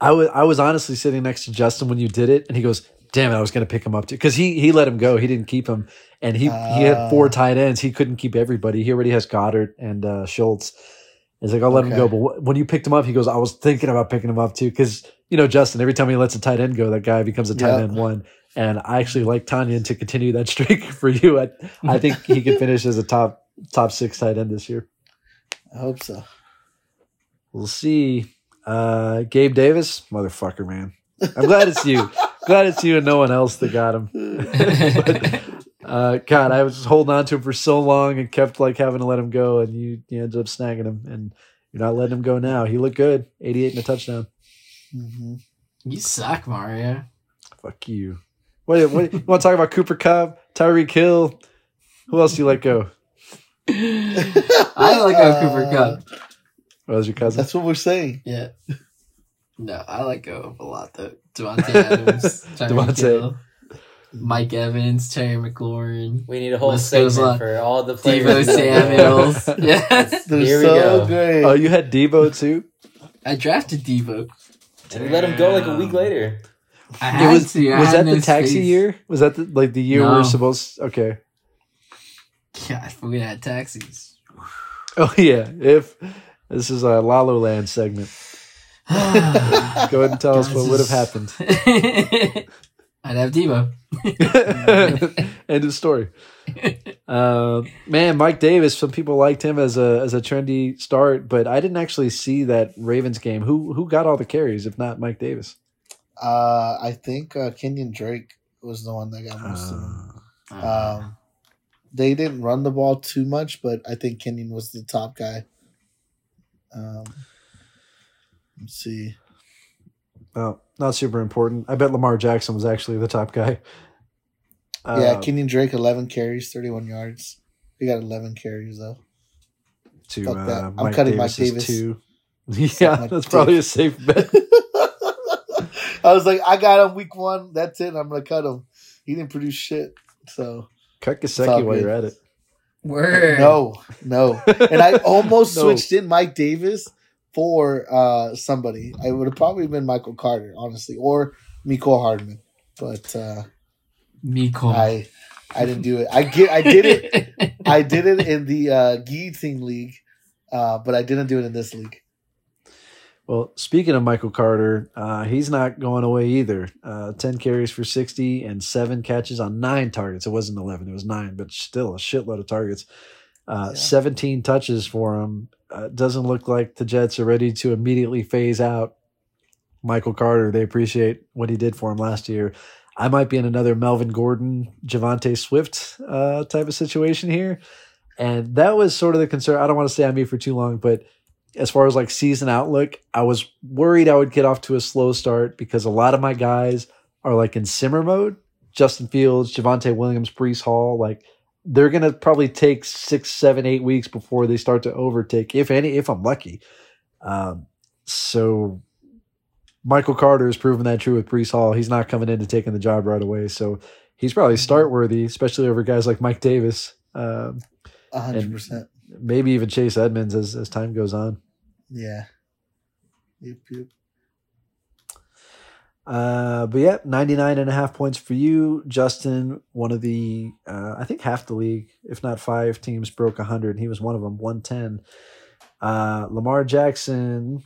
Speaker 2: I was I was honestly sitting next to Justin when you did it, and he goes, "Damn it, I was going to pick him up too," because he he let him go. He didn't keep him, and he he had four
Speaker 3: Ah.
Speaker 2: tight ends. He couldn't keep everybody. He already has Goedert and uh, Schultz. He's like, "I'll let him go," but when you picked him up, he goes, "I was thinking about picking him up too," because you know Justin. Every time he lets a tight end go, that guy becomes a tight
Speaker 3: Yeah.
Speaker 2: end one. And I actually like Tonyan to continue that streak for you. I, I think he can finish as a top top six tight end this year.
Speaker 3: I hope so.
Speaker 2: We'll see. Uh, Gabe Davis, motherfucker, man. I'm glad it's you. glad it's you and no one else that got him. But, uh, God, I was holding on to him for so long and kept like having to let him go, and you, you ended up snagging him, and you're not letting him go now. He looked good, 88 and a touchdown.
Speaker 3: hmm
Speaker 1: you suck, Mario.
Speaker 2: Fuck you. What, what you want to talk about? Cooper Kupp, Tyreek Hill. Who else do you let go?
Speaker 1: I like go Cooper Kupp.
Speaker 2: What was your cousin?
Speaker 3: That's what we're saying.
Speaker 1: Yeah. No, I like go of a lot though. Davante Adams, Tyreek
Speaker 2: Davante.
Speaker 1: Hill, Mike Evans, Terry McLaurin,
Speaker 4: We need a whole
Speaker 1: List
Speaker 4: segment
Speaker 1: on.
Speaker 4: for all the
Speaker 1: Deebo
Speaker 4: players.
Speaker 1: Samuels. yes.
Speaker 3: They're
Speaker 4: Here we go.
Speaker 3: great.
Speaker 2: Oh, you had Deebo too.
Speaker 1: I drafted Deebo.
Speaker 4: And we let him go like a week later.
Speaker 1: I
Speaker 2: It
Speaker 1: had
Speaker 2: was
Speaker 1: to. I
Speaker 2: was
Speaker 1: had
Speaker 2: that the taxi
Speaker 1: space.
Speaker 2: year? Was that the, like the year we
Speaker 1: No.
Speaker 2: were supposed? Okay.
Speaker 1: God, we had taxis.
Speaker 2: Oh yeah. If this is a La La Land segment, go ahead and tell us what would have happened.
Speaker 1: I'd have Deebo.
Speaker 2: End of story. Uh, man, Mike Davis. Some people liked him as a as a trendy start, but I didn't actually see that Ravens game. Who who got all the carries if not Mike Davis?
Speaker 3: Uh, I think uh, Kenyan Drake was the one that got most of them.
Speaker 2: Uh,
Speaker 3: Um, they didn't run the ball too much, but I think Kenyan was the top guy. Um, Let's see.
Speaker 2: Oh, not super important. I bet Lamar Jackson was actually the top guy.
Speaker 3: yeah,
Speaker 2: Uh,
Speaker 3: Kenyan Drake, 11 carries, 31 yards. He got 11 carries, though.
Speaker 2: to
Speaker 3: fuck that.
Speaker 2: uh,
Speaker 3: I'm
Speaker 2: Mike
Speaker 3: cutting Mike
Speaker 2: Davis's
Speaker 3: Davis.
Speaker 2: two. Yeah, that's
Speaker 3: dick.
Speaker 2: probably a safe bet.
Speaker 3: I was like, I got him week one. That's it. I'm going to cut him. He didn't produce shit. So,
Speaker 2: Cut
Speaker 3: all
Speaker 2: Gesicki while
Speaker 3: good.
Speaker 2: you're at it.
Speaker 1: Word.
Speaker 3: no, no. And I almost
Speaker 2: No.
Speaker 3: switched in Mike Davis for uh, somebody. I would have probably been Michael Carter, honestly, or Mecole Hardman. But uh,
Speaker 1: Mecole.
Speaker 3: I I didn't do it. I get I did it. I did it in the uh, Guillotine League, uh, but I didn't do it in this league.
Speaker 2: Well, speaking of Michael Carter, uh, he's not going away either. Uh, 10 carries for 60 and seven catches on nine targets. It wasn't 11, it was nine, but still a shitload of targets. Uh,
Speaker 3: Yeah.
Speaker 2: 17 touches for him. Uh, doesn't look like the Jets are ready to immediately phase out Michael Carter. They appreciate what he did for him last year. I might be in another Melvin Gordon, Javonte Swift uh, type of situation here. And that was sort of the concern. I don't want to stay on me for too long, but as far as like season outlook, I was worried I would get off to a slow start because a lot of my guys are like in simmer mode. Justin Fields, Javonte Williams, Breece Hall, like they're gonna probably take six, seven, eight weeks before they start to overtake, if any, if I'm lucky. Um, so Michael Carter has proven that true with Breece Hall. He's not coming into taking the job right away. So he's probably start worthy, especially over guys like Mike Davis. Um,
Speaker 3: A hundred percent.
Speaker 2: maybe even Chase Edmonds as, as time goes on.
Speaker 3: Yeah. Yep, yep.
Speaker 2: Uh, but yeah, 99 and a half points for you, Justin. One of the, uh, I think half the league, if not five teams, broke 100. He was one of them, 110. Uh, Lamar Jackson,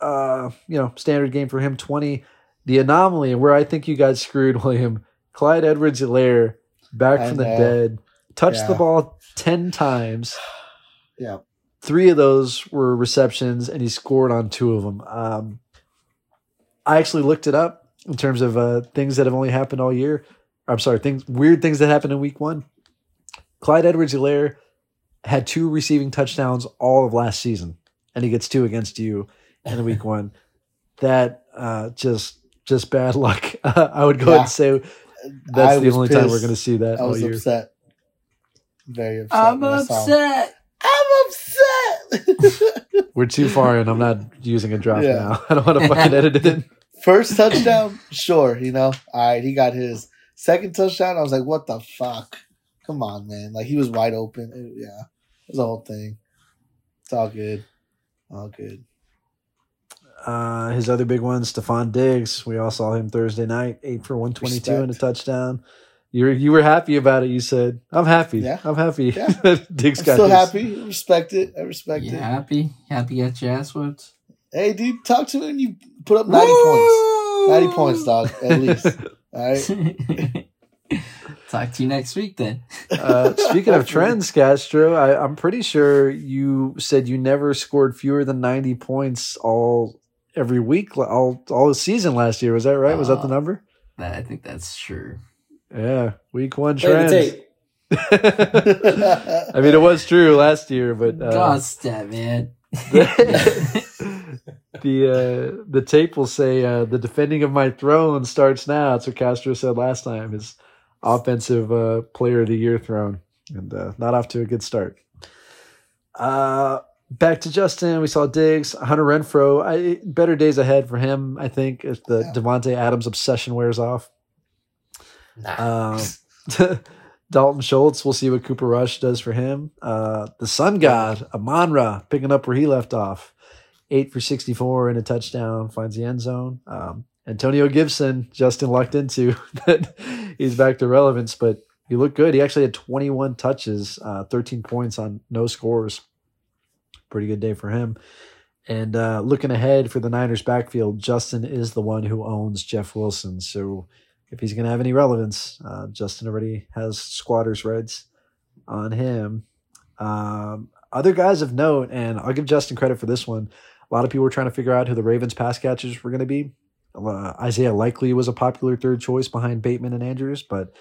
Speaker 2: uh, you know, standard game for him, 20. The anomaly, where I think you got screwed, William, Clyde Edwards-Helaire, back
Speaker 3: I
Speaker 2: from the dead, touched the ball 10 times.
Speaker 3: Yeah.
Speaker 2: Three of those were receptions, and he scored on two of them. Um, I actually looked it up in terms of uh, things that have only happened all year. I'm sorry, things weird things that happened in week one. Clyde Edwards-Helaire had two receiving touchdowns all of last season, and he gets two against you in week one. That uh, just just bad luck. I would go
Speaker 3: Yeah.
Speaker 2: and say that's
Speaker 3: I
Speaker 2: the
Speaker 3: was
Speaker 2: only time we're going to see that
Speaker 3: I
Speaker 2: all
Speaker 3: was
Speaker 2: year.
Speaker 3: upset. Very upset.
Speaker 1: I'm
Speaker 3: when I saw him.
Speaker 1: upset.
Speaker 3: I'm upset.
Speaker 2: We're too far in. I'm not using a draft
Speaker 3: Yeah.
Speaker 2: now. I don't want to fucking edit it in.
Speaker 3: First touchdown, sure, you know. All right, he got his second touchdown. I was like, what the fuck? Come on, man. Like he was wide open. It- yeah. It was the whole thing. It's all good. All good.
Speaker 2: Uh, his other big one, Stefon Diggs. We all saw him Thursday night, eight for one twenty two and a touchdown. You were you were happy about it. You said, "I'm happy.
Speaker 3: Yeah.
Speaker 2: I'm happy."
Speaker 3: Yeah.
Speaker 2: Diggs
Speaker 3: I'm
Speaker 2: got
Speaker 3: still
Speaker 2: his.
Speaker 3: happy. Respect it. I respect
Speaker 1: You
Speaker 3: it.
Speaker 1: happy? Happy at got your ass whipped?
Speaker 3: Hey, dude, talk to me when you put up 90 points. 90 points, dog, at least. All right.
Speaker 1: Talk to you next week then.
Speaker 2: Uh, speaking of trends, Castro, I, I'm pretty sure you said you never scored fewer than 90 points all every week, all all the season last year. Was that right? Was that the
Speaker 1: Uh,
Speaker 2: number?
Speaker 1: That I think that's true.
Speaker 2: Yeah, week one
Speaker 4: the
Speaker 2: trends. I mean, it was true last year, but uh,
Speaker 1: God step, man.
Speaker 2: the uh, the tape will say uh, the defending of my throne starts now. That's what Castro said last time. His offensive uh, player of the year throne, and uh, not off to a good start. Uh, back to Justin. We saw Diggs, Hunter Renfrow. I, better days ahead for him, I think, if the
Speaker 3: Yeah.
Speaker 2: Davante Adams obsession wears off.
Speaker 4: Nah.
Speaker 2: Um, Dalton Schultz, we'll see what Cooper Rush does for him. Uh, the Sun God, Amon-Ra, picking up where he left off. Eight for 64 and a touchdown, finds the end zone. Um, Antonio Gibson, Justin lucked into that he's back to relevance, but he looked good. He actually had 21 touches, uh, 13 points on no scores. Pretty good day for him. And uh, looking ahead for the Niners backfield, Justin is the one who owns Jeff Wilson. So if he's going to have any relevance, uh, Justin already has squatters' rights on him. Um, other guys of note, and I'll give Justin credit for this one. A lot of people were trying to figure out who the Ravens pass catchers were going to be. Uh, Isaiah Likely was a popular third choice behind Bateman and Andrews, but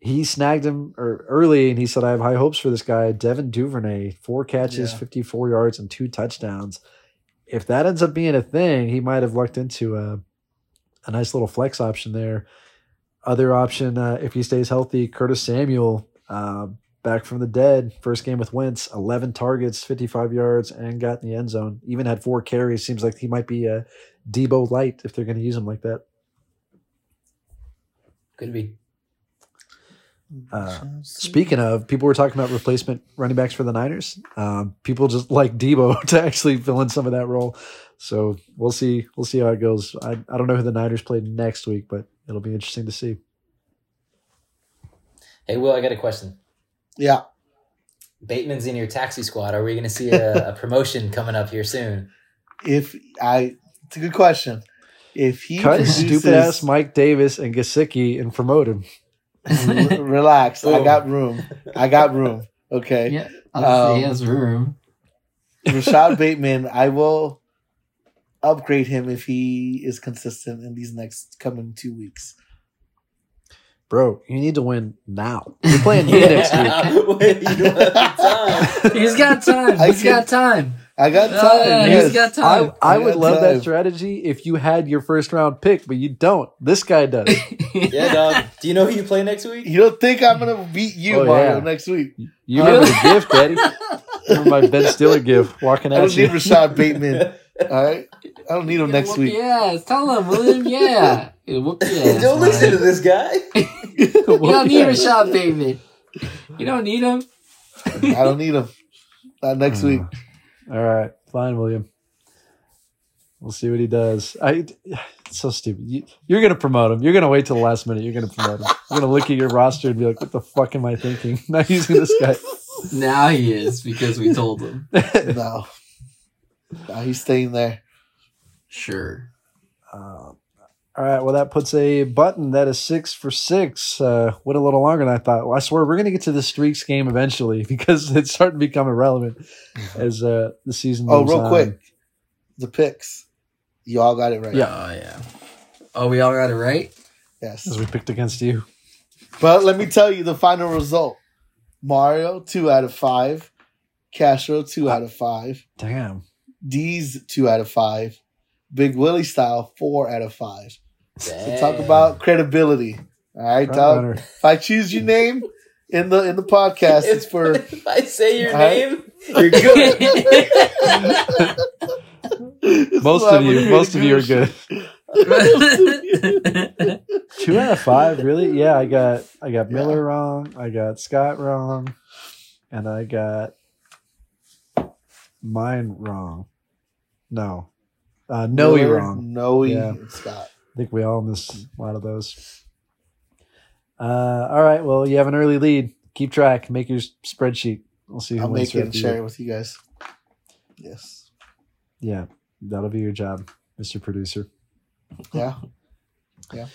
Speaker 2: he snagged him er, early, and he said, "I have high hopes for this guy." Devin Duvernay, four catches,
Speaker 3: Yeah.
Speaker 2: fifty-four yards, and two touchdowns. if that ends up being a thing, he might have lucked into a, a nice little flex option there. Other option, uh, if he stays healthy, Curtis Samuel, uh, back from the dead, first game with Wentz, 11 targets, 55 yards, and got in the end zone. Even had four carries. Seems like he might be a Deebo light if they're going to use him like that.
Speaker 4: Could be.
Speaker 2: Uh, Speaking of, people were talking about replacement running backs for the Niners. Um, people just like Deebo to actually fill in some of that role. So we'll see. We'll see how it goes. I, I don't know who the Niners play next week, but it'll be interesting to see.
Speaker 4: Hey, Will, I got a question.
Speaker 3: yeah,
Speaker 4: Bateman's in your taxi squad. Are we going to see a, a promotion coming up here soon?
Speaker 3: if I, it's a good question. If he
Speaker 2: Cut
Speaker 3: produces-
Speaker 2: stupid ass Mike Davis and Gesicki and promote him.
Speaker 3: R- relax, I got room. I got room. Okay,
Speaker 1: Yeah, I'll he
Speaker 3: Um,
Speaker 1: has room.
Speaker 3: Rashod Bateman, I will upgrade him if he is consistent in these next coming two weeks.
Speaker 2: Bro, you need to win now. You're playing me next week.
Speaker 4: Wait, you don't have time.
Speaker 1: He's got time.
Speaker 3: I
Speaker 1: He's
Speaker 3: can-
Speaker 1: got time.
Speaker 3: I got
Speaker 1: Uh,
Speaker 3: time.
Speaker 1: he's
Speaker 3: yes.
Speaker 1: got time.
Speaker 2: I, I
Speaker 3: I
Speaker 2: would love
Speaker 3: time.
Speaker 2: that strategy if you had your first round pick, but you don't. This guy does.
Speaker 4: Yeah, dog. Do you know who you play next week?
Speaker 3: You don't think I'm gonna beat you,
Speaker 2: Oh,
Speaker 3: Mario,
Speaker 2: yeah.
Speaker 3: next week?
Speaker 2: You give me a gift, Daddy. Give me my Ben Stiller gift. Walking
Speaker 3: I
Speaker 2: at
Speaker 3: don't
Speaker 2: you.
Speaker 3: need Rashod Bateman. All right, I don't need him next week.
Speaker 1: Yeah, tell him, William. Yeah, whoop your ass,
Speaker 4: Don't listen to this guy.
Speaker 1: You don't need Rashod Bateman. You don't need him.
Speaker 3: I don't need him. Not next week. Hmm.
Speaker 2: All right, fine, William. We'll see what he does. I it's so stupid. You, you're gonna promote him. You're gonna wait till the last minute. You're gonna promote him. You're gonna look at your roster and be like, "What the fuck am I thinking? Not using this guy."
Speaker 1: Now he is because we told him.
Speaker 3: No, no, he's staying there.
Speaker 1: Sure.
Speaker 2: Uh, all right. Well, that puts a button. That is six for six. Uh, went a little longer than I thought. Well, I swear we're going to get to the streaks game eventually because it's starting to become irrelevant as uh, the season. Goes.
Speaker 3: Oh,
Speaker 2: moves
Speaker 3: real
Speaker 2: on.
Speaker 3: quick, the picks. You all got it right.
Speaker 2: Yeah.
Speaker 1: Oh yeah. Oh, we all got it right.
Speaker 3: Yes.
Speaker 2: as we picked against you.
Speaker 3: But let me tell you the final result: Mario two out of five, Castro two out of five,
Speaker 2: Damn.
Speaker 3: D's two out of five, Big Willie style four out of five. So talk about credibility. All right,
Speaker 2: Front
Speaker 3: dog. If I choose your name in the in the podcast, it's for
Speaker 4: If I say your
Speaker 3: All right.
Speaker 4: name, you're good.
Speaker 2: Most of you, most of you are good. Two out of five, really? Yeah, I got I got Miller
Speaker 3: Yeah.
Speaker 2: wrong, I got Scott wrong, and I got mine wrong. No, uh, Noe wrong.
Speaker 3: Noe,
Speaker 2: Yeah.
Speaker 3: Scott.
Speaker 2: I think we all miss a lot of those. Uh, all right, well, you have an early lead. Keep track. Make your spreadsheet. We'll see
Speaker 3: I'll make it and share it with you guys. Yes.
Speaker 2: Yeah, that'll be your job, Mr. Producer.
Speaker 3: Yeah. Yeah.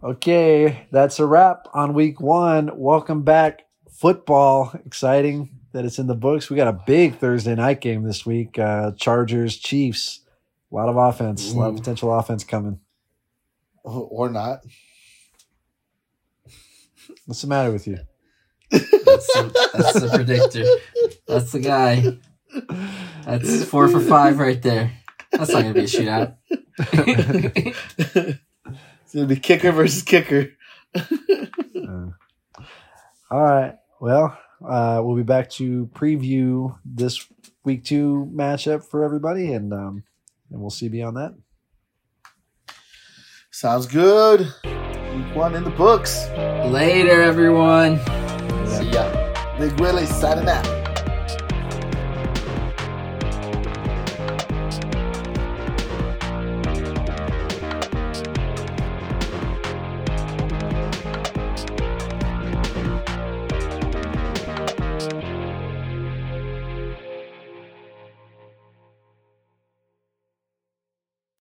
Speaker 2: Okay, that's a wrap on week one. Welcome back, football. Exciting that it's in the books. We got a big Thursday night game this week. Uh, Chargers, Chiefs. A lot of offense, a lot of potential offense coming.
Speaker 3: Or not.
Speaker 2: What's the matter with you?
Speaker 1: That's the, that's the predictor. That's the guy. That's four for five right there. That's not gonna be a shootout.
Speaker 3: it's gonna be kicker versus kicker.
Speaker 2: Uh, all right. Well, uh, we'll be back to preview this week two matchup for everybody, and um, and we'll see beyond that.
Speaker 3: Sounds good. Week one in the books.
Speaker 1: Later, everyone.
Speaker 4: See ya.
Speaker 3: Big Willie signing out.